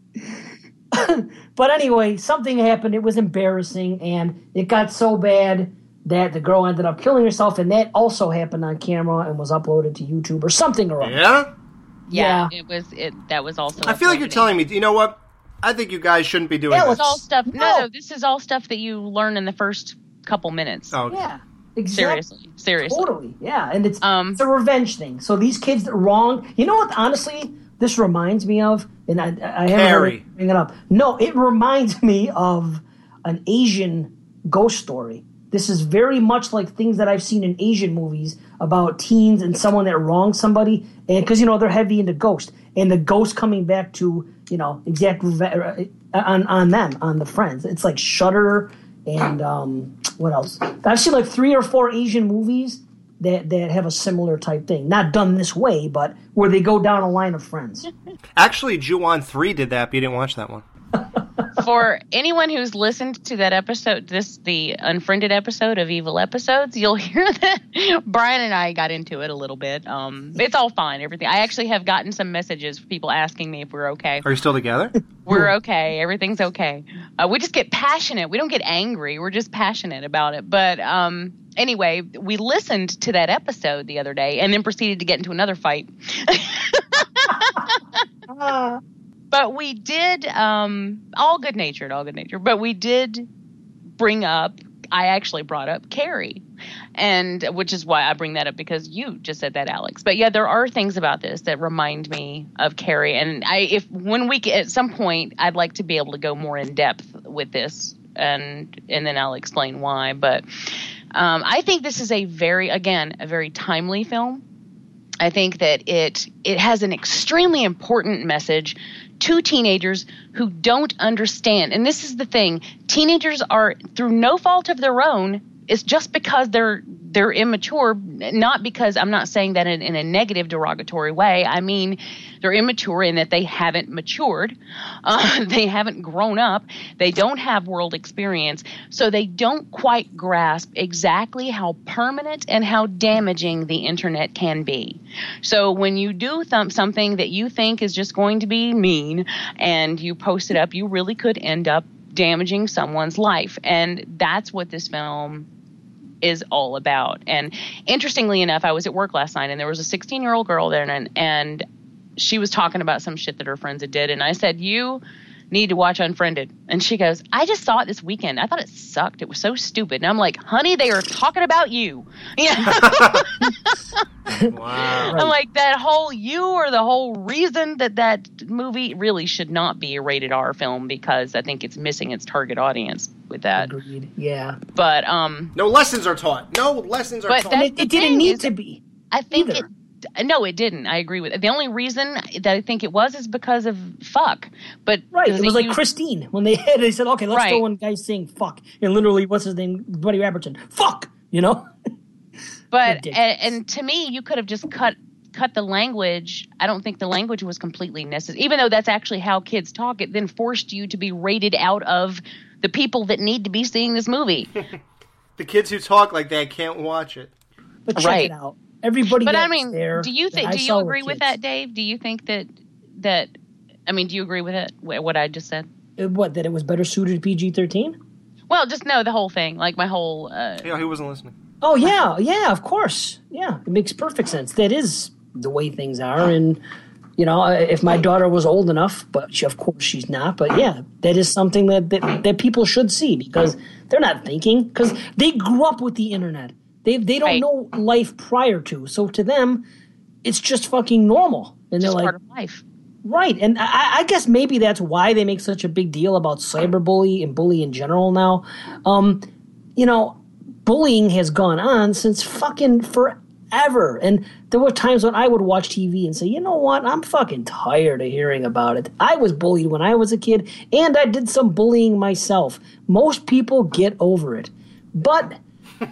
S5: but anyway, something happened. It was embarrassing, and it got so bad that the girl ended up killing herself, and that also happened on camera and was uploaded to YouTube or something or other.
S3: Yeah?
S4: Yeah,
S5: Yeah.
S4: it was. It that was also.
S3: I feel like you're telling me, you know what? I think you guys shouldn't be doing
S5: Yeah,
S3: this.
S5: let's
S4: It's all stuff. No.
S5: No.
S4: no, this is all stuff that you learn in the first couple minutes.
S3: Oh,
S5: Yeah, Exactly.
S4: Seriously, seriously.
S5: Totally, yeah, and it's
S4: Um,
S5: it's a revenge thing. So these kids are wrong. You know what? Honestly, this reminds me of, and I, I haven't
S3: Carrie.
S5: bring it up. No, it reminds me of an Asian ghost story. This is very much like things that I've seen in Asian movies about teens and someone that wronged somebody, and because you know they're heavy into ghost, and the ghost coming back to you know exact reve- on on them on the friends. It's like Shutter and um, what else? I've seen like three or four Asian movies that that have a similar type thing. Not done this way, but where they go down a line of friends.
S3: Actually, Ju-on 3 did that, but you didn't watch that one.
S4: For anyone who's listened to that episode, this the unfriended episode of Evil Episodes, you'll hear that Brian and I got into it a little bit. Um, it's all fine, everything. I actually have gotten some messages from people asking me if we're okay.
S3: Are you still together?
S4: We're okay. Everything's okay. Uh, we just get passionate. We don't get angry. We're just passionate about it. But um, anyway, we listened to that episode the other day and then proceeded to get into another fight. but we did, um, all good natured, all good natured. But we did bring up. I actually brought up Carrie, and which is why I bring that up because you just said that, Alex. But yeah, there are things about this that remind me of Carrie, and I, if when we at some point, I'd like to be able to go more in depth with this, and and then I'll explain why. But um, I think this is a very, again, a very timely film. I think that it it has an extremely important message to teenagers who don't understand. And this is the thing: teenagers are through no fault of their own. It's just because they're they're immature, not because I'm not saying that in, in a negative, derogatory way. I mean, they're immature in that they haven't matured, uh, they haven't grown up, they don't have world experience, so they don't quite grasp exactly how permanent and how damaging the internet can be. So when you do th- something that you think is just going to be mean and you post it up, you really could end up damaging someone's life. And that's what this film is all about. And interestingly enough, I was at work last night and there was a 16 year old girl there and, and she was talking about some shit that her friends had did. And I said, you need to watch Unfriended. And she goes, I just saw it this weekend. I thought it sucked. It was so stupid. And I'm like, honey, they are talking about you. Yeah.
S3: Wow.
S4: I'm like, that whole you are the whole reason that that movie really should not be a rated R film because I think it's missing its target audience with that.
S5: Agreed. Yeah,
S4: But um,
S3: No lessons are taught. No lessons are
S4: But
S3: taught.
S4: that-
S5: it, it didn't need to be.
S4: I think
S5: Either.
S4: it. No, it didn't. I agree with it. The only reason that I think it was is because of fuck. But
S5: Right. It was like
S4: used-
S5: Christine when they had. They said, "Okay, let's
S4: Right.
S5: throw one guy saying fuck," and literally, what's his name? Buddy Repperton. Fuck. You know.
S4: But and, and to me, you could have just cut cut the language. I don't think the language was completely necessary. Even though that's actually how kids talk, it then forced you to be rated out of the people that need to be seeing this movie.
S3: the kids who talk like that can't watch it.
S5: But check
S4: Right.
S5: it out. Everybody.
S4: but I mean,
S5: there
S4: do you think? Do you agree with
S5: kids.
S4: that, Dave? Do you think that that? I mean, do you agree with it? What I just said?
S5: Uh, What that it was better suited to PG thirteen?
S4: Well, just know the whole thing. Like my whole. Uh,
S3: You know, he wasn't listening.
S5: Oh yeah, yeah, of course. Yeah, it makes perfect sense. That is the way things are, and you know, if my daughter was old enough, but she, of course she's not. But yeah, that is something that that, that people should see because they're not thinking because they grew up with the internet. They they don't
S4: Right.
S5: know life prior to, so to them, it's just fucking normal, and they're
S4: just
S5: like,
S4: life.
S5: Right, and I, I guess maybe that's why they make such a big deal about cyberbully and bully in general now. Um, you know, bullying has gone on since fucking forever, and there were times when I would watch TV and say, you know what, I'm fucking tired of hearing about it. I was bullied when I was a kid, and I did some bullying myself. Most people get over it, but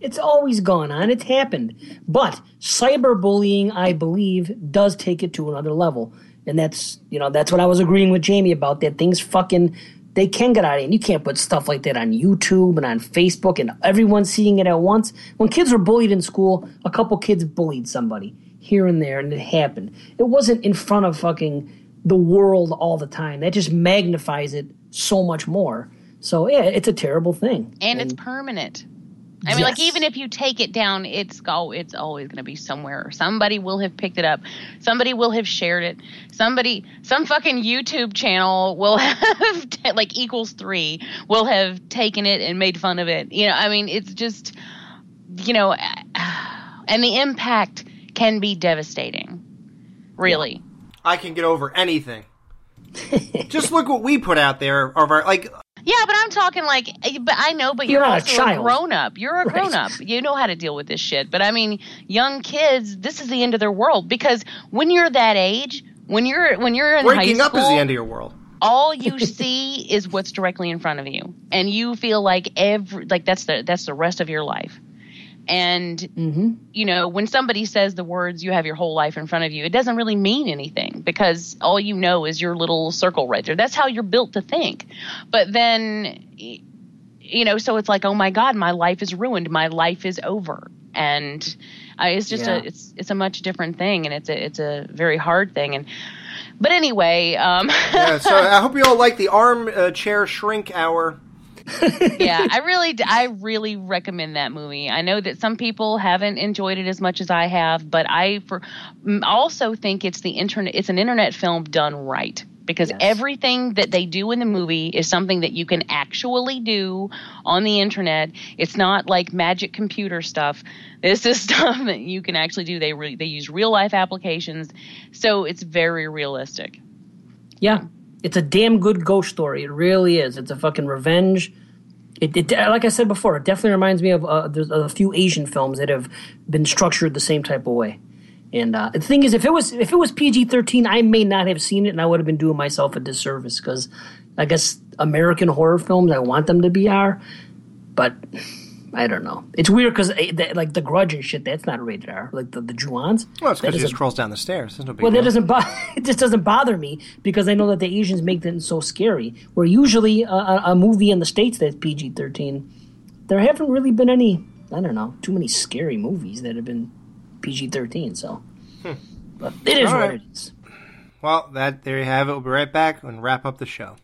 S5: it's always gone on. It's happened. But cyberbullying, I believe, does take it to another level. And that's, you know, that's what I was agreeing with Jamie about that things fucking they can get out of it. And you can't put stuff like that on YouTube and on Facebook and everyone's seeing it at once. When kids were bullied in school, a couple kids bullied somebody here and there and it happened. It wasn't in front of fucking the world all the time. That just magnifies it so much more. So yeah, it's a terrible thing.
S4: And it's permanent. I mean, like even if you take it down, it's go it's always going to be somewhere. Somebody will have picked it up. Somebody will have shared it. Somebody, some fucking YouTube channel will have t- like equals three will have taken it and made fun of it. You know, I mean, it's just, you know, and the impact can be devastating. Really.
S3: I can get over anything. Just look what we put out there of our like.
S4: Yeah, but I'm talking like, eh, but I know, but
S5: You're
S4: you're,
S5: not a
S4: also a,
S5: child.
S4: grown up. You're a
S5: Right.
S4: grown up. You know how to deal with this shit. But I mean, young kids, this is the end of their world because when you're that age, when you're when you're in
S3: Breaking
S4: high
S3: up
S4: school,
S3: is the end of your world.
S4: all you see is what's directly in front of you, and you feel like every like that's the that's the rest of your life. And
S5: Mm-hmm.
S4: you know, when somebody says the words "you have your whole life in front of you," it doesn't really mean anything because all you know is your little circle right there. That's how you're built to think. But then, you know, so it's like, oh my God, my life is ruined. My life is over, and uh, it's just
S5: Yeah.
S4: a it's it's a much different thing, and it's a it's a very hard thing. And but anyway, um,
S3: Yeah, so I hope you all like the arm uh, chair shrink hour.
S4: Yeah, I really, I really recommend that movie. I know that some people haven't enjoyed it as much as I have, but I for also think it's the internet. It's an internet film done right because
S5: Yes.
S4: everything that they do in the movie is something that you can actually do on the internet. It's not like magic computer stuff. This is stuff that you can actually do. They re- they use real life applications, so it's very realistic.
S5: Yeah, it's a damn good ghost story. It really is. It's a fucking revenge. It, it like I said before, it definitely reminds me of uh, there's a few Asian films that have been structured the same type of way. And uh, the thing is, if it was if it was PG thirteen, I may not have seen it, and I would have been doing myself a disservice because I guess American horror films I want them to be R, but I don't know. It's weird because eh, like the Grudge and shit, that's not rated R. Like the the Ju-ons.
S3: Well, it's because he just crawls down the stairs. There's no big
S5: well, that
S3: deal.
S5: doesn't bo- it just doesn't bother me because I know that the Asians make them so scary. Where usually a, a, a movie in the states that's PG thirteen, there haven't really been any. I don't know, too many scary movies that have been PG thirteen. So, hmm. but it is
S3: All
S5: what
S3: right.
S5: it is.
S3: Well, that there you have it. We'll be right back and wrap up the show.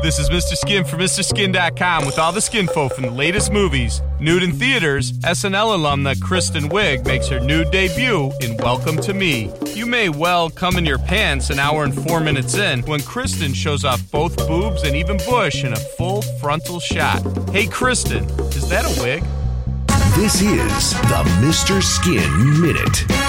S8: This is Mr. Skin from MrSkin.com with all the skinfo from the latest movies. Nude in theaters, SNL alumna Kristen Wiig makes her nude debut in Welcome to Me. You may well come in your pants an hour and four minutes in when Kristen shows off both boobs and even bush in a full frontal shot. Hey, Kristen, is that a wig?
S9: This is the Mr. Skin Minute.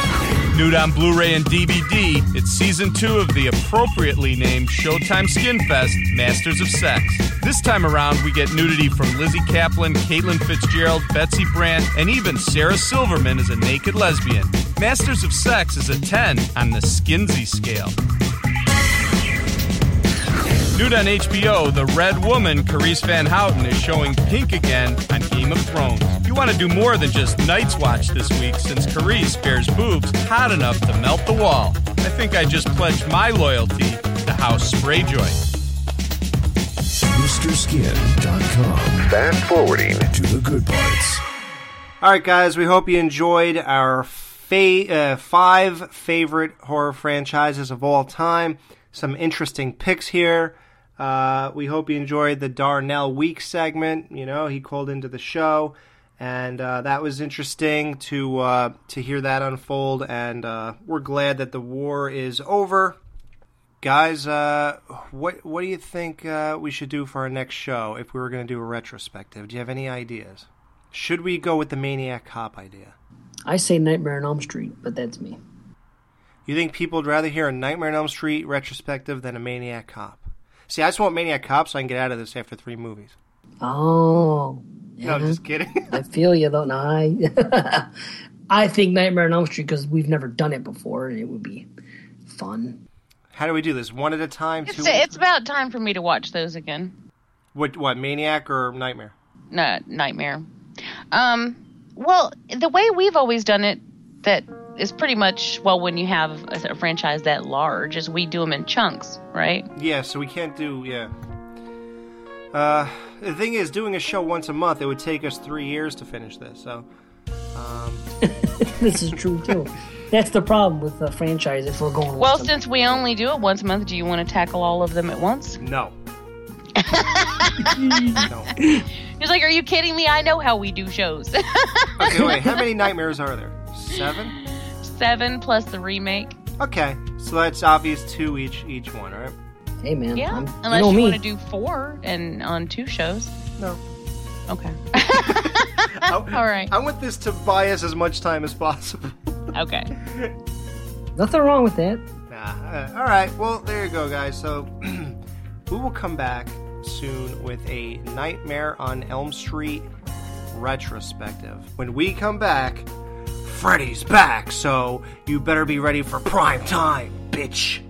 S8: Nude on Blu-ray and DVD, it's season two of the appropriately named Showtime Skin Fest Masters of Sex. This time around, we get nudity from Lizzy Caplan, Caitlin Fitzgerald, Betsy Brandt, and even Sarah Silverman as a naked lesbian. Masters of Sex is a 10 on the Skinsy scale. Nude on HBO, the Red Woman, Carice Van Houten, is showing pink again on Game of Thrones. You want to do more than just Night's Watch this week since Carice bears boobs hot enough to melt the wall. I think I just pledged my loyalty to House Sprayjoy.
S9: MrSkin.com. Fast forwarding to the good parts.
S3: All right, guys. We hope you enjoyed our fa- uh, five favorite horror franchises of all time. Some interesting picks here. Uh, we hope you enjoyed the Darnell Week segment. You know, he called into the show, and uh, that was interesting to uh, to hear that unfold. And uh, we're glad that the war is over. Guys, uh, what what do you think uh, we should do for our next show if we were going to do a retrospective? Do you have any ideas? Should we go with the Maniac Cop idea?
S5: I say Nightmare on Elm Street, but that's me.
S3: You think people would rather hear a Nightmare on Elm Street retrospective than a Maniac Cop? See, I just want Maniac Cop so I can get out of this after three movies.
S5: Oh,
S3: No, I'm just kidding.
S5: I feel you though. No, I, I think Nightmare on Elm Street because we've never done it before, and it would be fun.
S3: How do we do this? One at a time?
S4: It's
S3: Two?
S4: it's about time for me to watch those again.
S3: what, what, Maniac or Nightmare?
S4: No, nightmare. Um, well, the way we've always done it, that is pretty much well when you have a, a franchise that large, is we do them in chunks, right?
S3: Yeah, so we can't do, yeah. Uh, the thing is, doing a show once a month, it would take us three years to finish this, so. Um,
S5: This is true too. That's the problem with the franchise. If we're going
S4: Well, since we only do it once a month, do you want to tackle all of them at once?
S3: no. No.
S4: He's like, "Are you kidding me? I know how we do shows."
S3: Okay, wait. How many nightmares are there? Seven.
S4: Seven plus the remake.
S3: Okay, so that's obvious two each each one, right?
S6: Hey man,
S4: Yeah,
S6: I'm-
S4: unless
S6: you know
S4: you want to do four and on two shows.
S3: No.
S4: Okay.
S3: I,
S4: All right.
S3: I want this to buy us as much time as possible.
S4: Okay.
S6: Nothing wrong with that.
S3: Nah. uh, all right. Well, there you go, guys. So we will come back soon with a Nightmare on Elm Street retrospective. When we come back, Freddy's back. So you better be ready for prime time, bitch.